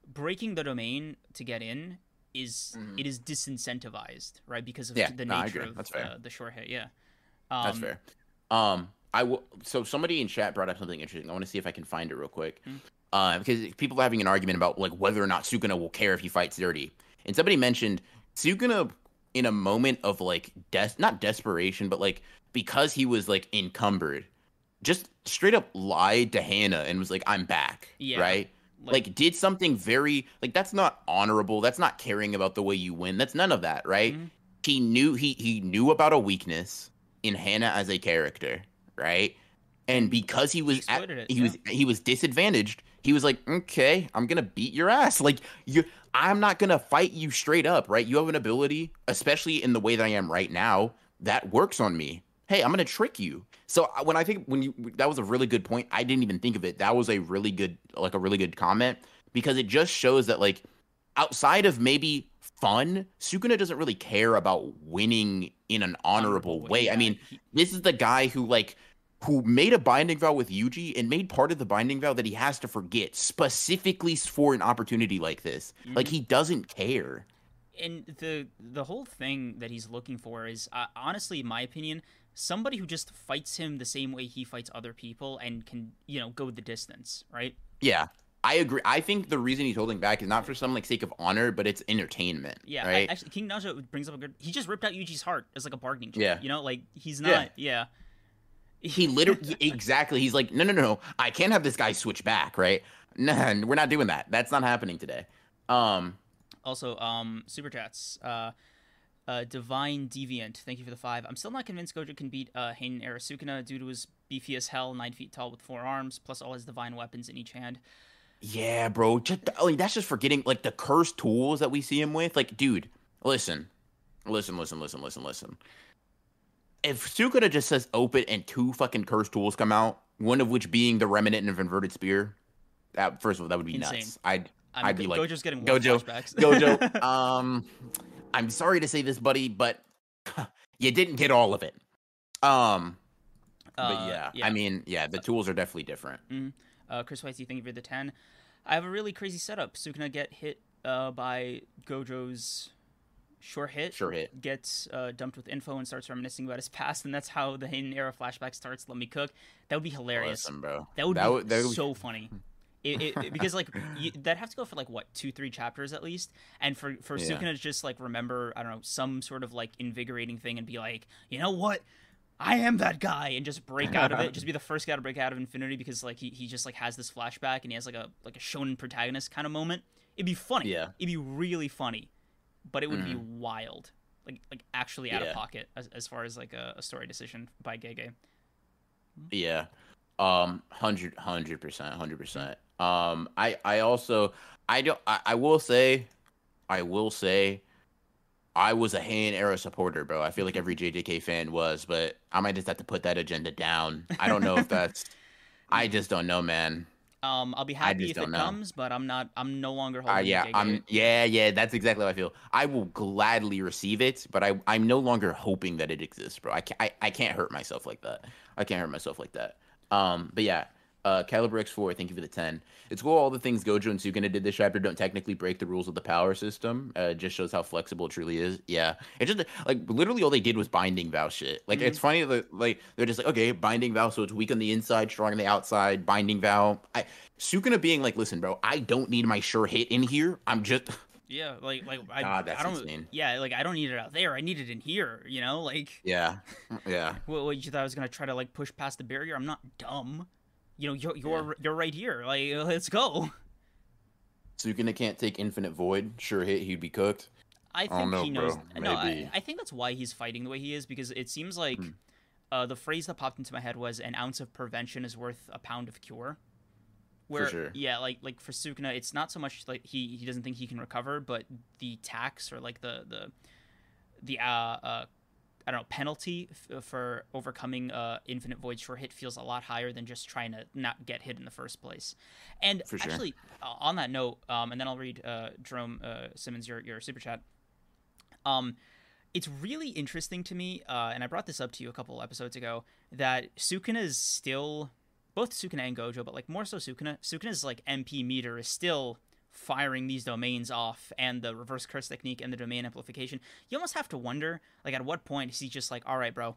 [SPEAKER 1] breaking the domain to get in is
[SPEAKER 2] Mhm.
[SPEAKER 1] it is disincentivized, right? Because of
[SPEAKER 2] Yeah,
[SPEAKER 1] the
[SPEAKER 2] no,
[SPEAKER 1] nature of. Uh, the sure hit. Yeah, um,
[SPEAKER 2] That's fair. Um, I will. So somebody in chat brought up something interesting. I want to see if I can find it real quick.
[SPEAKER 1] Hmm.
[SPEAKER 2] Uh, because people are having an argument about like whether or not Sukuna will care if he fights dirty. And somebody mentioned Sukuna in a moment of like des not desperation, but like because he was like encumbered, just straight up lied to Hana and was like, "I'm back."
[SPEAKER 1] Yeah.
[SPEAKER 2] Right. Like, did something very like that's not honorable. That's not caring about the way you win. That's none of that, right?
[SPEAKER 1] Mhm.
[SPEAKER 2] he knew he he knew about a weakness in Hana as a character, right? And because he was at,
[SPEAKER 1] it,
[SPEAKER 2] he
[SPEAKER 1] yeah.
[SPEAKER 2] was he was disadvantaged, he was like, "Okay, I'm to beat your ass." Like you I'm not to fight you straight up, right? You have an ability, especially in the way that I am right now, that works on me. Hey, I'm to trick you. So uh, when I think when you that was a really good point, I didn't even think of it. That was a really good like a really good comment because it just shows that like outside of maybe fun, Sukuna doesn't really care about winning in an honorable way. I
[SPEAKER 1] yeah,
[SPEAKER 2] mean, this is the guy who like who made a binding vow with Yuji and made part of the binding vow that he has to forget specifically for an opportunity like this. Like
[SPEAKER 1] Mm-hmm.
[SPEAKER 2] he doesn't care.
[SPEAKER 1] and the the whole thing that he's looking for is uh, honestly in my opinion somebody who just fights him the same way he fights other people and can you know go the distance right
[SPEAKER 2] Yeah. I agree. I think the reason he's holding back is not for some like sake of honor, but it's entertainment.
[SPEAKER 1] yeah
[SPEAKER 2] Right.
[SPEAKER 1] I, actually king naja brings up a good he just ripped out yuji's heart as like a bargaining chip
[SPEAKER 2] Yeah.
[SPEAKER 1] you know like he's
[SPEAKER 2] Yeah.
[SPEAKER 1] not yeah,
[SPEAKER 2] he literally exactly he's like no no no no i can't have this guy switch back right (laughs) nah we're not doing that that's not happening today um
[SPEAKER 1] Also, um, super chats. Uh, uh, Divine Deviant, thank you for the five. I'm still not convinced Gojo can beat uh, Heian era Sukuna due to his beefy as hell, nine feet tall with four arms, plus all his divine weapons in each hand.
[SPEAKER 2] yeah bro just like that's just forgetting like the cursed tools that we see him with like dude listen listen listen listen listen listen if sukuna just says open and two fucking cursed tools come out one of which being the remnant of inverted spear that first of all that would be
[SPEAKER 1] Insane.
[SPEAKER 2] nuts i'd
[SPEAKER 1] I mean,
[SPEAKER 2] I'd be like,
[SPEAKER 1] Gojo's getting
[SPEAKER 2] Gojo,
[SPEAKER 1] flashbacks.
[SPEAKER 2] Gojo, (laughs) um, I'm sorry to say this, buddy, but (laughs) you didn't get all of it. Um, but
[SPEAKER 1] Uh,
[SPEAKER 2] yeah, I mean, yeah, the tools are definitely different.
[SPEAKER 1] Uh, Chris thank you for the 10. I have a really crazy setup. Sukuna get hit uh, by Gojo's short hit.
[SPEAKER 2] Sure hit.
[SPEAKER 1] Gets uh, dumped with info and starts reminiscing about his past, and that's how the Heian era flashback starts. Let me cook. That would be hilarious.
[SPEAKER 2] Listen, bro,
[SPEAKER 1] That would
[SPEAKER 2] that
[SPEAKER 1] be
[SPEAKER 2] would- that would-
[SPEAKER 1] so funny. (laughs) It, it, because like you, that have to go for like what two three chapters at least, and for for
[SPEAKER 2] Yeah.
[SPEAKER 1] Sukuna to just like remember I don't know some sort of like invigorating thing and be like you know what I am that guy and just break out of it, just be the first guy to break out of Infinity because like he, he just like has this flashback and he has like a like a shonen protagonist kind of moment. It'd be funny.
[SPEAKER 2] Yeah.
[SPEAKER 1] It'd be really funny, but it would be wild, like like actually out
[SPEAKER 2] Yeah.
[SPEAKER 1] of pocket as, as far as like a, a story decision by Gege.
[SPEAKER 2] Yeah. Um, hundred, hundred percent, hundred percent. Um, I, I also, I don't, I, I will say, I will say, I was a Heian era supporter, bro. I feel like every JJK fan was, but I might just have to put that agenda down. I don't know if (laughs) that's, I just don't know, man.
[SPEAKER 1] Um, I'll be happy if it
[SPEAKER 2] know.
[SPEAKER 1] comes, but I'm not. I'm no longer
[SPEAKER 2] Uh,
[SPEAKER 1] holding.
[SPEAKER 2] yeah,
[SPEAKER 1] Gege.
[SPEAKER 2] I'm, yeah, yeah. That's exactly how I feel. I will gladly receive it, but I, I'm no longer hoping that it exists, bro. I can't, I, I can't hurt myself like that. I can't hurt myself like that. Um, but yeah, uh, Caliber X4, thank you for the 10. It's cool all the things Gojo and Sukuna did this chapter don't technically break the rules of the power system. Uh, it just shows how flexible it truly is. Yeah. It just, like, literally all they did was binding vow shit. Like, it's funny that, like, they're just like, okay, binding vow, so it's weak on the inside, strong on the outside, binding vow. I, Sukuna being like, listen, bro, I don't need my sure hit in here. I'm just, (laughs)
[SPEAKER 1] Yeah, like like I,
[SPEAKER 2] God, that's
[SPEAKER 1] I don't.
[SPEAKER 2] insane.
[SPEAKER 1] Yeah, like I don't need it out there. I need it in here. You know, like
[SPEAKER 2] yeah, yeah. (laughs)
[SPEAKER 1] what, what you thought I was gonna try to like push past the barrier? I'm not dumb. You know, you're you're you're right here. Like (laughs) let's go.
[SPEAKER 2] Sukuna can't take infinite void. Sure hit, he'd be cooked.
[SPEAKER 1] I
[SPEAKER 2] Oh,
[SPEAKER 1] think
[SPEAKER 2] no,
[SPEAKER 1] he knows.
[SPEAKER 2] bro.
[SPEAKER 1] No, I, I think that's why he's fighting the way he is because it seems like
[SPEAKER 2] Hmm.
[SPEAKER 1] uh, the phrase that popped into my head was "an ounce of prevention is worth a pound of cure." Where,
[SPEAKER 2] sure.
[SPEAKER 1] yeah, like like for Sukuna, it's not so much like he he doesn't think he can recover, but the tax or like the the the uh, uh I don't know penalty f- for overcoming uh infinite void sure hit feels a lot higher than just trying to not get hit in the first place. And
[SPEAKER 2] sure.
[SPEAKER 1] actually, uh, on that note, um, and then I'll read uh Jerome uh, Simmons your your super chat. Um, it's really interesting to me, uh, and I brought this up to you a couple episodes ago, that Sukuna is still both Sukuna and Gojo, but like more so Sukuna. Sukuna's like MP meter is still firing these domains off, and the reverse curse technique and the domain amplification. You almost have to wonder, like, at what point is he just like, all right, bro,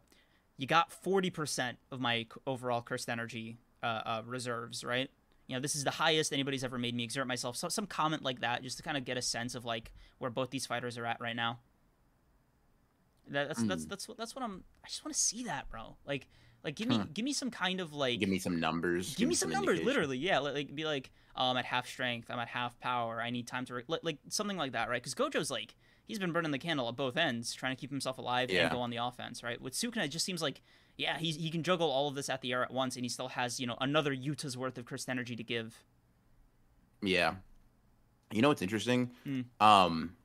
[SPEAKER 1] you got forty percent of my overall cursed energy uh, uh, reserves, right? You know, this is the highest anybody's ever made me exert myself. So some comment like that, just to kind of get a sense of like where both these fighters are at right now. That, that's that's
[SPEAKER 2] Hmm.
[SPEAKER 1] that's what that's what I'm. I just want to see that, bro. Like, like give me give me some kind of like
[SPEAKER 2] Give me some numbers.
[SPEAKER 1] give me some numbers literally yeah li- like be like oh, i'm at half strength i'm at half power i need time to re-, like something like that right because gojo's like he's been burning the candle at both ends, trying to keep himself alive
[SPEAKER 2] Yeah.
[SPEAKER 1] and go on the offense, right? With Sukuna, it just seems like, yeah, he's, he can juggle all of this at the air at once, and he still has, you know, another Yuta's worth of cursed energy to give.
[SPEAKER 2] Yeah. You know what's interesting?
[SPEAKER 1] Hmm.
[SPEAKER 2] Um,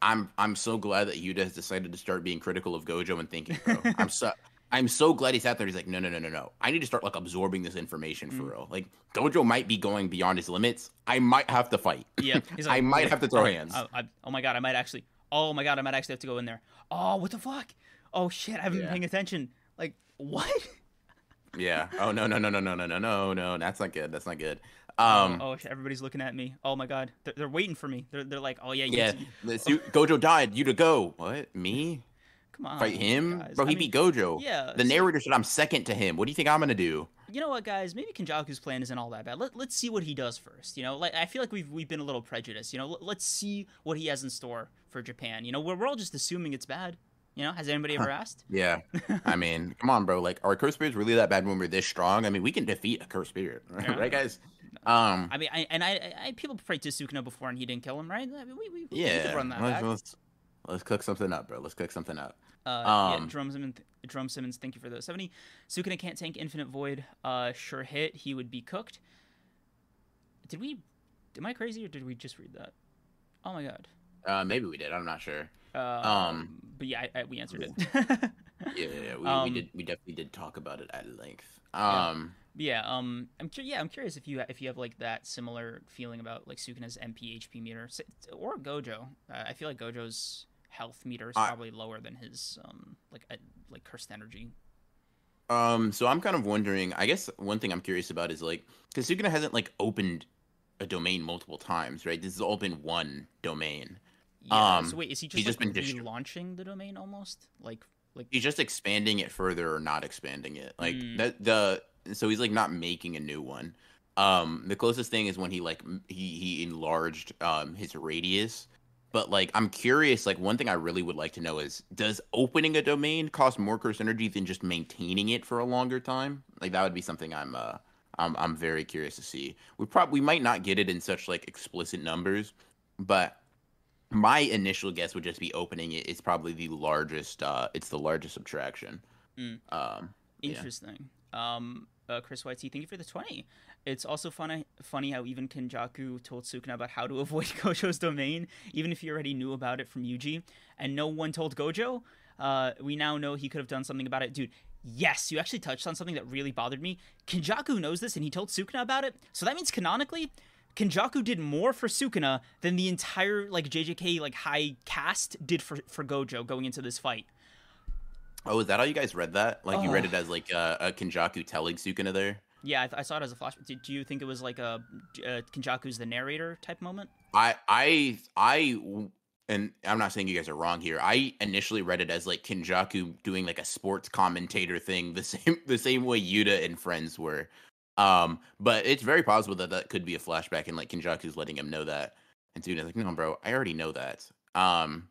[SPEAKER 2] I'm I'm so glad that Yuta has decided to start being critical of Gojo and thinking, bro. I'm so I'm so glad he's out there. He's like, no, no, no, no, no. I need to start like absorbing this information for
[SPEAKER 1] Mm.
[SPEAKER 2] real. Like Gojo might be going beyond his limits. I might have to fight.
[SPEAKER 1] Yeah, he's (laughs)
[SPEAKER 2] I might have to throw
[SPEAKER 1] I- (laughs)
[SPEAKER 2] hands.
[SPEAKER 1] I, I, oh my god, I might actually. Oh my god, I might actually have to go in there. Oh, what the fuck? Oh shit, I haven't been paying attention. Like what? (laughs)
[SPEAKER 2] yeah. Oh no, no, no, no, no, no, no, no, no. That's not good. That's not good. Um.
[SPEAKER 1] oh, oh shit, everybody's looking at me. Oh my god, they're, they're waiting for me. They're, they're like, oh yeah,
[SPEAKER 2] yeah. Gojo died. You to go. What? Me?
[SPEAKER 1] Come on,
[SPEAKER 2] Fight him?
[SPEAKER 1] guys.
[SPEAKER 2] Bro,
[SPEAKER 1] I
[SPEAKER 2] he
[SPEAKER 1] mean,
[SPEAKER 2] beat Gojo.
[SPEAKER 1] Yeah,
[SPEAKER 2] The
[SPEAKER 1] so-
[SPEAKER 2] narrator said I'm second to him. What do you think I'm gonna do?
[SPEAKER 1] you know what, guys? Maybe Kenjaku's plan isn't all that bad. Let, let's see what he does first. You know, like I feel like we've we've been a little prejudiced. You know, Let, let's see what he has in store for Japan. You know, we're, we're all just assuming it's bad. You know, has anybody ever asked? (laughs)
[SPEAKER 2] Yeah. I (laughs) mean, come on, bro. Like, are curse spirits really that bad when we're this strong? I mean, we can defeat a curse spirit, (laughs)
[SPEAKER 1] Yeah.
[SPEAKER 2] right, guys? Um,
[SPEAKER 1] I mean, I, and I, I, I people prayed to Sukuna before and he didn't kill him, right? I mean, we, we, we
[SPEAKER 2] yeah.
[SPEAKER 1] could run that
[SPEAKER 2] let's,
[SPEAKER 1] back.
[SPEAKER 2] let's let's cook something up, bro. Let's cook something up.
[SPEAKER 1] Uh, yeah,
[SPEAKER 2] Um,
[SPEAKER 1] Drum Simmons, Drum Simmons, thank you for those. 70. Sukuna can't tank Infinite Void. Uh, sure hit. He would be cooked. Did we. Am I crazy or did we just read that? Oh my god.
[SPEAKER 2] Uh, maybe we did. I'm not sure.
[SPEAKER 1] Uh,
[SPEAKER 2] Um,
[SPEAKER 1] But yeah, I, I, we answered it. (laughs)
[SPEAKER 2] Yeah, yeah, yeah. We,
[SPEAKER 1] Um,
[SPEAKER 2] we did. We definitely did talk about it at length.
[SPEAKER 1] Yeah.
[SPEAKER 2] Um,
[SPEAKER 1] yeah, um, I'm cu- yeah, I'm curious if you if you have like that similar feeling about like Sukuna's MP HP meter or Gojo. Uh, I feel like Gojo's health meter is
[SPEAKER 2] I-
[SPEAKER 1] probably lower than his um like uh, like cursed energy.
[SPEAKER 2] um. So I'm kind of wondering. I guess one thing I'm curious about is like, because Sukuna hasn't like opened a domain multiple times, right? This has all been one domain.
[SPEAKER 1] Yeah.
[SPEAKER 2] Um,
[SPEAKER 1] so wait, is he just,
[SPEAKER 2] he's
[SPEAKER 1] like,
[SPEAKER 2] just been
[SPEAKER 1] relaunching the domain almost? Like like
[SPEAKER 2] he's just expanding it further or not expanding it like
[SPEAKER 1] Mm.
[SPEAKER 2] that the so he's like not making a new one um the closest thing is when he like he he enlarged um his radius but like i'm curious like one thing i really would like to know is does opening a domain cost more curse energy than just maintaining it for a longer time like that would be something i'm uh i'm, I'm very curious to see we probably we might not get it in such like explicit numbers but my initial guess would just be opening it is probably the largest uh it's the largest subtraction
[SPEAKER 1] Mm.
[SPEAKER 2] um Yeah.
[SPEAKER 1] Interesting. Um, uh, Chris YT, thank you for the 20. It's also funny, funny how even Kenjaku told Sukuna about how to (laughs) avoid (laughs) Gojo's domain, even if he already knew about it from Yuji, and no one told Gojo. Uh, we now know he could have done something about it. Dude, yes, you actually touched on something that really bothered me. Kenjaku knows this, and he told Sukuna about it, so that means canonically, Kenjaku did more for Sukuna than the entire like JJK like high cast did for for Gojo going into this fight.
[SPEAKER 2] oh is that how you guys read that like you read it as like uh, a Kenjaku telling Sukuna there
[SPEAKER 1] Yeah, I, th- I saw it as a flashback. Do you think it was like a uh, Kenjaku's the narrator type moment?
[SPEAKER 2] I I I and I'm not saying you guys are wrong here. I initially read it as like Kenjaku doing like a sports commentator thing, the (laughs) same the same way Yuta and friends were. Um, but it's very possible that that could be a flashback, and like Kenjaku's letting him know that, and Suna's like, "No, bro, I already know that." Um,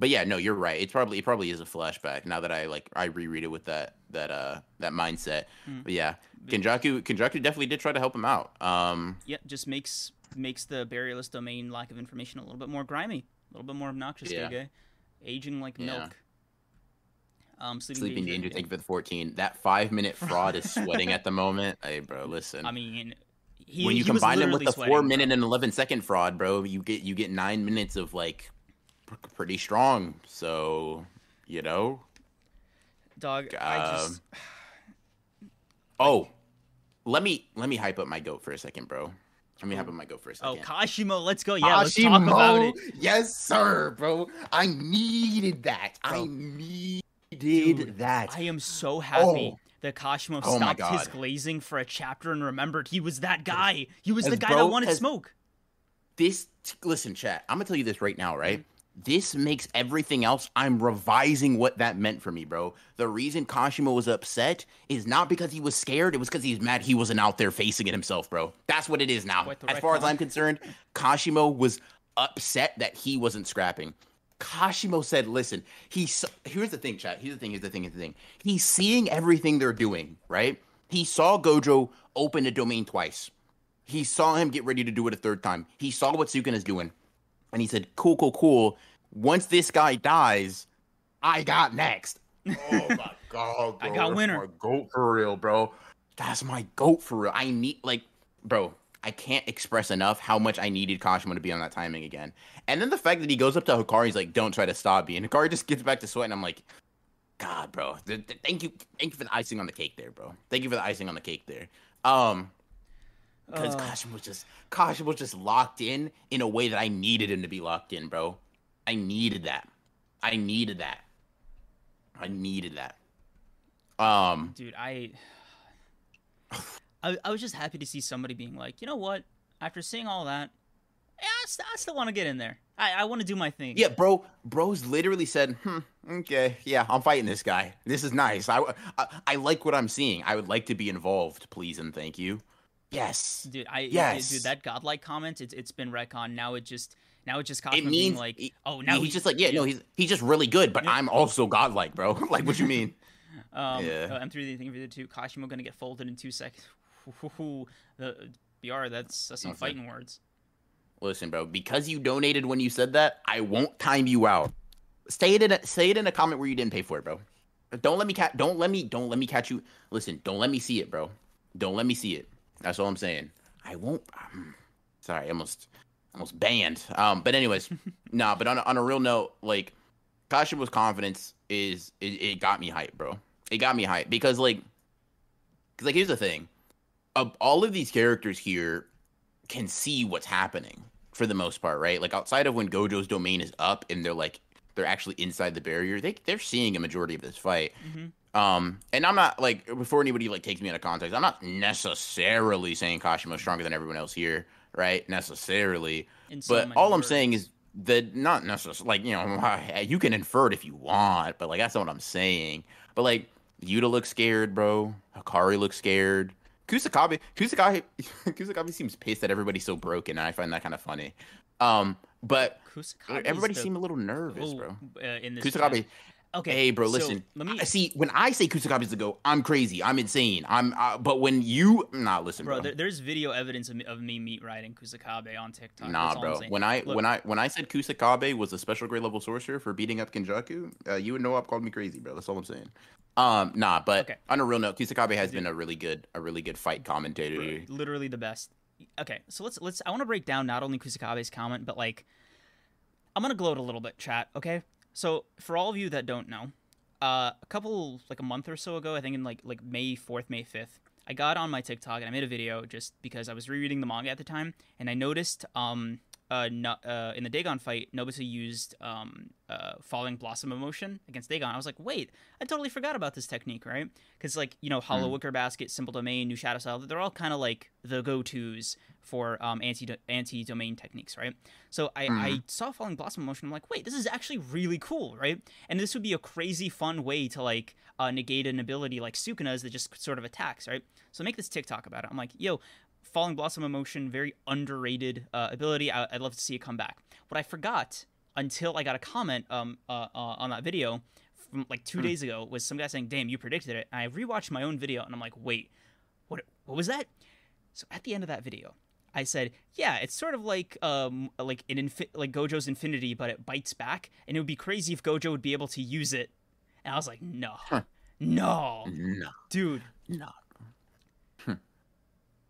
[SPEAKER 2] but yeah, no, you're right. It's probably it probably is a flashback now that I like I reread it with that that uh that mindset.
[SPEAKER 1] Hmm.
[SPEAKER 2] But yeah, Kenjaku Kenjaku definitely did try to help him out. Um,
[SPEAKER 1] Yeah, just makes makes the barrierless domain lack of information a little bit more grimy, a little bit more obnoxious.
[SPEAKER 2] Yeah.
[SPEAKER 1] Gege. aging like
[SPEAKER 2] Yeah.
[SPEAKER 1] milk. Um, sleeping,
[SPEAKER 2] Sleeping
[SPEAKER 1] danger.
[SPEAKER 2] Danger, thank you for the 14. That five minute fraud is sweating at the (laughs) moment. Hey, bro, listen.
[SPEAKER 1] I mean, he,
[SPEAKER 2] when you combine him with the
[SPEAKER 1] sweating,
[SPEAKER 2] four
[SPEAKER 1] bro.
[SPEAKER 2] minute and 11 second fraud, bro, you get you get nine minutes of like pretty strong. So, you know.
[SPEAKER 1] dog. I uh, just (sighs)
[SPEAKER 2] Oh, let me let me hype up my goat for a second, bro. Let me hype up my goat for a second.
[SPEAKER 1] oh
[SPEAKER 2] second.
[SPEAKER 1] Kashimo, let's go. Yeah, let's talk about it.
[SPEAKER 2] Yes, sir, bro. I needed that. I needed
[SPEAKER 1] Dude,
[SPEAKER 2] that.
[SPEAKER 1] I am so happy
[SPEAKER 2] Oh.
[SPEAKER 1] that Kashimo
[SPEAKER 2] Oh
[SPEAKER 1] stopped his glazing for a chapter and remembered he was that guy. He was the
[SPEAKER 2] As
[SPEAKER 1] guy that wanted
[SPEAKER 2] has-
[SPEAKER 1] smoke.
[SPEAKER 2] this listen chat i'm gonna tell you this right now right mm-hmm. This makes everything else i'm revising what that meant for me bro the reason kashimo was upset is not because he was scared it was because he's mad he wasn't out there facing it himself bro that's what it is now as far as i'm concerned kashimo was upset that he wasn't scrapping Kashimo said, "Listen, he's here's the thing, chat. Here's the thing. Here's the thing. Here's the thing. He's seeing everything they're doing, right? He saw Gojo open a domain twice. He saw him get ready to do it a third time. He saw what Sukin is doing, and he said, "Cool, cool, cool. Once this guy dies, I got next. Oh my (laughs) god, bro.
[SPEAKER 1] I got
[SPEAKER 2] That's
[SPEAKER 1] winner.
[SPEAKER 2] My goat for real, bro. That's my goat for real. I need like, bro. I can't express enough how much I needed Kashimo to be on that timing again. And then the fact that he goes up to Hakari, he's like, "Don't try to stop me," and Hakari just gets back to sweat, and I'm like, God, bro. Th- th- thank you, thank you for the icing on the cake there, bro. Thank you for the icing on the cake there. Um, because
[SPEAKER 1] Uh,
[SPEAKER 2] Kashimo was just Kashimo was just locked in in a way that I needed him to be locked in, bro. I needed that. I needed that. I needed that. Um,
[SPEAKER 1] dude, I, (sighs) I, I was just happy to see somebody being like, you know what? After seeing all that, yeah, I, st- I still want to get in there. I, I want to do my thing.
[SPEAKER 2] yeah, bro. Bro's literally said, "Hmm, okay, yeah, I'm fighting this guy. This is nice. I, I, I like what I'm seeing. I would like to be involved, please and thank you." Yes.
[SPEAKER 1] dude, I
[SPEAKER 2] Yes.
[SPEAKER 1] dude, that godlike comment, it's it's been retcon. Now it just now it just
[SPEAKER 2] it
[SPEAKER 1] Kashimo being
[SPEAKER 2] means
[SPEAKER 1] like,
[SPEAKER 2] it-
[SPEAKER 1] oh, now
[SPEAKER 2] he's
[SPEAKER 1] he-
[SPEAKER 2] just like yeah, no, he's he's just really good, but
[SPEAKER 1] Yeah.
[SPEAKER 2] I'm also godlike, bro. (laughs) like, what you mean? (laughs)
[SPEAKER 1] Um,
[SPEAKER 2] Yeah.
[SPEAKER 1] uh, M3 the thing for the two. Kashimo gonna get folded in two seconds. (laughs) the BR, that's that's some
[SPEAKER 2] Okay.
[SPEAKER 1] fighting words.
[SPEAKER 2] Listen, bro, because you donated when you said that, I won't time you out. Say it in a say it in a comment where you didn't pay for it, bro. Don't let me catch. Don't let me. Don't let me catch you. Listen, don't let me see it, bro. Don't let me see it. That's all I'm saying. I won't. Um, sorry, I almost almost banned. Um, but anyways, (laughs) nah. But on a, on a real note, like Kashimo's confidence is it, it got me hyped, bro. It got me hyped because like, cause like here's the thing, of all of these characters here can see what's happening for the most part, right? Like outside of when Gojo's domain is up and they're like they're actually inside the barrier, they they're seeing a majority of this fight.
[SPEAKER 1] hmm
[SPEAKER 2] Um, and I'm not like before anybody like takes me out of context, I'm not necessarily saying Kashimo's stronger than everyone else here, right? Necessarily,
[SPEAKER 1] so
[SPEAKER 2] but all I'm saying is that not necessarily like you know (laughs) you can infer it if you want, but like that's not what I'm saying. But like Yuta looks scared, bro. Hakari looks scared. Kusakabe, Kusakabe, (laughs) Kusakabe seems pissed that everybody's so broken, and I find that kind of funny. Um, but
[SPEAKER 1] Kusakabe
[SPEAKER 2] everybody seemed a little nervous, bro.
[SPEAKER 1] Uh, in this
[SPEAKER 2] Kusakabe.
[SPEAKER 1] Okay,
[SPEAKER 2] hey, bro,
[SPEAKER 1] so
[SPEAKER 2] listen.
[SPEAKER 1] let me,
[SPEAKER 2] see when I say Kusakabe's the go, I'm crazy, I'm insane, I'm. Uh, but when you, nah, listen,
[SPEAKER 1] bro.
[SPEAKER 2] bro.
[SPEAKER 1] There, there's video evidence of me, of me meat riding Kusakabe on TikTok.
[SPEAKER 2] Nah, bro. When I
[SPEAKER 1] Look,
[SPEAKER 2] when I when I said Kusakabe was a special grade level sorcerer for beating up Kenjaku, uh, you and Noab called me crazy, bro. That's all I'm saying. Um, nah, but
[SPEAKER 1] Okay.
[SPEAKER 2] on a real note, Kusakabe has
[SPEAKER 1] Dude.
[SPEAKER 2] been a really good a really good fight commentator.
[SPEAKER 1] Literally the best. Okay, so let's let's. I want to break down not only Kusakabe's comment, but like, I'm gonna gloat a little bit, chat. Okay, so for all of you that don't know, uh, a couple like a month or so ago, I think in like like May fourth, May fifth, I got on my TikTok and I made a video just because I was rereading the manga at the time, and I noticed um uh, no, uh in the Dagon fight, Nobusa used um uh falling blossom emotion against Dagon. I was like, wait, I totally forgot about this technique, right? Because like you know, Hollow
[SPEAKER 2] Mm.
[SPEAKER 1] Wicker Basket, Simple Domain, New Shadow Style, they're all kind of like the go tos for um anti domain techniques, right? So I, I saw Falling Blossom emotion. I'm like, wait, this is actually really cool, right? And this would be a crazy fun way to like uh, negate an ability like Sukuna's that just sort of attacks, right? So make this TikTok about it. I'm like, yo, Falling Blossom emotion, very underrated uh, ability. I- I'd love to see it come back. What I forgot until I got a comment um uh, uh, on that video from like two
[SPEAKER 2] Hmm.
[SPEAKER 1] days ago was some guy saying, "Damn, you predicted it." And I rewatched my own video and I'm like, wait, what? What was that? So at the end of that video, I said, "Yeah, it's sort of like um like an infi- like Gojo's Infinity, but it bites back, and it would be crazy if Gojo would be able to use it." And I was like, "No,
[SPEAKER 2] Huh.
[SPEAKER 1] no,
[SPEAKER 2] No,
[SPEAKER 1] dude,
[SPEAKER 2] no.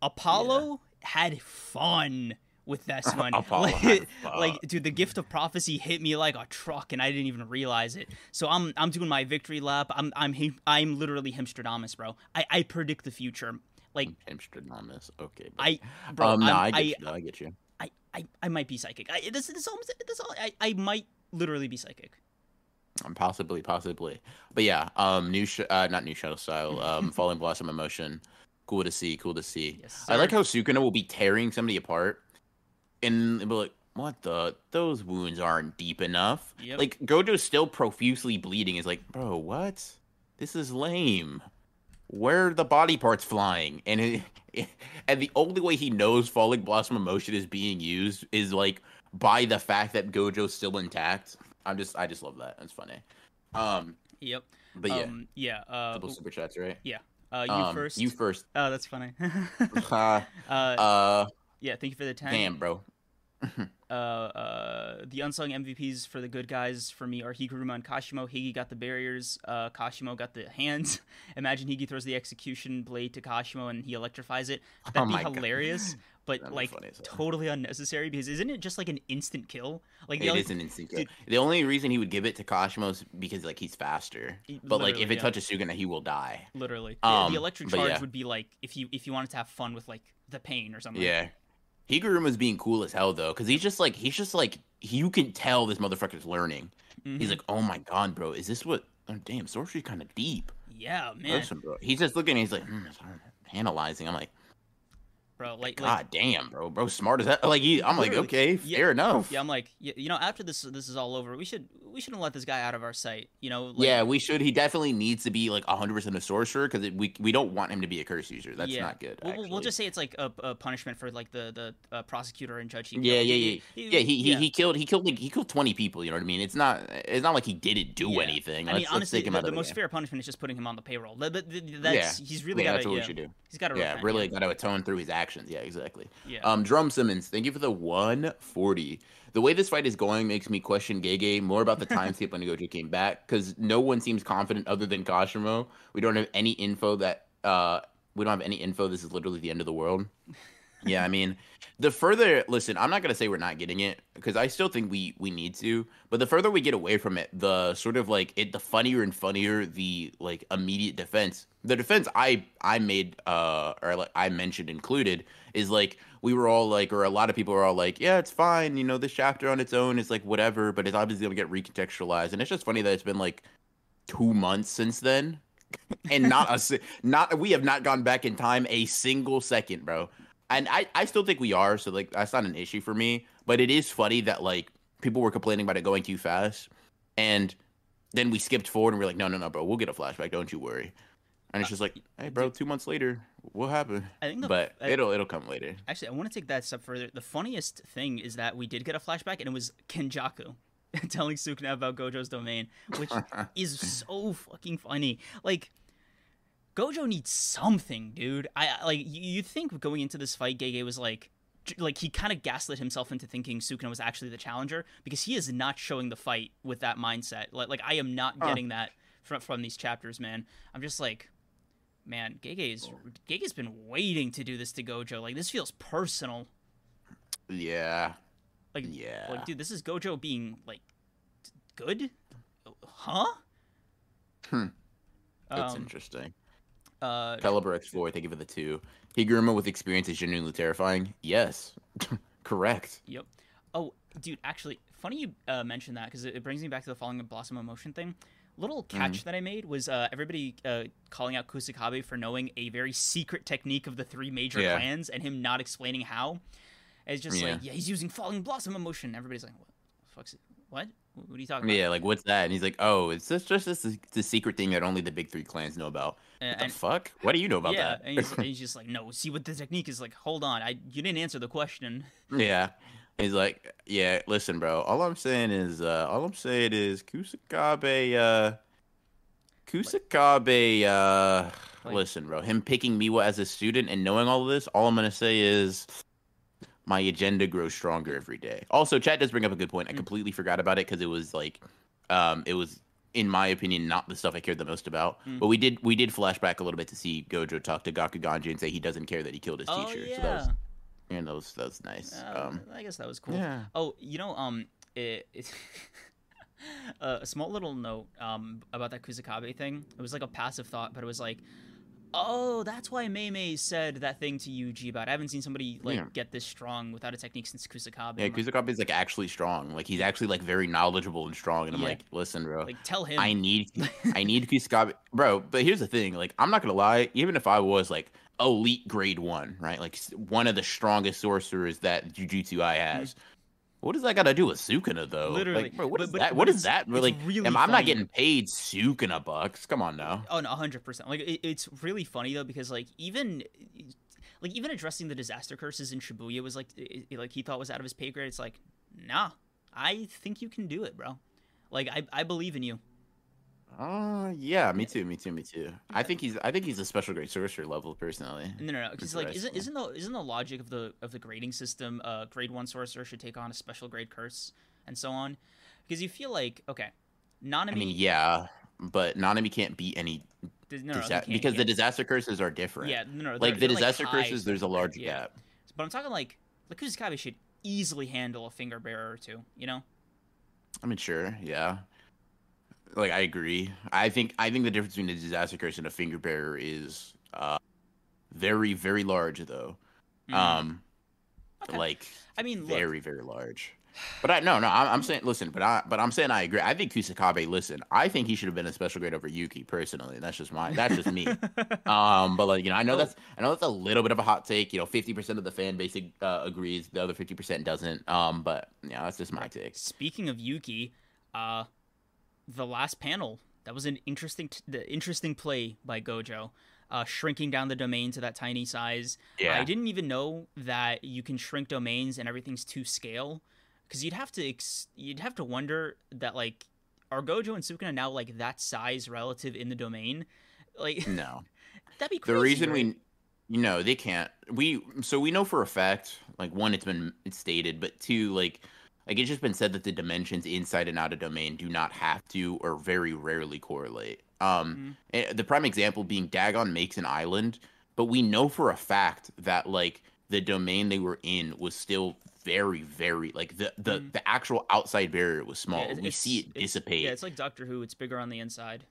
[SPEAKER 1] Apollo had fun." With this (laughs) one,
[SPEAKER 2] Apollo
[SPEAKER 1] like, (laughs) like, dude, the gift of prophecy hit me like a truck, and I didn't even realize it. So I'm, I'm doing my victory lap. I'm, I'm, I'm literally Hemstradamus, bro. I, I predict the future. Like,
[SPEAKER 2] Amstradamus. Okay, bro.
[SPEAKER 1] I, bro,
[SPEAKER 2] um, no, I get
[SPEAKER 1] I,
[SPEAKER 2] you. I get you.
[SPEAKER 1] I, I, I might be psychic. I, this, this, almost, this all, I, I might literally be psychic.
[SPEAKER 2] Um, possibly, possibly. But yeah, um, new, sh- uh, not new shadow style. Um, (laughs) falling blossom emotion. Cool to see. Cool to see.
[SPEAKER 1] Yes,
[SPEAKER 2] I like how Sukuna will be tearing somebody apart, and be like, "What the? Those wounds aren't deep enough."
[SPEAKER 1] Yep.
[SPEAKER 2] Like Gojo's still profusely bleeding. Is like, bro, what? This is lame. Where are the body parts flying? And it, (laughs) and the only way he knows falling blossom emotion is being used is like by the fact that Gojo's still intact. I'm just, I just love that. It's funny. Um,
[SPEAKER 1] Yep.
[SPEAKER 2] but yeah,
[SPEAKER 1] Um, yeah. Uh,
[SPEAKER 2] double super chats, right?
[SPEAKER 1] Uh, you
[SPEAKER 2] Um,
[SPEAKER 1] first.
[SPEAKER 2] You first.
[SPEAKER 1] Oh, that's funny. (laughs) (laughs)
[SPEAKER 2] uh,
[SPEAKER 1] uh, yeah. Thank you for the ten.
[SPEAKER 2] damn, bro. (laughs)
[SPEAKER 1] uh, uh, the unsung MVPs for the good guys for me are Higuruma and Kashimo. Higi got the barriers. Uh, Kashimo got the hands. Imagine Higi throws the execution blade to Kashimo and he electrifies it. That'd
[SPEAKER 2] Oh
[SPEAKER 1] be
[SPEAKER 2] hilarious. God.
[SPEAKER 1] But
[SPEAKER 2] That'd
[SPEAKER 1] like
[SPEAKER 2] funny hell.
[SPEAKER 1] totally unnecessary because isn't it just like an instant kill? Like
[SPEAKER 2] It
[SPEAKER 1] only-
[SPEAKER 2] is an instant kill.
[SPEAKER 1] Dude.
[SPEAKER 2] The only reason he would give it to is because like he's faster. But like if it
[SPEAKER 1] yeah.
[SPEAKER 2] touches Sukuna, he will die.
[SPEAKER 1] literally The-
[SPEAKER 2] Um,
[SPEAKER 1] the electric charge
[SPEAKER 2] yeah.
[SPEAKER 1] would be like if you if you wanted to have fun with like the pain or something.
[SPEAKER 2] Yeah. Higuruma's being cool as hell though, because he's just like he's just like you can tell this motherfucker's learning.
[SPEAKER 1] Mhm.
[SPEAKER 2] He's like, oh my god, bro, is this what? Oh, damn, sorcery's kind of deep.
[SPEAKER 1] yeah, man,
[SPEAKER 2] Listen, bro. He's just looking. He's like, hmm, analyzing. I'm like,
[SPEAKER 1] bro. Like, like
[SPEAKER 2] god damn, bro, bro, smart as that. Like, he, I'm like, okay,
[SPEAKER 1] Yeah.
[SPEAKER 2] fair enough.
[SPEAKER 1] Yeah, I'm like, you know, after this this is all over, we should we shouldn't let this guy out of our sight. You know, like,
[SPEAKER 2] yeah, we should. He definitely needs to be like 100 percent a sorcerer because we we don't want him to be a curse user. That's
[SPEAKER 1] yeah.
[SPEAKER 2] not good.
[SPEAKER 1] We'll, we'll- just say it's like a, a punishment for like the the uh, prosecutor and judge. he
[SPEAKER 2] Yeah, yeah, yeah, yeah. He, he
[SPEAKER 1] yeah.
[SPEAKER 2] he killed he killed like, he killed 20 people. You know what I mean? It's not it's not like he didn't do
[SPEAKER 1] Yeah.
[SPEAKER 2] anything.
[SPEAKER 1] I
[SPEAKER 2] Let's,
[SPEAKER 1] mean,
[SPEAKER 2] let's
[SPEAKER 1] honestly,
[SPEAKER 2] him
[SPEAKER 1] the, the most
[SPEAKER 2] game.
[SPEAKER 1] fair punishment is just putting him on the payroll. That, that, that- that's he's really
[SPEAKER 2] yeah,
[SPEAKER 1] got
[SPEAKER 2] that's
[SPEAKER 1] to.
[SPEAKER 2] what
[SPEAKER 1] Yeah,
[SPEAKER 2] we should do.
[SPEAKER 1] he's got to.
[SPEAKER 2] Yeah, really got to atone through his actions. Yeah, exactly.
[SPEAKER 1] Yeah.
[SPEAKER 2] Um, Drum Simmons, thank you for the 140. The way this fight is going makes me question Gege more about the (laughs) time skip when Gojo came back because no one seems confident other than Kashimo. We don't have any info that uh we don't have any info. This is literally the end of the world. Yeah, I mean, the further listen, I'm not gonna say we're not getting it because I still think we we need to. But the further we get away from it, the sort of like it, the funnier and funnier the like immediate defense. The defense I I made uh or like I mentioned included is like we were all like or a lot of people were all like yeah it's fine you know this chapter on its own is like whatever but it's obviously gonna get recontextualized and it's just funny that it's been like two months since then and not a not we have not gone back in time a single second bro and I, I still think we are so like that's not an issue for me but it is funny that like people were complaining about it going too fast and then we skipped forward and we're like no no no bro we'll get a flashback don't you worry and it's uh, just like hey bro two months later what happened
[SPEAKER 1] I think the,
[SPEAKER 2] but
[SPEAKER 1] I-
[SPEAKER 2] it'll it'll come later
[SPEAKER 1] Actually, I want to take that step further. The funniest thing is that we did get a flashback, and it was Kenjaku (laughs) telling Sukuna about Gojo's domain, which (laughs) is so fucking funny. Like, Gojo needs something, dude. I I- like you. You think going into this fight, Gege was like. Like he kind of gaslit himself into thinking Sukuna was actually the challenger because he is not showing the fight with that mindset. Like, like I am not
[SPEAKER 2] Huh.
[SPEAKER 1] getting that from from these chapters, man. I'm just like, man, Gege's Gege's been waiting to do this to Gojo. Like this feels personal.
[SPEAKER 2] yeah
[SPEAKER 1] Like,
[SPEAKER 2] yeah
[SPEAKER 1] like dude, this is Gojo being like good, huh?
[SPEAKER 2] Hmm. that's
[SPEAKER 1] Um,
[SPEAKER 2] interesting
[SPEAKER 1] uh,
[SPEAKER 2] Caliber X4, thank you for the two. Higuruma with experience is genuinely terrifying. Yes, (laughs) correct.
[SPEAKER 1] Yep. Oh, dude, actually, funny you uh, mentioned that because it, it brings me back to the falling blossom emotion thing. Little catch
[SPEAKER 2] Mm-hmm.
[SPEAKER 1] that I made was uh, everybody uh, calling out Kusakabe for knowing a very secret technique of the three major
[SPEAKER 2] Yeah.
[SPEAKER 1] clans and him not explaining how. It's just
[SPEAKER 2] Yeah.
[SPEAKER 1] like, yeah, he's using falling blossom emotion. Everybody's like, what the fuck's it? What? What are you talking about?
[SPEAKER 2] Yeah, like what's that? And he's like, oh, it's just just this the secret thing that only the big three clans know about.
[SPEAKER 1] And-
[SPEAKER 2] What the
[SPEAKER 1] and-
[SPEAKER 2] fuck? What do you know about
[SPEAKER 1] yeah,
[SPEAKER 2] that?
[SPEAKER 1] and he's, and (laughs) he's just like, no. See what the technique is like. Hold on, I you didn't answer the question. (laughs)
[SPEAKER 2] yeah. He's like, yeah, listen, bro. All I'm saying is, uh, all I'm saying is, Kusakabe, uh, Kusakabe, uh,
[SPEAKER 1] Like-
[SPEAKER 2] listen, bro. Him picking Miwa as a student and knowing all of this, all I'm gonna say is, my agenda grows stronger every day. Also, chat does bring up a good point. I
[SPEAKER 1] Mm.
[SPEAKER 2] completely forgot about it because it was like, um, it was in my opinion not the stuff I cared the most about.
[SPEAKER 1] Mm.
[SPEAKER 2] But we did we did flash back a little bit to see Gojo talk to Gakuganji and say he doesn't care that he killed his
[SPEAKER 1] oh
[SPEAKER 2] teacher.
[SPEAKER 1] yeah.
[SPEAKER 2] So that was, and that was that was nice.
[SPEAKER 1] Uh,
[SPEAKER 2] um,
[SPEAKER 1] I guess that was cool.
[SPEAKER 2] yeah.
[SPEAKER 1] Oh, you know, um, it, it uh, (laughs) a small little note um about that Kusakabe thing. It was like a passive thought, but it was like, oh, that's why Meimei said that thing to Yuji about. I haven't seen somebody like
[SPEAKER 2] Yeah.
[SPEAKER 1] get this strong without a technique since Kusakabe.
[SPEAKER 2] Yeah, Kusakabe is like actually strong. Like he's actually like very knowledgeable and strong. And I'm
[SPEAKER 1] Yeah.
[SPEAKER 2] like, listen, bro,
[SPEAKER 1] like tell him.
[SPEAKER 2] I need (laughs) I need Kusakabe, bro. But here's the thing, like I'm not gonna lie. Even if I was like elite grade one, right, like one of the strongest sorcerers that Jujutsu I mm-hmm. has. What does that got to do with Sukuna though?
[SPEAKER 1] Literally.
[SPEAKER 2] like, bro, what
[SPEAKER 1] But-
[SPEAKER 2] is
[SPEAKER 1] but-
[SPEAKER 2] that?
[SPEAKER 1] but
[SPEAKER 2] What is that?
[SPEAKER 1] it's
[SPEAKER 2] Really?
[SPEAKER 1] really
[SPEAKER 2] am, I'm not getting paid Sukuna bucks. Come on now.
[SPEAKER 1] Oh no, hundred percent. Like it, it's really funny though because like even like even addressing the disaster curses in Shibuya was like it, it- like he thought was out of his pay grade. It's like nah, I think you can do it, bro. Like I I believe in you.
[SPEAKER 2] Uh, yeah, me too, me too, me too. I think he's, I think he's a special grade sorcerer level personally.
[SPEAKER 1] No, no, no. Because like, isn't isn't the isn't the logic of the of the grading system? Uh, grade one sorcerer should take on a special grade curse, and so on. Because you feel like okay, Nanami.
[SPEAKER 2] I mean, yeah, but Nanami can't beat any
[SPEAKER 1] no, no,
[SPEAKER 2] disa-
[SPEAKER 1] can't,
[SPEAKER 2] because
[SPEAKER 1] yeah.
[SPEAKER 2] the disaster curses are different.
[SPEAKER 1] yeah, no, no,
[SPEAKER 2] like the disaster
[SPEAKER 1] high
[SPEAKER 2] curses, there's a large
[SPEAKER 1] yeah.
[SPEAKER 2] gap.
[SPEAKER 1] But I'm talking like like Kusakabe should easily handle a finger bearer or two. You know.
[SPEAKER 2] I mean, sure, yeah. Like I agree. I think I think the difference between a disaster curse and a finger bearer is uh very very large though.
[SPEAKER 1] Mm.
[SPEAKER 2] Um,
[SPEAKER 1] Okay.
[SPEAKER 2] like
[SPEAKER 1] I mean, look,
[SPEAKER 2] very very large. But I no no I'm, I'm saying listen, but I but I'm saying I agree. I think Kusakabe. Listen, I think he should have been a special grade over Yuki personally. That's just my that's just me. (laughs) Um, but like you know, I know that's I know that's a little bit of a hot take. You know, fifty percent of the fan base uh, agrees, the other fifty percent doesn't. Um, but yeah, that's just my take.
[SPEAKER 1] Speaking of Yuki, uh, the last panel that was an interesting, t- the interesting play by Gojo, uh, shrinking down the domain to that tiny size.
[SPEAKER 2] Yeah,
[SPEAKER 1] I didn't even know that you can shrink domains and everything's to scale, because you'd have to, ex- you'd have to wonder that like, are Gojo and Sukuna now like that size relative in the domain? Like (laughs)
[SPEAKER 2] no.
[SPEAKER 1] that'd be crazy, the
[SPEAKER 2] reason
[SPEAKER 1] right?
[SPEAKER 2] we you know they can't we so we know for a fact like one it's been it's stated but two like like it's just been said that the dimensions inside and out of domain do not have to or very rarely correlate um eh, the prime example being dagon makes an island but we know for a fact that like the domain they were in was still very very like the the,
[SPEAKER 1] Mm.
[SPEAKER 2] the actual outside barrier was small
[SPEAKER 1] it-
[SPEAKER 2] we see it dissipate
[SPEAKER 1] Yeah, it's like Doctor Who. It's bigger on the inside.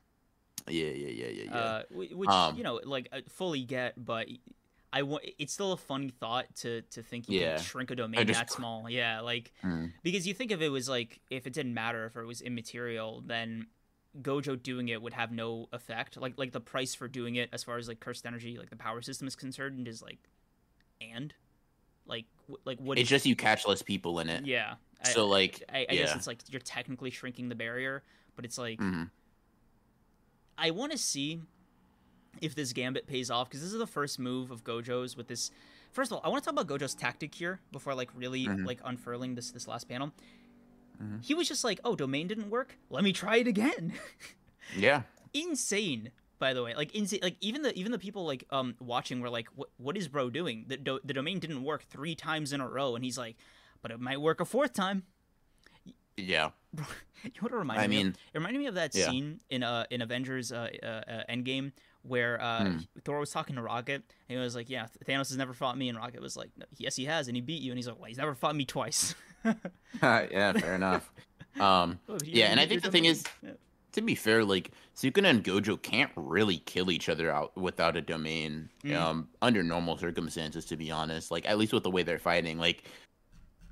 [SPEAKER 2] yeah yeah yeah yeah yeah
[SPEAKER 1] uh, which
[SPEAKER 2] Um,
[SPEAKER 1] you know, like I fully get, but I want it's still a funny thought to to think you
[SPEAKER 2] Yeah.
[SPEAKER 1] can shrink a domain
[SPEAKER 2] just
[SPEAKER 1] that small. Yeah, like
[SPEAKER 2] Mm.
[SPEAKER 1] because you think if it was like if it didn't matter if it was immaterial, then Gojo doing it would have no effect. Like like the price for doing it as far as like cursed energy, like the power system is concerned, is like and like wh- like what
[SPEAKER 2] it's just you catch less people in it
[SPEAKER 1] yeah. I-
[SPEAKER 2] so like
[SPEAKER 1] I, I guess
[SPEAKER 2] yeah.
[SPEAKER 1] it's like you're technically shrinking the barrier, but it's like
[SPEAKER 2] Mhm.
[SPEAKER 1] I want to see if this gambit pays off because this is the first move of Gojo's with this. First of all, I want to talk about Gojo's tactic here before like really
[SPEAKER 2] Mhm.
[SPEAKER 1] like unfurling this this last panel.
[SPEAKER 2] Mhm.
[SPEAKER 1] He was just like, "Oh, domain didn't work. Let me try it again." (laughs)
[SPEAKER 2] Yeah.
[SPEAKER 1] insane, by the way. Like insane. Like even the even the people like um watching were like, "What what is bro doing? The do- the domain didn't work three times in a row," and he's like, "But it might work a fourth time."
[SPEAKER 2] Yeah. (laughs)
[SPEAKER 1] you know what it reminded
[SPEAKER 2] I
[SPEAKER 1] me of?
[SPEAKER 2] mean,
[SPEAKER 1] It reminded me of that
[SPEAKER 2] Yeah.
[SPEAKER 1] scene in uh in Avengers uh, uh, uh Endgame where uh
[SPEAKER 2] Hmm.
[SPEAKER 1] Thor was talking to Rocket and he was like, "Yeah, Thanos has never fought me," and Rocket was like, "Yes, he has, and he beat you." And he's like, "Well, he's never fought me twice." (laughs) (laughs)
[SPEAKER 2] yeah, fair enough. Um, (laughs)
[SPEAKER 1] Oh,
[SPEAKER 2] Yeah, and I think the thing is-
[SPEAKER 1] Yeah.
[SPEAKER 2] to be fair, like Sukuna and Gojo can't really kill each other out without a domain.
[SPEAKER 1] Mm.
[SPEAKER 2] Um, under normal circumstances, to be honest, like at least with the way they're fighting, like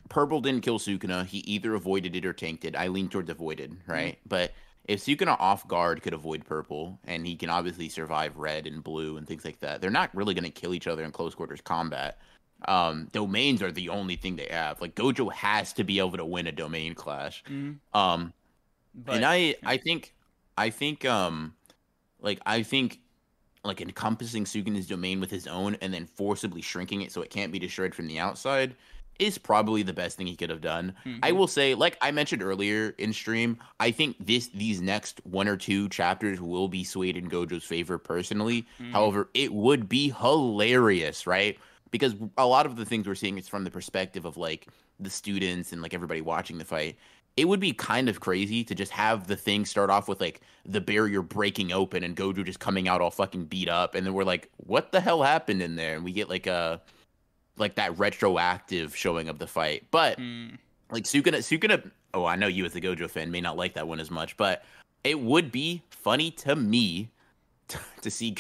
[SPEAKER 2] Purple didn't kill Sukuna. He either avoided it or tanked it. I lean towards avoided, right? But if Sukuna off guard could avoid purple, and he can obviously survive red and blue and things like that, they're not really going to kill each other in close quarters combat. Um, domains are the only thing they have. Like Gojo has to be able to win a domain clash.
[SPEAKER 1] Mhm.
[SPEAKER 2] Um,
[SPEAKER 1] But
[SPEAKER 2] and I I think I think um like I think like encompassing Sukuna's domain with his own and then forcibly shrinking it so it can't be destroyed from the outside is probably the best thing he could have done. I
[SPEAKER 1] Mhm.
[SPEAKER 2] will say, like I mentioned earlier in stream, I think this these next one or two chapters will be swayed in Gojo's favor personally.
[SPEAKER 1] Mhm.
[SPEAKER 2] However, it would be hilarious, right? Because a lot of the things we're seeing is from the perspective of like the students and like everybody watching the fight. It would be kind of crazy to just have the thing start off with like the barrier breaking open and Gojo just coming out all fucking beat up, and then we're like, "What the hell happened in there?" And we get like a like that retroactive showing of the fight. But
[SPEAKER 1] Mm.
[SPEAKER 2] like Sukuna, Sukuna. Oh, I know you as a Gojo fan may not like that one as much, but it would be funny to me to, (laughs) to see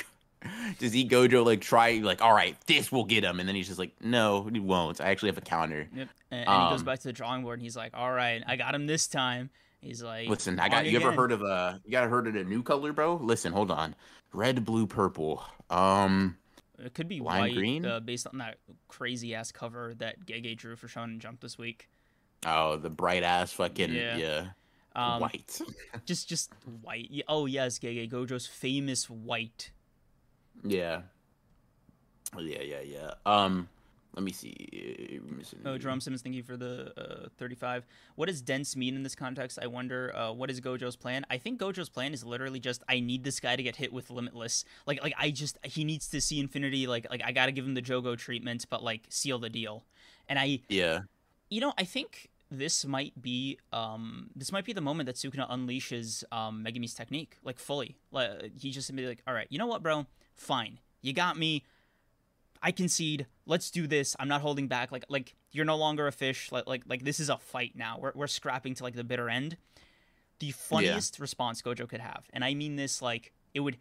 [SPEAKER 2] to see Gojo like try like, all right, this will get him, and then he's just like, no, he won't. I actually have a counter.
[SPEAKER 1] Yep. And, and he goes
[SPEAKER 2] Um,
[SPEAKER 1] back to the drawing board and he's like, "All right, I got him this time." He's like,
[SPEAKER 2] Listen, I got you ever heard of a you got heard of a new color, bro? Listen, hold on, red, blue, purple. Um,
[SPEAKER 1] It could be
[SPEAKER 2] Lime
[SPEAKER 1] white,
[SPEAKER 2] green?
[SPEAKER 1] uh, based on that crazy ass cover that Gege drew for Shonen Jump this week.
[SPEAKER 2] oh, the bright ass fucking
[SPEAKER 1] Yeah.
[SPEAKER 2] yeah,
[SPEAKER 1] Um,
[SPEAKER 2] white. (laughs)
[SPEAKER 1] just just white. Yeah, Oh yes, Gege Gojo's famous white.
[SPEAKER 2] Yeah. Yeah, yeah, yeah. Um let me see.
[SPEAKER 1] Oh, Jerome Simmons, thank you for the uh, 35. What does dense mean in this context? I wonder. Uh, what is Gojo's plan? I think Gojo's plan is literally just I need this guy to get hit with limitless. Like, like I just he needs to see infinity. Like, like I gotta give him the Jogo treatment, but like seal the deal. And I,
[SPEAKER 2] Yeah.
[SPEAKER 1] you know, I think this might be um this might be the moment that Sukuna unleashes um Megumi's technique like fully. Like he just be like, all right, you know what, bro? Fine, you got me. I concede. Let's do this. I'm not holding back. Like like you're no longer a fish. Like like like this is a fight now. We're we're scrapping to like the bitter end. The funniest response Gojo could have, and I mean this like it would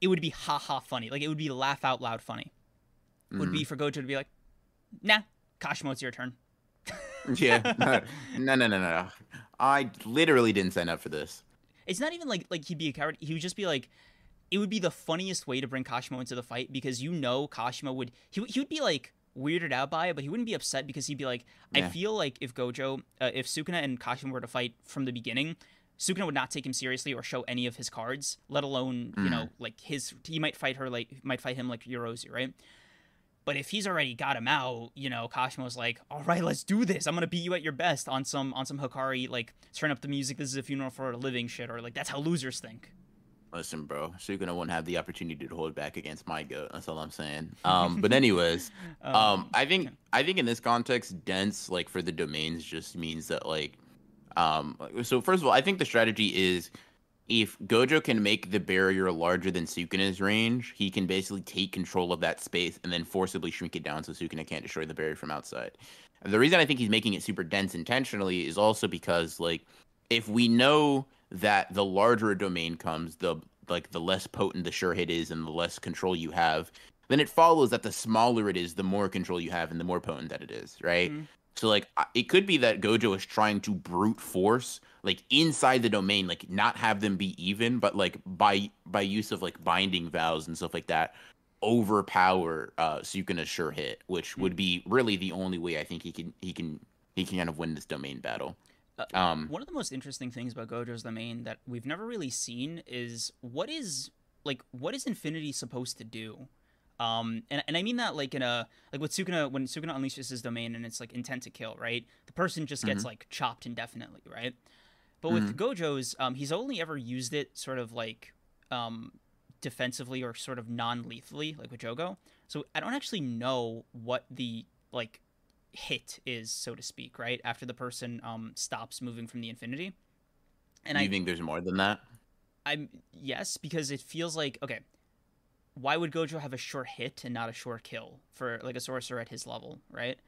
[SPEAKER 1] it would be ha ha funny. Like it would be laugh out loud funny. Would
[SPEAKER 2] Mhm.
[SPEAKER 1] be for Gojo to be like, nah, Kashimo, it's your turn. (laughs)
[SPEAKER 2] Yeah. no, no, no, no. I literally didn't sign up for this.
[SPEAKER 1] It's not even like like he'd be a coward. He would just be like, it would be the funniest way to bring Kashimo into the fight because you know Kashimo would he would- he would be like weirded out by it, but he wouldn't be upset because he'd be like, I feel like if Gojo, uh, if Sukuna and Kashimo were to fight from the beginning. Sukuna would not take him seriously or show any of his cards, let alone you know like his. He might fight her like might fight him like Yorozu, right? But if he's already got him out, you know, Kashimo's like, all right, let's do this. I'm gonna beat you at your best on some on some Hakari, like turn up the music. This is a funeral for a living shit, or like that's how losers think.
[SPEAKER 2] Listen, bro. Sukuna won't have the opportunity to hold back against my goat. That's all I'm saying. (laughs) Um, but anyways, (laughs) um, I think I think in this context, dense like for the domains just means that like, um, so first of all, I think the strategy is if Gojo can make the barrier larger than Sukuna's range, he can basically take control of that space and then forcibly shrink it down so Sukuna can't destroy the barrier from outside. And the reason I think he's making it super dense intentionally is also because like if we know that the larger a domain comes, the like the less potent the sure hit is and the less control you have, then it follows that the smaller it is, the more control you have and the more potent that it is, right?
[SPEAKER 1] Mhm.
[SPEAKER 2] So like it could be that Gojo is trying to brute force like inside the domain, like not have them be even, but like by by use of like binding vows and stuff like that, overpower uh Sukuna's sure hit, which would be really the only way I think he can he can he can kind of win this domain battle.
[SPEAKER 1] Uh,
[SPEAKER 2] Um
[SPEAKER 1] One of the most interesting things about Gojo's domain that we've never really seen is what is like what is Infinity supposed to do? Um, and, and I mean that like in a like with Sukuna when Sukuna unleashes his domain and it's like intent to kill, right? The person just gets like chopped indefinitely, right? But with Gojo's, um, he's only ever used it sort of like um, defensively or sort of non-lethally, like with Jogo. So I don't actually know what the like hit is, so to speak, right after the person um, stops moving from the infinity. And
[SPEAKER 2] you
[SPEAKER 1] I,
[SPEAKER 2] think there's more than that?
[SPEAKER 1] I'm yes because it feels like okay. Why would Gojo have a sure hit and not a sure kill for like a sorcerer at his level, right?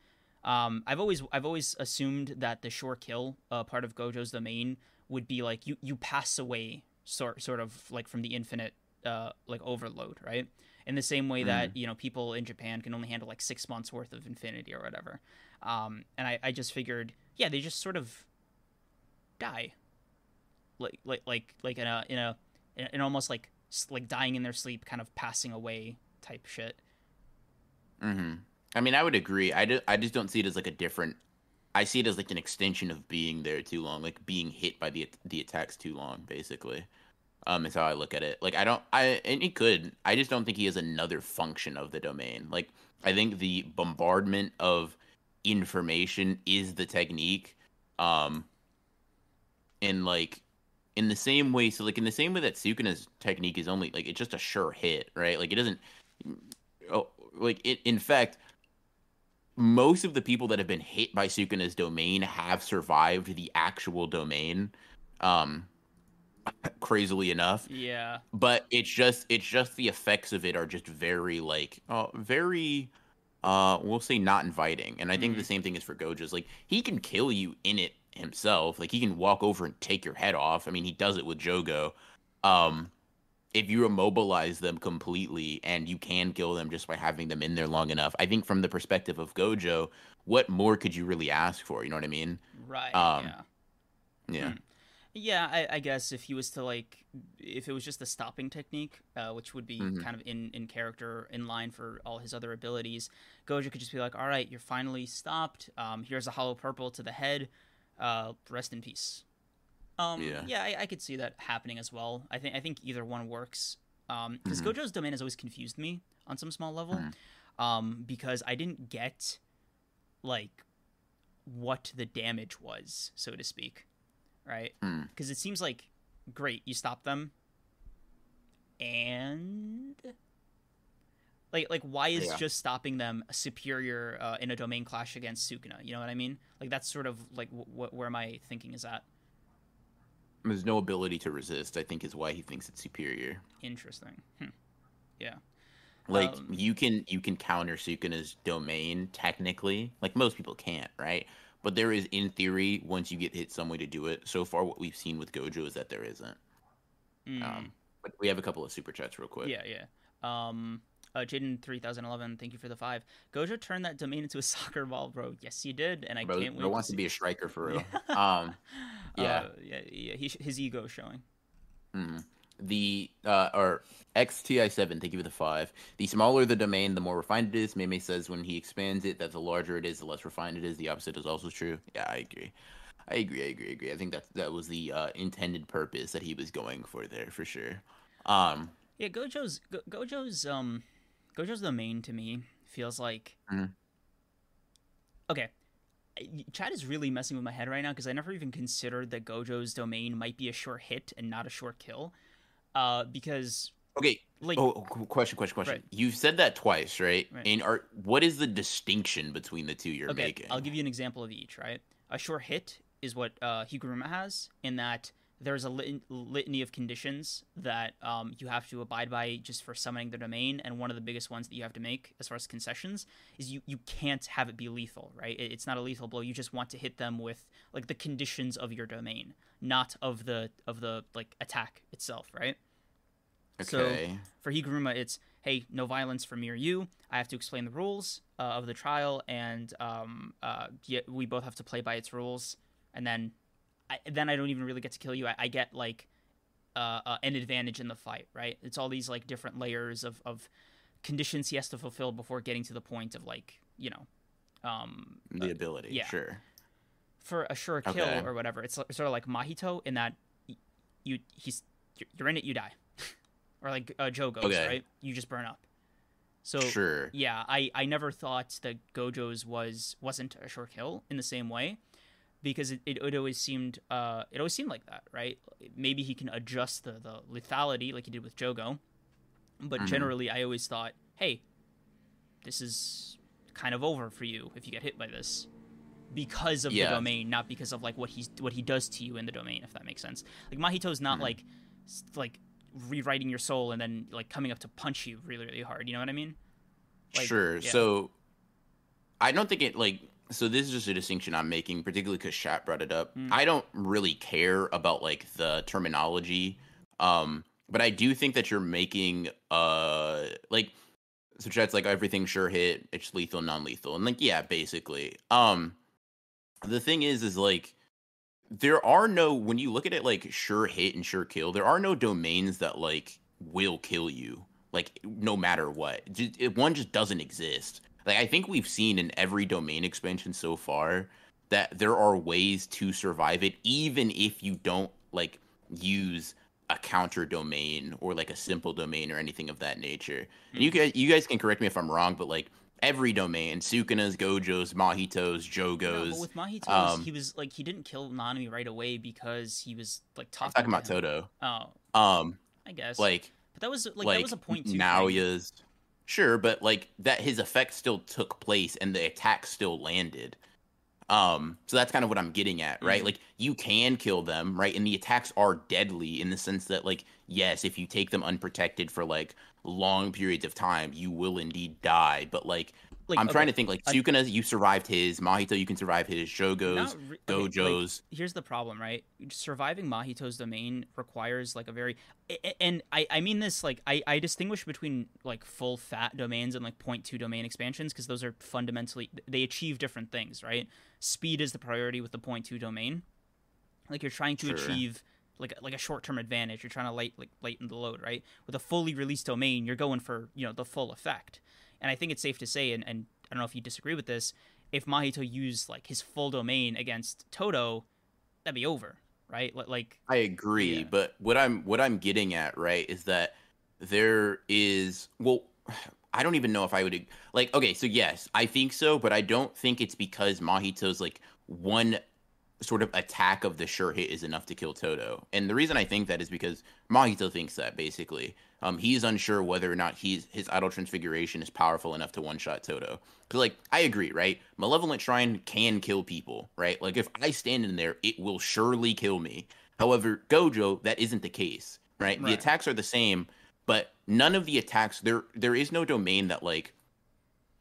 [SPEAKER 1] Um, I've always I've always assumed that the sure kill uh, part of Gojo's domain would be like you you pass away sort sort of like from the infinite uh, like overload, right? In the same way that you know people in Japan can only handle like six months worth of infinity or whatever. Um, and I, I just figured, yeah, they just sort of die, like like like like in a in a in, in almost like like dying in their sleep, kind of passing away type shit.
[SPEAKER 2] Mm-hmm. I mean, I would agree. I, do, I just don't see it as like a different. I see it as like an extension of being there too long, like being hit by the the attacks too long, basically. Um, is how I look at it. Like I don't, I and he could. I just don't think he has another function of the domain. Like I think the bombardment of information is the technique. Um, and like in the same way, so like in the same way that Sukuna's technique is only like it's just a sure hit, right? Like it doesn't. Oh, like it. In fact, most of the people that have been hit by Sukuna's domain have survived the actual domain. Um, (coughs) crazily enough,
[SPEAKER 1] Yeah.
[SPEAKER 2] but it's just it's just the effects of it are just very like uh very uh we'll say not inviting. And i think the same thing is for gojo's. Like he can kill you in it himself. Like he can walk over and take your head off. I mean he does it with jogo. Um if you immobilize them completely and you can kill them just by having them in there long enough i think from the perspective of gojo what more could you really ask for? You know what i mean?
[SPEAKER 1] Right.
[SPEAKER 2] Um,
[SPEAKER 1] yeah.
[SPEAKER 2] yeah.
[SPEAKER 1] Hmm. Yeah, I, I guess if he was to like, if it was just a stopping technique, uh, which would be
[SPEAKER 2] Mhm.
[SPEAKER 1] kind of in in character, in line for all his other abilities, Gojo could just be like, "All right, you're finally stopped. Um, here's a hollow purple to the head. Uh, rest in peace." Um,
[SPEAKER 2] Yeah.
[SPEAKER 1] yeah, I, I could see that happening as well. I think I think either one works. Um, because
[SPEAKER 2] Mhm.
[SPEAKER 1] Gojo's domain has always confused me on some small level.
[SPEAKER 2] Mhm.
[SPEAKER 1] um, because I didn't get like what the damage was, so to speak, right?
[SPEAKER 2] Hmm.
[SPEAKER 1] Because it seems like great, you stop them, and like like why is
[SPEAKER 2] Yeah.
[SPEAKER 1] just stopping them superior uh, in a domain clash against Sukuna? You know what I mean? Like that's sort of like where my thinking is at.
[SPEAKER 2] There's no ability to resist. I think is why he thinks it's superior.
[SPEAKER 1] Interesting. Hmm. Yeah.
[SPEAKER 2] Like
[SPEAKER 1] Um,
[SPEAKER 2] you can you can counter Sukuna's domain technically. Like most people can't, right? But there is, in theory, once you get hit some way to do it. So far, what we've seen with Gojo is that there isn't.
[SPEAKER 1] Mm.
[SPEAKER 2] Um, but we have a couple of super chats real quick.
[SPEAKER 1] Yeah, yeah. Um, uh, Jaden three thousand eleven, thank you for the five. Gojo turned that domain into a (laughs) soccer ball, bro. Yes, you did, and I
[SPEAKER 2] Bro,
[SPEAKER 1] can't wait.
[SPEAKER 2] bro wants
[SPEAKER 1] to
[SPEAKER 2] to be a striker for real.
[SPEAKER 1] Yeah. (laughs)
[SPEAKER 2] um, yeah.
[SPEAKER 1] uh, yeah, yeah. He, his ego is showing.
[SPEAKER 2] mhm. The uh, or XTI7, thank you for the five. The smaller the domain, the more refined it is. Meme says when he expands it, that the larger it is, the less refined it is. The opposite is also true. Yeah, I agree. I agree. I agree. I agree. I think that that was the uh, intended purpose that he was going for there for sure. Um,
[SPEAKER 1] Yeah, Gojo's Go, Gojo's um, Gojo's domain to me feels like.
[SPEAKER 2] Mhm.
[SPEAKER 1] Okay. Chad is really messing with my head right now because I never even considered that Gojo's domain might be a sure hit and not a sure kill. Uh, because
[SPEAKER 2] okay.
[SPEAKER 1] like
[SPEAKER 2] Oh, oh, question, question, question.
[SPEAKER 1] Right.
[SPEAKER 2] You've said that twice, right?
[SPEAKER 1] Right.
[SPEAKER 2] And are what is the distinction between the two you're
[SPEAKER 1] okay,
[SPEAKER 2] making?
[SPEAKER 1] I'll give you an example of each. Right, a sure hit is what uh, Higuruma has in that there's a lit- litany of conditions that um, you have to abide by just for summoning the domain, and one of the biggest ones that you have to make as far as concessions is you you can't have it be lethal. Right, It- it's not a lethal blow. You just want to hit them with like the conditions of your domain, not of the of the like attack itself. Right. So
[SPEAKER 2] okay.
[SPEAKER 1] for Higuruma, it's hey, no violence for me or you. I have to explain the rules uh, of the trial, and um, uh, we both have to play by its rules. And then, I, then I don't even really get to kill you. I, I get like uh, uh, an advantage in the fight, right? It's all these like different layers of of conditions he has to fulfill before getting to the point of like you know, um,
[SPEAKER 2] the
[SPEAKER 1] uh,
[SPEAKER 2] ability,
[SPEAKER 1] yeah.
[SPEAKER 2] sure.
[SPEAKER 1] for a sure kill
[SPEAKER 2] Okay.
[SPEAKER 1] or whatever. It's sort of like Mahito in that you he's you're in it, you die, (laughs) or like uh, Jogo's
[SPEAKER 2] Okay.
[SPEAKER 1] right, you just burn up. So
[SPEAKER 2] sure.
[SPEAKER 1] yeah, I I never thought that Gojo's was wasn't a sure kill in the same way, because it, it, it always seemed uh it always seemed like that, right? Maybe he can adjust the the lethality like he did with Jogo, but
[SPEAKER 2] Mhm.
[SPEAKER 1] generally I always thought, hey, this is kind of over for you if you get hit by this because of
[SPEAKER 2] Yeah.
[SPEAKER 1] the domain, not because of like what he's what he does to you in the domain, if that makes sense. Like Mahito's not
[SPEAKER 2] Mhm.
[SPEAKER 1] like like rewriting your soul and then like coming up to punch you really really hard. You know what I mean? Like,
[SPEAKER 2] sure.
[SPEAKER 1] yeah.
[SPEAKER 2] So I don't think it like so this is just a distinction I'm making, particularly because Shat brought it up.
[SPEAKER 1] Mm.
[SPEAKER 2] I don't really care about like the terminology. Um, but I do think that you're making uh like so Chat's like everything sure hit, it's lethal, non lethal. And like, yeah, basically. Um the thing is is like there are no when you look at it like sure hit and sure kill, there are no domains that like will kill you like no matter what. It, one just doesn't exist. Like I think we've seen in every domain expansion so far that there are ways to survive it, even if you don't like use a counter domain or like a simple domain or anything of that nature. And you guys, you guys can correct me if I'm wrong, but like every domain, Sukuna's, Gojo's, Mahitos,
[SPEAKER 1] No,
[SPEAKER 2] Jogo's.
[SPEAKER 1] but with Mahito's,
[SPEAKER 2] um,
[SPEAKER 1] he was like he didn't kill Nanami right away because he was like talking,
[SPEAKER 2] talking about. Todo.
[SPEAKER 1] Oh,
[SPEAKER 2] Um,
[SPEAKER 1] I guess.
[SPEAKER 2] like
[SPEAKER 1] but that was like,
[SPEAKER 2] like
[SPEAKER 1] that was a point thing.
[SPEAKER 2] Naoya's. Sure, but like that, his effect still took place and the attack still landed. Um, so that's kind of what I'm getting at, right?
[SPEAKER 1] Mhm.
[SPEAKER 2] Like you can kill them, right? And the attacks are deadly in the sense that, like, yes, if you take them unprotected for like long periods of time, you will indeed die. But like,
[SPEAKER 1] Like,
[SPEAKER 2] I'm trying to think, like
[SPEAKER 1] I-
[SPEAKER 2] Sukuna, you survived his. Mahito, you can survive his.
[SPEAKER 1] Jogo's, re- okay, like, here's the problem, right? Surviving Mahito's domain requires like a very, and I I mean this like I I distinguish between like full fat domains and like point two domain expansions because those are fundamentally they achieve different things, right? Speed is the priority with the point two domain. Like you're trying to
[SPEAKER 2] Sure.
[SPEAKER 1] achieve like like a short term advantage. You're trying to light like lighten the load, right? With a fully released domain, you're going for you know the full effect. And I think it's safe to say, and, and I don't know if you disagree with this, if Mahito used like his full domain against Todo, that'd be over, right? Like,
[SPEAKER 2] I agree,
[SPEAKER 1] Yeah.
[SPEAKER 2] but what I'm what I'm getting at, right, is that there is well (sighs) I don't even know if I would like. Okay, so yes, I think so, but I don't think it's because Mahito's like one sort of attack of the sure hit is enough to kill Todo. And the reason I think that is because Mahito thinks that basically. Um, he's unsure whether or not he's his idol transfiguration is powerful enough to one shot Todo. Because like I agree, right? Malevolent Shrine can kill people, right? Like if I stand in there, it will surely kill me. However, Gojo, that isn't the case, right? right? The attacks are the same, but none of the attacks there there is no domain that like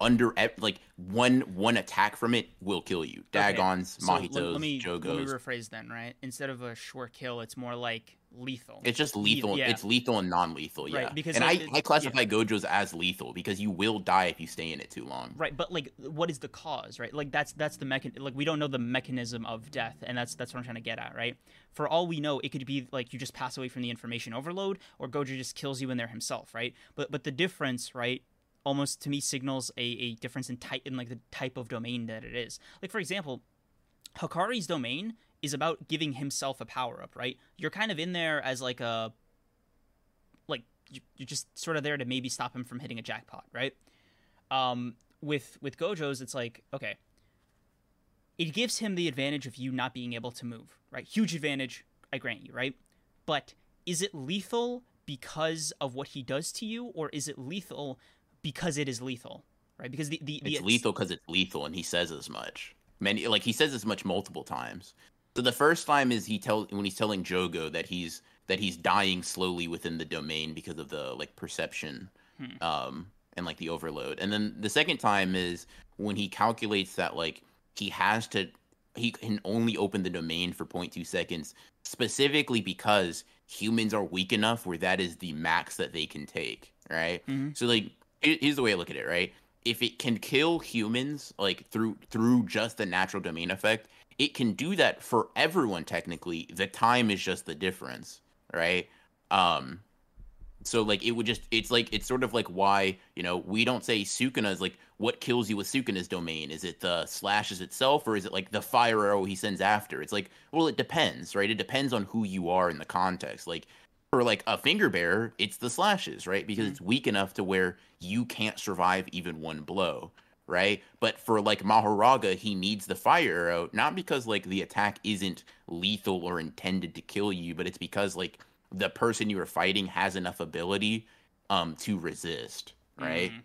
[SPEAKER 2] under like one one attack from it will kill you. Dagons, okay. so Mahitos, let, me, Jogos. Let
[SPEAKER 1] me rephrase then, right? Instead of a sure kill, it's more like lethal.
[SPEAKER 2] It's just lethal. Yeah. It's lethal and non-lethal. Yeah. Right, because and like, I, I classify yeah. Gojos as lethal because you will die if you stay in it too long.
[SPEAKER 1] Right, but like, what is the cause? Right, like that's that's the mechan. Like we don't know the mechanism of death, and that's that's what I'm trying to get at. Right. For all we know, it could be like you just pass away from the information overload, or Gojo just kills you in there himself. Right. But but the difference, right, almost to me signals a, a difference in type in like the type of domain that it is. Like for example, Hakari's domain is about giving himself a power up, right? You're kind of in there as like a like you're just sort of there to maybe stop him from hitting a jackpot, right? Um, with with Gojo's, it's like okay, it gives him the advantage of you not being able to move, right? Huge advantage, I grant you, right? But is it lethal because of what he does to you, or is it lethal because it is lethal, right? Because the the,
[SPEAKER 2] the it's, lethal because it's lethal, and he says as much. Many like he says as much multiple times. So the first time is he tell when he's telling Jogo that he's that he's dying slowly within the domain because of the like perception, hmm. um, and like the overload. And then the second time is when he calculates that like he has to he can only open the domain for 0.2 seconds specifically because humans are weak enough where that is the max that they can take right mm-hmm. so like here's the way I look at it, right? If it can kill humans like through through just the natural domain effect, it can do that for everyone technically. The time is just the difference, right? Um so like it would just it's like it's sort of like why, you know, we don't say Sukuna is like what kills you with Sukuna's domain? Is it the slashes itself or is it like the fire arrow he sends after? It's like, well, it depends, right? It depends on who you are in the context. Like for like a finger bearer, it's the slashes, right? Because mm-hmm. it's weak enough to where you can't survive even one blow, right? But for like Mahoraga, he needs the fire arrow, not because like the attack isn't lethal or intended to kill you, but it's because like the person you are fighting has enough ability um to resist, right? Mm-hmm.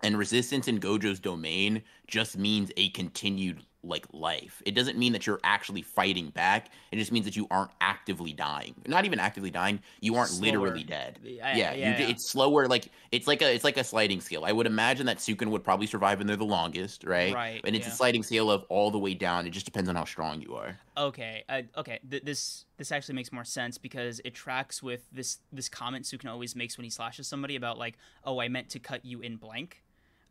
[SPEAKER 2] And resistance in Gojo's domain just means a continued like life. It doesn't mean that you're actually fighting back. It just means that you aren't actively dying. Not even actively dying. You aren't slower. literally dead. I, yeah, yeah, yeah, it's slower. Like it's like a it's like a sliding scale. I would imagine that Sukuna would probably survive in there the longest, right?
[SPEAKER 1] Right.
[SPEAKER 2] And it's
[SPEAKER 1] yeah.
[SPEAKER 2] a sliding scale of all the way down. It just depends on how strong you are.
[SPEAKER 1] Okay. Uh, okay. Th- this this actually makes more sense because it tracks with this this comment Sukuna always makes when he slashes somebody about like, oh, I meant to cut you in blank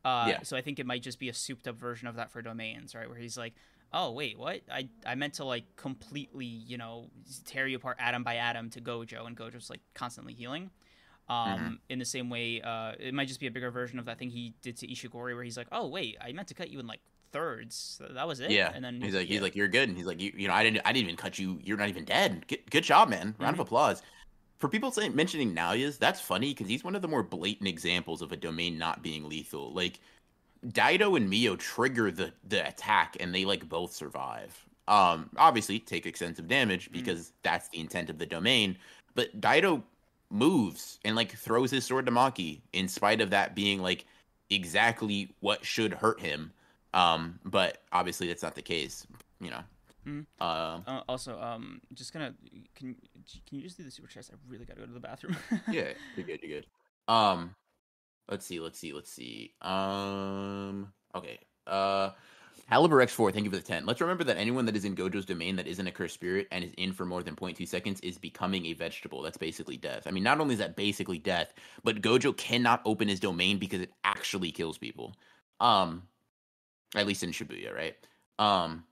[SPEAKER 1] uh, yeah. So I think it might just be a souped up version of that for domains, right? Where he's like, oh wait, what? I I meant to like completely, you know, tear you apart atom by atom to Gojo, and Gojo's like constantly healing. Um, mm-hmm. In the same way, uh, it might just be a bigger version of that thing he did to Ishigori, where he's like, oh wait, I meant to cut you in like thirds. That was it.
[SPEAKER 2] Yeah. And then he's like, yeah. he's like, you're good. And he's like, you, you know, I didn't, I didn't even cut you. You're not even dead. Good, good job, man. Round mm-hmm. of applause for people saying mentioning Naoya's, that's funny because he's one of the more blatant examples of a domain not being lethal. Like Dido and Mio trigger the the attack and they like both survive. Um, obviously take extensive damage mm. because mm. that's the intent of the domain. But Dido moves and like throws his sword to Maki in spite of that being like exactly what should hurt him. Um, but obviously that's not the case. You know.
[SPEAKER 1] Mm. Uh, uh, also, um, just gonna can can you just do the super chest? I really gotta go to the bathroom. (laughs)
[SPEAKER 2] yeah, you're good. You're good. Um, let's see. Let's see. Let's see. Um, okay. Uh, Haliber X4, thank you for the 10. Let's remember that anyone that is in Gojo's domain that isn't a cursed spirit and is in for more than 0.2 seconds is becoming a vegetable. That's basically death. I mean, not only is that basically death, but Gojo cannot open his domain because it actually kills people. Um, at least in Shibuya, right? Um,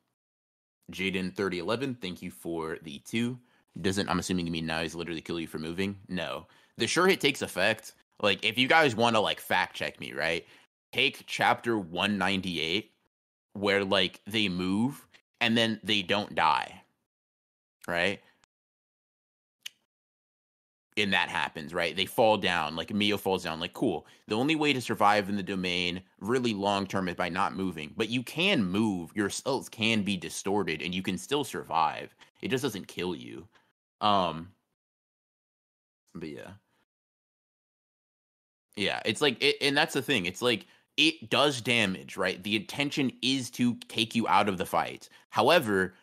[SPEAKER 2] Jaden thirty eleven, thank you for the two. Doesn't I'm assuming you mean Naoya's literally kill you for moving? No. The sure hit takes effect. Like if you guys want to like fact check me, right? Take chapter 198 where like they move and then they don't die. Right? And that happens, right? They fall down, like Mio falls down, like cool. The only way to survive in the domain really long term is by not moving. But you can move, your cells can be distorted and you can still survive. It just doesn't kill you. Um but yeah. Yeah, it's like it, and that's the thing. It's like it does damage, right? The intention is to take you out of the fight. However,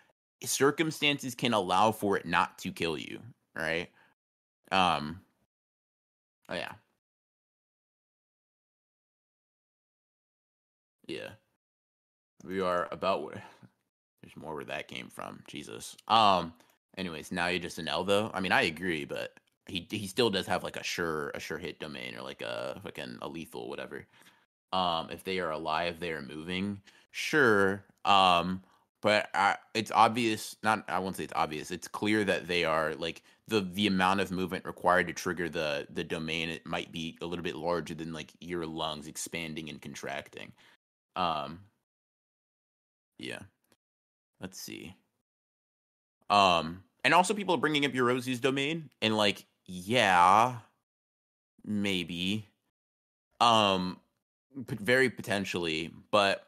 [SPEAKER 2] circumstances can allow for it not to kill you, right? Um oh yeah. Yeah. We are about where there's more where that came from. Jesus. Um anyways, now you're just an L though. I mean I agree, but he he still does have like a sure a sure hit domain or like a fucking a lethal whatever. Um, if they are alive, they are moving. Sure. Um, but I, it's obvious. Not I won't say it's obvious. It's clear that they are like the the amount of movement required to trigger the the domain. It might be a little bit larger than like your lungs expanding and contracting. Um. Yeah. Let's see. Um, and also people are bringing up Yorozu's domain and like yeah, maybe. Um, very potentially, but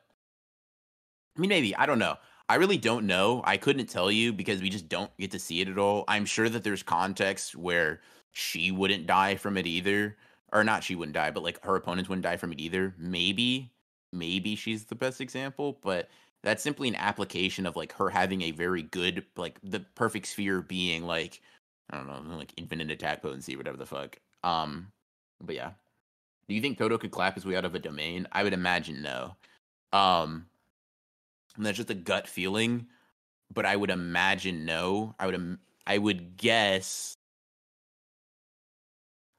[SPEAKER 2] I mean, maybe I don't know. I really don't know. I couldn't tell you because we just don't get to see it at all. I'm sure that there's context where she wouldn't die from it either, or not. She wouldn't die, but like her opponents wouldn't die from it either. Maybe, maybe she's the best example, but that's simply an application of like her having a very good, like the perfect sphere being like I don't know, like infinite attack potency, whatever the fuck. Um, but yeah. Do you think Todo could clap his way out of a domain? I would imagine no. Um, that's just a gut feeling, but I would imagine no. I would I would guess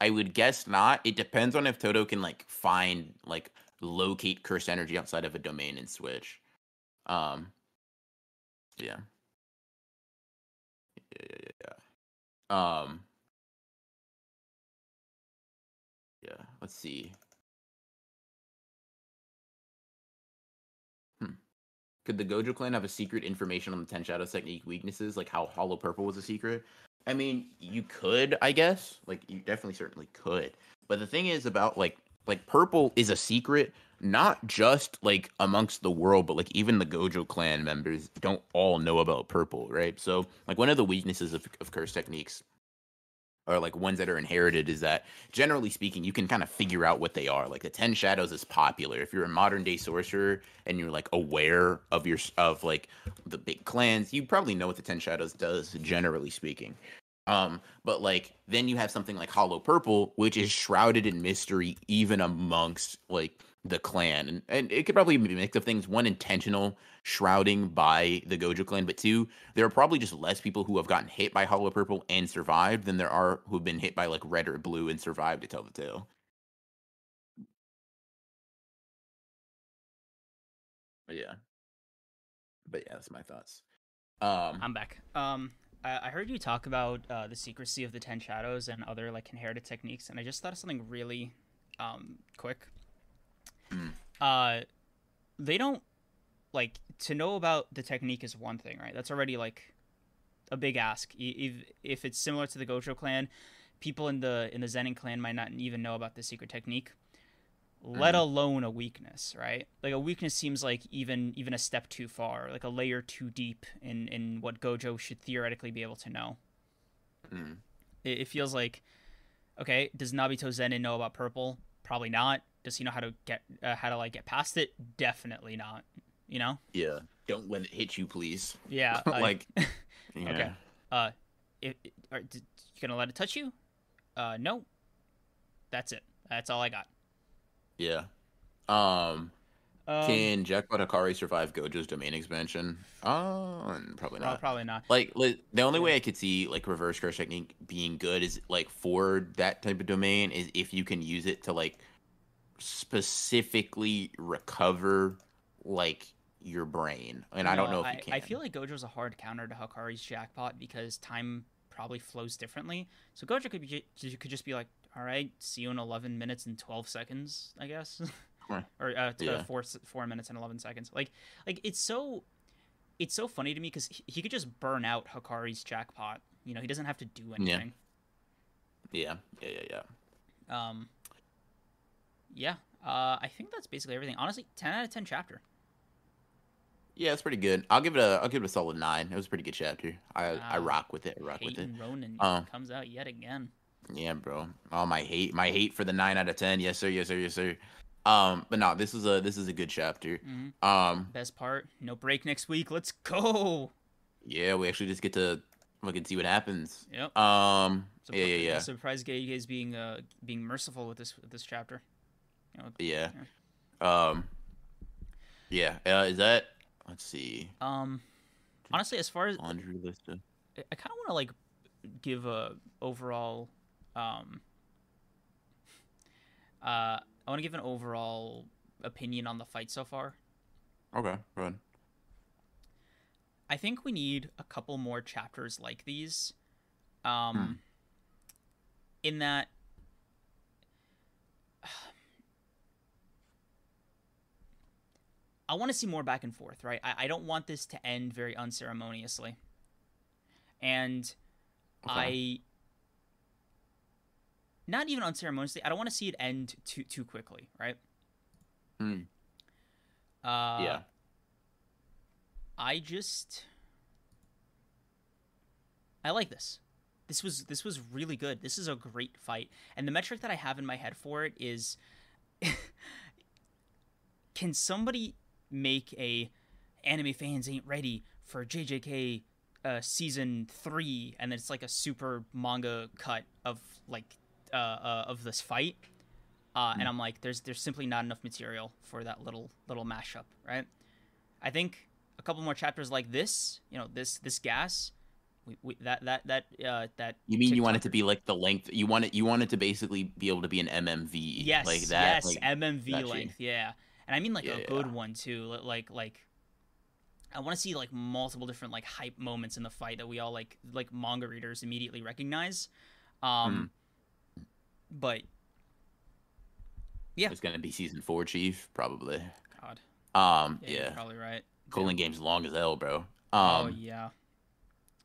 [SPEAKER 2] I would guess not. It depends on if Todo can like find like locate cursed energy outside of a domain and switch. Um yeah. Yeah, yeah, yeah. Um Yeah, let's see. Could the Gojo clan have a secret information on the Ten Shadows technique weaknesses, like how Hollow Purple was a secret? I mean, you could, I guess. Like, you definitely, certainly could. But the thing is about like, like Purple is a secret, not just like amongst the world, but like even the Gojo clan members don't all know about Purple, right? So, like, one of the weaknesses of, of curse techniques or like ones that are inherited is that generally speaking you can kind of figure out what they are. Like the 10 shadows is popular. If you're a modern day sorcerer and you're like aware of your of like the big clans you probably know what the 10 shadows does generally speaking. Um but like then you have something like hollow purple which is shrouded in mystery even amongst like the clan and, and it could probably be a mix of things. One intentional shrouding by the gojo clan but two there are probably just less people who have gotten hit by hollow purple and survived than there are who've been hit by like red or blue and survived to tell the tale. But yeah. But yeah that's my thoughts. Um
[SPEAKER 1] i'm back. Um I, heard you talk about uh, the secrecy of the Ten Shadows and other like inherited techniques, and I just thought of something really um, quick. Mm. Uh, they don't like to know about the technique is one thing, right? That's already like a big ask. If if it's similar to the Gojo clan, people in the in the Zenin clan might not even know about the secret technique let mm-hmm. alone a weakness, right? Like a weakness seems like even even a step too far, like a layer too deep in in what Gojo should theoretically be able to know. Mm. It, it, feels like, okay, does Naobito Zenin know about purple? Probably not. Does he know how to get uh, how to like get past it? Definitely not. You know?
[SPEAKER 2] Yeah. Don't let it hit you, please.
[SPEAKER 1] Yeah. (laughs)
[SPEAKER 2] like. (laughs)
[SPEAKER 1] yeah. Okay. Uh, it, it, are, you gonna let it touch you? Uh, no. That's it. That's all I got.
[SPEAKER 2] Yeah. Um, um can Jack Hakari survive Gojo's domain expansion? Uh, probably not.
[SPEAKER 1] probably not.
[SPEAKER 2] Like, like the only way I could see like reverse curse technique being good is like for that type of domain is if you can use it to like specifically recover like your brain. And no, I don't know if you can.
[SPEAKER 1] I feel like Gojo's a hard counter to Hakari's jackpot because time probably flows differently. So Gojo could be could just be like, all right, see you in 11 minutes and 12 seconds, I guess. (laughs) or uh, yeah. four four minutes and 11 seconds. Like like it's so it's so funny to me because he, he, could just burn out Hakari's jackpot. You know, he doesn't have to do anything.
[SPEAKER 2] Yeah, yeah, yeah, yeah.
[SPEAKER 1] Um, yeah, uh, I think that's basically everything. Honestly, ten out of ten chapter.
[SPEAKER 2] Yeah, it's pretty good. I'll give it a I'll give it a solid nine. It was a pretty good chapter. I I rock with it. I rock with it.
[SPEAKER 1] Peyton Ronin
[SPEAKER 2] Um,
[SPEAKER 1] comes out yet again.
[SPEAKER 2] Yeah, bro. Oh my hate, my hate for the nine out of ten. Yes, sir. Yes, sir. Yes, sir. Um, but no, this is a this is a good chapter.
[SPEAKER 1] hmm
[SPEAKER 2] Um,
[SPEAKER 1] Best part, no break next week. Let's go.
[SPEAKER 2] yeah, we actually just get to look and see what happens.
[SPEAKER 1] Yep.
[SPEAKER 2] Um,
[SPEAKER 1] Surpri-
[SPEAKER 2] yeah, yeah, yeah,
[SPEAKER 1] Surprised guys being uh being merciful with this with this chapter. You know,
[SPEAKER 2] yeah. Um, yeah. Uh, is that? Let's see.
[SPEAKER 1] um, honestly, as far as
[SPEAKER 2] Laundry list.
[SPEAKER 1] I, I kind of want to like give a overall um uh I want to give an overall opinion on the fight so far.
[SPEAKER 2] Okay, go ahead.
[SPEAKER 1] I think we need a couple more chapters like these. Um
[SPEAKER 2] Hmm.
[SPEAKER 1] in that I want to see more back and forth, right? I, I don't want this to end very unceremoniously. And I not even unceremoniously. I don't want to see it end too too quickly, right?
[SPEAKER 2] Hmm.
[SPEAKER 1] Uh,
[SPEAKER 2] yeah.
[SPEAKER 1] I just I like this. This was this was really good. This is a great fight. And the metric that I have in my head for it is (laughs) can somebody make a anime fans ain't ready for JJK uh, season 3 and then it's like a super manga cut of like uh, uh of this fight. Uh, and I'm like, there's there's simply not enough material for that little little mashup, right? I think a couple more chapters like this, you know, this this gas, we, we that that that uh that.
[SPEAKER 2] You mean you want it to be like the length? You want it? You want it to basically be able to be an MMV?
[SPEAKER 1] yes,
[SPEAKER 2] like that.
[SPEAKER 1] yes,
[SPEAKER 2] like-
[SPEAKER 1] MMV
[SPEAKER 2] you.
[SPEAKER 1] length, yeah, and I mean like
[SPEAKER 2] Yeah,
[SPEAKER 1] a
[SPEAKER 2] yeah.
[SPEAKER 1] good one too, like like. I want to see like multiple different like hype moments in the fight that we all like like manga readers immediately recognize, um,
[SPEAKER 2] Hmm.
[SPEAKER 1] but yeah.
[SPEAKER 2] It's gonna be season four, Chief, probably.
[SPEAKER 1] God,
[SPEAKER 2] Um,
[SPEAKER 1] yeah,
[SPEAKER 2] yeah.
[SPEAKER 1] probably right.
[SPEAKER 2] Culling Game's long as hell, bro. Um,
[SPEAKER 1] oh yeah,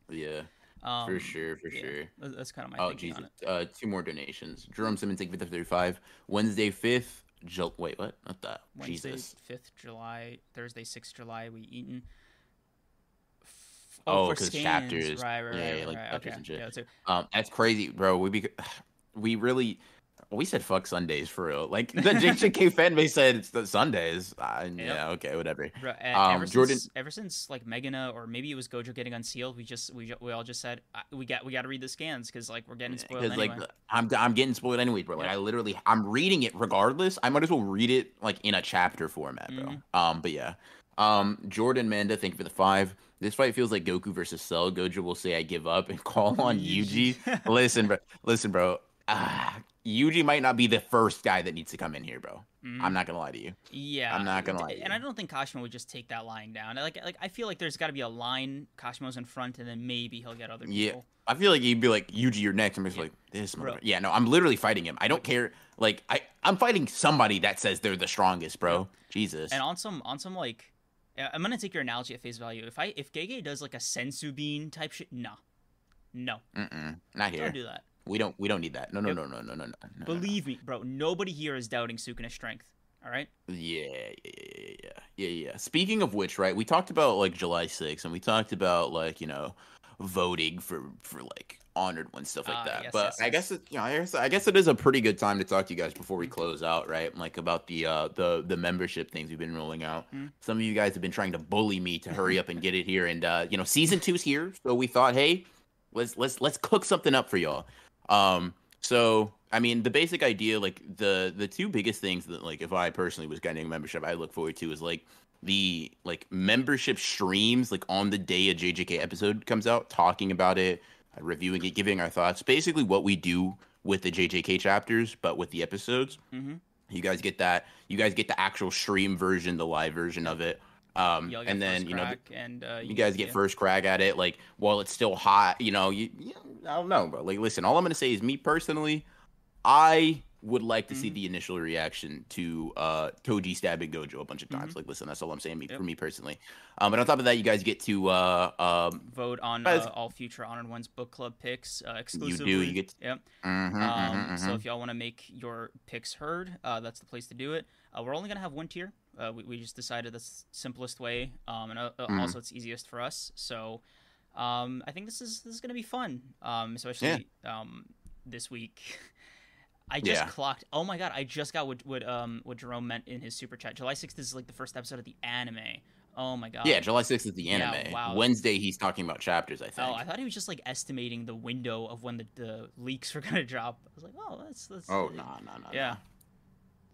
[SPEAKER 2] yeah,
[SPEAKER 1] um,
[SPEAKER 2] for sure, for
[SPEAKER 1] yeah,
[SPEAKER 2] sure.
[SPEAKER 1] That's kind of my
[SPEAKER 2] Oh
[SPEAKER 1] thinking on
[SPEAKER 2] Jesus!
[SPEAKER 1] it.
[SPEAKER 2] Uh, two more donations. Jerome Simmons, thank you for the thirty-five. Wednesday fifth. Jul- wait, what? Not that.
[SPEAKER 1] Wednesday,
[SPEAKER 2] Jesus.
[SPEAKER 1] fifth July, Thursday, sixth July. We eaten. F-
[SPEAKER 2] Oh,
[SPEAKER 1] for
[SPEAKER 2] 'cause
[SPEAKER 1] scans.
[SPEAKER 2] chapters.
[SPEAKER 1] Right, right,
[SPEAKER 2] Yeah,
[SPEAKER 1] right,
[SPEAKER 2] yeah, like
[SPEAKER 1] right.
[SPEAKER 2] chapters
[SPEAKER 1] okay.
[SPEAKER 2] and shit.
[SPEAKER 1] Yeah, that's.
[SPEAKER 2] Um, that's crazy, bro. We be, (sighs) we really, we said fuck Sundays for real. Like the JJK (laughs) fan base said it's the Sundays. Uh, Yeah, okay, whatever.
[SPEAKER 1] Bro,
[SPEAKER 2] Um,
[SPEAKER 1] ever
[SPEAKER 2] Jordan-
[SPEAKER 1] since, ever since like Megana or maybe it was Gojo getting unsealed, we just we, we all just said uh, we got we got to read the scans because like we're getting spoiled
[SPEAKER 2] Because
[SPEAKER 1] anyway.
[SPEAKER 2] like I'm I'm getting spoiled anyway, bro. Like
[SPEAKER 1] Yeah.
[SPEAKER 2] I literally I'm reading it regardless. I might as well read it like in a chapter format, bro.
[SPEAKER 1] Mhm.
[SPEAKER 2] Um, but yeah. Um, Jordan Manda, thank you for the five. This fight feels like Goku versus Cell. Gojo will say I give up and (laughs) call on Yuji. listen, bro. Listen, bro. Ah, Yuji might not be the first guy that needs to come in here, bro.
[SPEAKER 1] Mhm.
[SPEAKER 2] I'm not gonna lie to you.
[SPEAKER 1] Yeah,
[SPEAKER 2] I'm not gonna lie to
[SPEAKER 1] And. I don't think Kashimo would just take that line down. Like, like I feel like there's got to be a line. Kashimo's in front, and then maybe he'll get other people. Yeah.
[SPEAKER 2] I feel like he'd be like Yuji, you're next. I'm just
[SPEAKER 1] Yeah.
[SPEAKER 2] like this.
[SPEAKER 1] Bro.
[SPEAKER 2] Yeah, no, I'm literally fighting him. I don't care. Like I, I'm fighting somebody that says they're the strongest, bro. Jesus.
[SPEAKER 1] And on some on some like, I'm gonna take your analogy at face value. If I if Gege does like a senzu bean type shit, no, no,
[SPEAKER 2] Mm-mm, not here.
[SPEAKER 1] don't do that.
[SPEAKER 2] We don't. We don't need that. No, no,
[SPEAKER 1] Yep.
[SPEAKER 2] no, no, no, no, no. no.
[SPEAKER 1] Believe me, bro. Nobody here is doubting Sukuna's strength. All right.
[SPEAKER 2] Yeah, yeah, yeah, yeah, yeah, yeah, yeah. Speaking of which, right? We talked about like July 6th, and we talked about like you know, voting for for like honored ones, stuff like
[SPEAKER 1] Ah,
[SPEAKER 2] that.
[SPEAKER 1] yes,
[SPEAKER 2] but
[SPEAKER 1] yes,
[SPEAKER 2] I
[SPEAKER 1] yes.
[SPEAKER 2] guess it, you know, I guess I guess it is a pretty good time to talk to you guys before we close out, right? Like about the uh the the membership things we've been rolling out.
[SPEAKER 1] Mm.
[SPEAKER 2] Some of you guys have been trying to bully me to hurry up and get it here, and uh, you know, season two's here, so we thought, hey, let's let's let's cook something up for y'all. Um, so I mean, the basic idea, like the the two biggest things that, like, if I personally was getting a membership, I look forward to is like the like membership streams, like on the day a JJK episode comes out, talking about it, reviewing it, giving our thoughts. Basically, what we do with the JJK chapters, but with the episodes.
[SPEAKER 1] Mm-hmm.
[SPEAKER 2] You guys get that. You guys get the actual stream version, the live version of it. Um, and then you know,
[SPEAKER 1] and uh,
[SPEAKER 2] you guys get
[SPEAKER 1] yeah.
[SPEAKER 2] first crack at it like while it's still hot you know you, you I don't know bro like listen all I'm gonna say is me personally I would like to see
[SPEAKER 1] Mhm.
[SPEAKER 2] the initial reaction to uh Toji stabbing Gojo a bunch of times.
[SPEAKER 1] Mhm.
[SPEAKER 2] Like, listen, that's all I'm saying me,
[SPEAKER 1] Yep.
[SPEAKER 2] for me personally. Um, but on top of that, you guys get to uh um
[SPEAKER 1] Vote on uh, all future Honored Ones book club picks uh,
[SPEAKER 2] you
[SPEAKER 1] exclusively.
[SPEAKER 2] do you get
[SPEAKER 1] Yep.
[SPEAKER 2] mhm, mhm,
[SPEAKER 1] Um, So
[SPEAKER 2] mhm.
[SPEAKER 1] if y'all want to make your picks heard, uh, that's the place to do it. Uh, we're only gonna have one tier. Uh, we, we just decided that's the simplest way, um, and uh,
[SPEAKER 2] Mhm.
[SPEAKER 1] also it's easiest for us. So um, I think this is this is gonna be fun, um, especially um, this week. (laughs) I just
[SPEAKER 2] Yeah.
[SPEAKER 1] clocked. Oh my god! I just got what what um what Jerome meant in his super chat. July sixth is like the first episode of the anime. Oh my god!
[SPEAKER 2] yeah, July 6th is the
[SPEAKER 1] yeah,
[SPEAKER 2] anime.
[SPEAKER 1] wow.
[SPEAKER 2] Wednesday, he's talking about chapters. I think.
[SPEAKER 1] Oh, I thought he was just like estimating the window of when the, the leaks were gonna (laughs) drop. I was like, oh, that's that's.
[SPEAKER 2] oh no no no.
[SPEAKER 1] Yeah.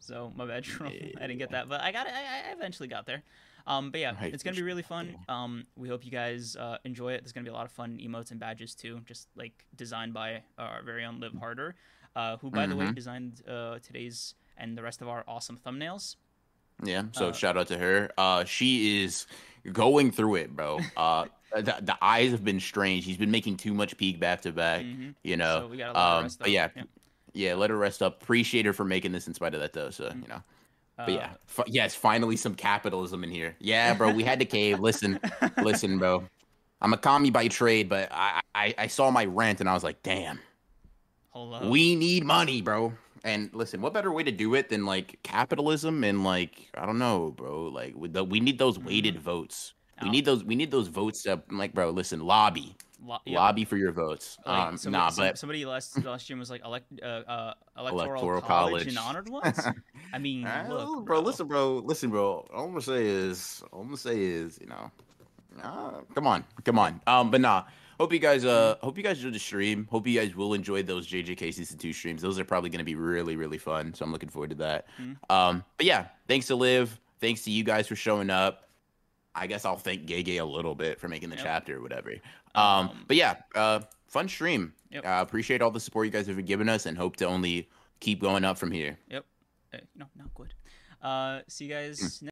[SPEAKER 1] So my bad, (laughs) Jerome. I didn't get that, but I got it. I, I eventually got there. Um, but yeah,
[SPEAKER 2] Right,
[SPEAKER 1] it's gonna be really fun. Um, we hope you guys uh, enjoy it. There's gonna be a lot of fun emotes and badges too, just like designed by our very own Live Harder, uh, who by the way
[SPEAKER 2] Mhm.
[SPEAKER 1] designed uh, today's and the rest of our awesome thumbnails.
[SPEAKER 2] Yeah, so
[SPEAKER 1] Uh,
[SPEAKER 2] shout out to her. Uh, she is going through it, bro. (laughs) Uh, the, the eyes have been strange. He's been making too much peak back to back.
[SPEAKER 1] Mhm.
[SPEAKER 2] You know.
[SPEAKER 1] So we gotta let her
[SPEAKER 2] um,
[SPEAKER 1] rest
[SPEAKER 2] but yeah,
[SPEAKER 1] Yeah.
[SPEAKER 2] Yeah, let her rest up. Appreciate her for making this in spite of that, though. So you know.
[SPEAKER 1] Uh,
[SPEAKER 2] But yeah, f- yes, finally some capitalism in here. Yeah, bro, we had to cave. Listen, (laughs) listen, bro. I'm a commie by trade, but I, I I saw my rent and I was like, damn,
[SPEAKER 1] Hold up.
[SPEAKER 2] we need money, bro. And listen, what better way to do it than like capitalism and like I don't know, bro. Like with the, we need those weighted votes. We need those. We need those votes. To, like, bro, listen, lobby,
[SPEAKER 1] Lo- yeah.
[SPEAKER 2] lobby for your votes.
[SPEAKER 1] Like,
[SPEAKER 2] um,
[SPEAKER 1] somebody,
[SPEAKER 2] nah,
[SPEAKER 1] some-
[SPEAKER 2] but
[SPEAKER 1] somebody last (laughs) last stream was like elect, uh, uh, electoral,
[SPEAKER 2] Electoral
[SPEAKER 1] college,
[SPEAKER 2] college.
[SPEAKER 1] and honored ones. (laughs) I mean,
[SPEAKER 2] Uh,
[SPEAKER 1] look,
[SPEAKER 2] bro, listen, bro, listen, bro. All I'm gonna say is, all I'm gonna say is, you know, come on, come on. Um, but nah. Hope you guys, uh, hope you guys enjoyed the stream. Hope you guys will enjoy those JJK season two streams. Those are probably gonna be really, really fun. So I'm looking forward to that.
[SPEAKER 1] Mhm.
[SPEAKER 2] Um, but yeah, thanks to Liv. Thanks to you guys for showing up. I guess I'll thank Gege a little bit for making the
[SPEAKER 1] Yep.
[SPEAKER 2] chapter or whatever. Um,
[SPEAKER 1] Um,
[SPEAKER 2] but yeah, uh, fun stream.
[SPEAKER 1] Yep.
[SPEAKER 2] Uh, appreciate all the support you guys have giving us, and hope to only keep going up from here.
[SPEAKER 1] Yep. Uh, no, not good. Uh, see you guys.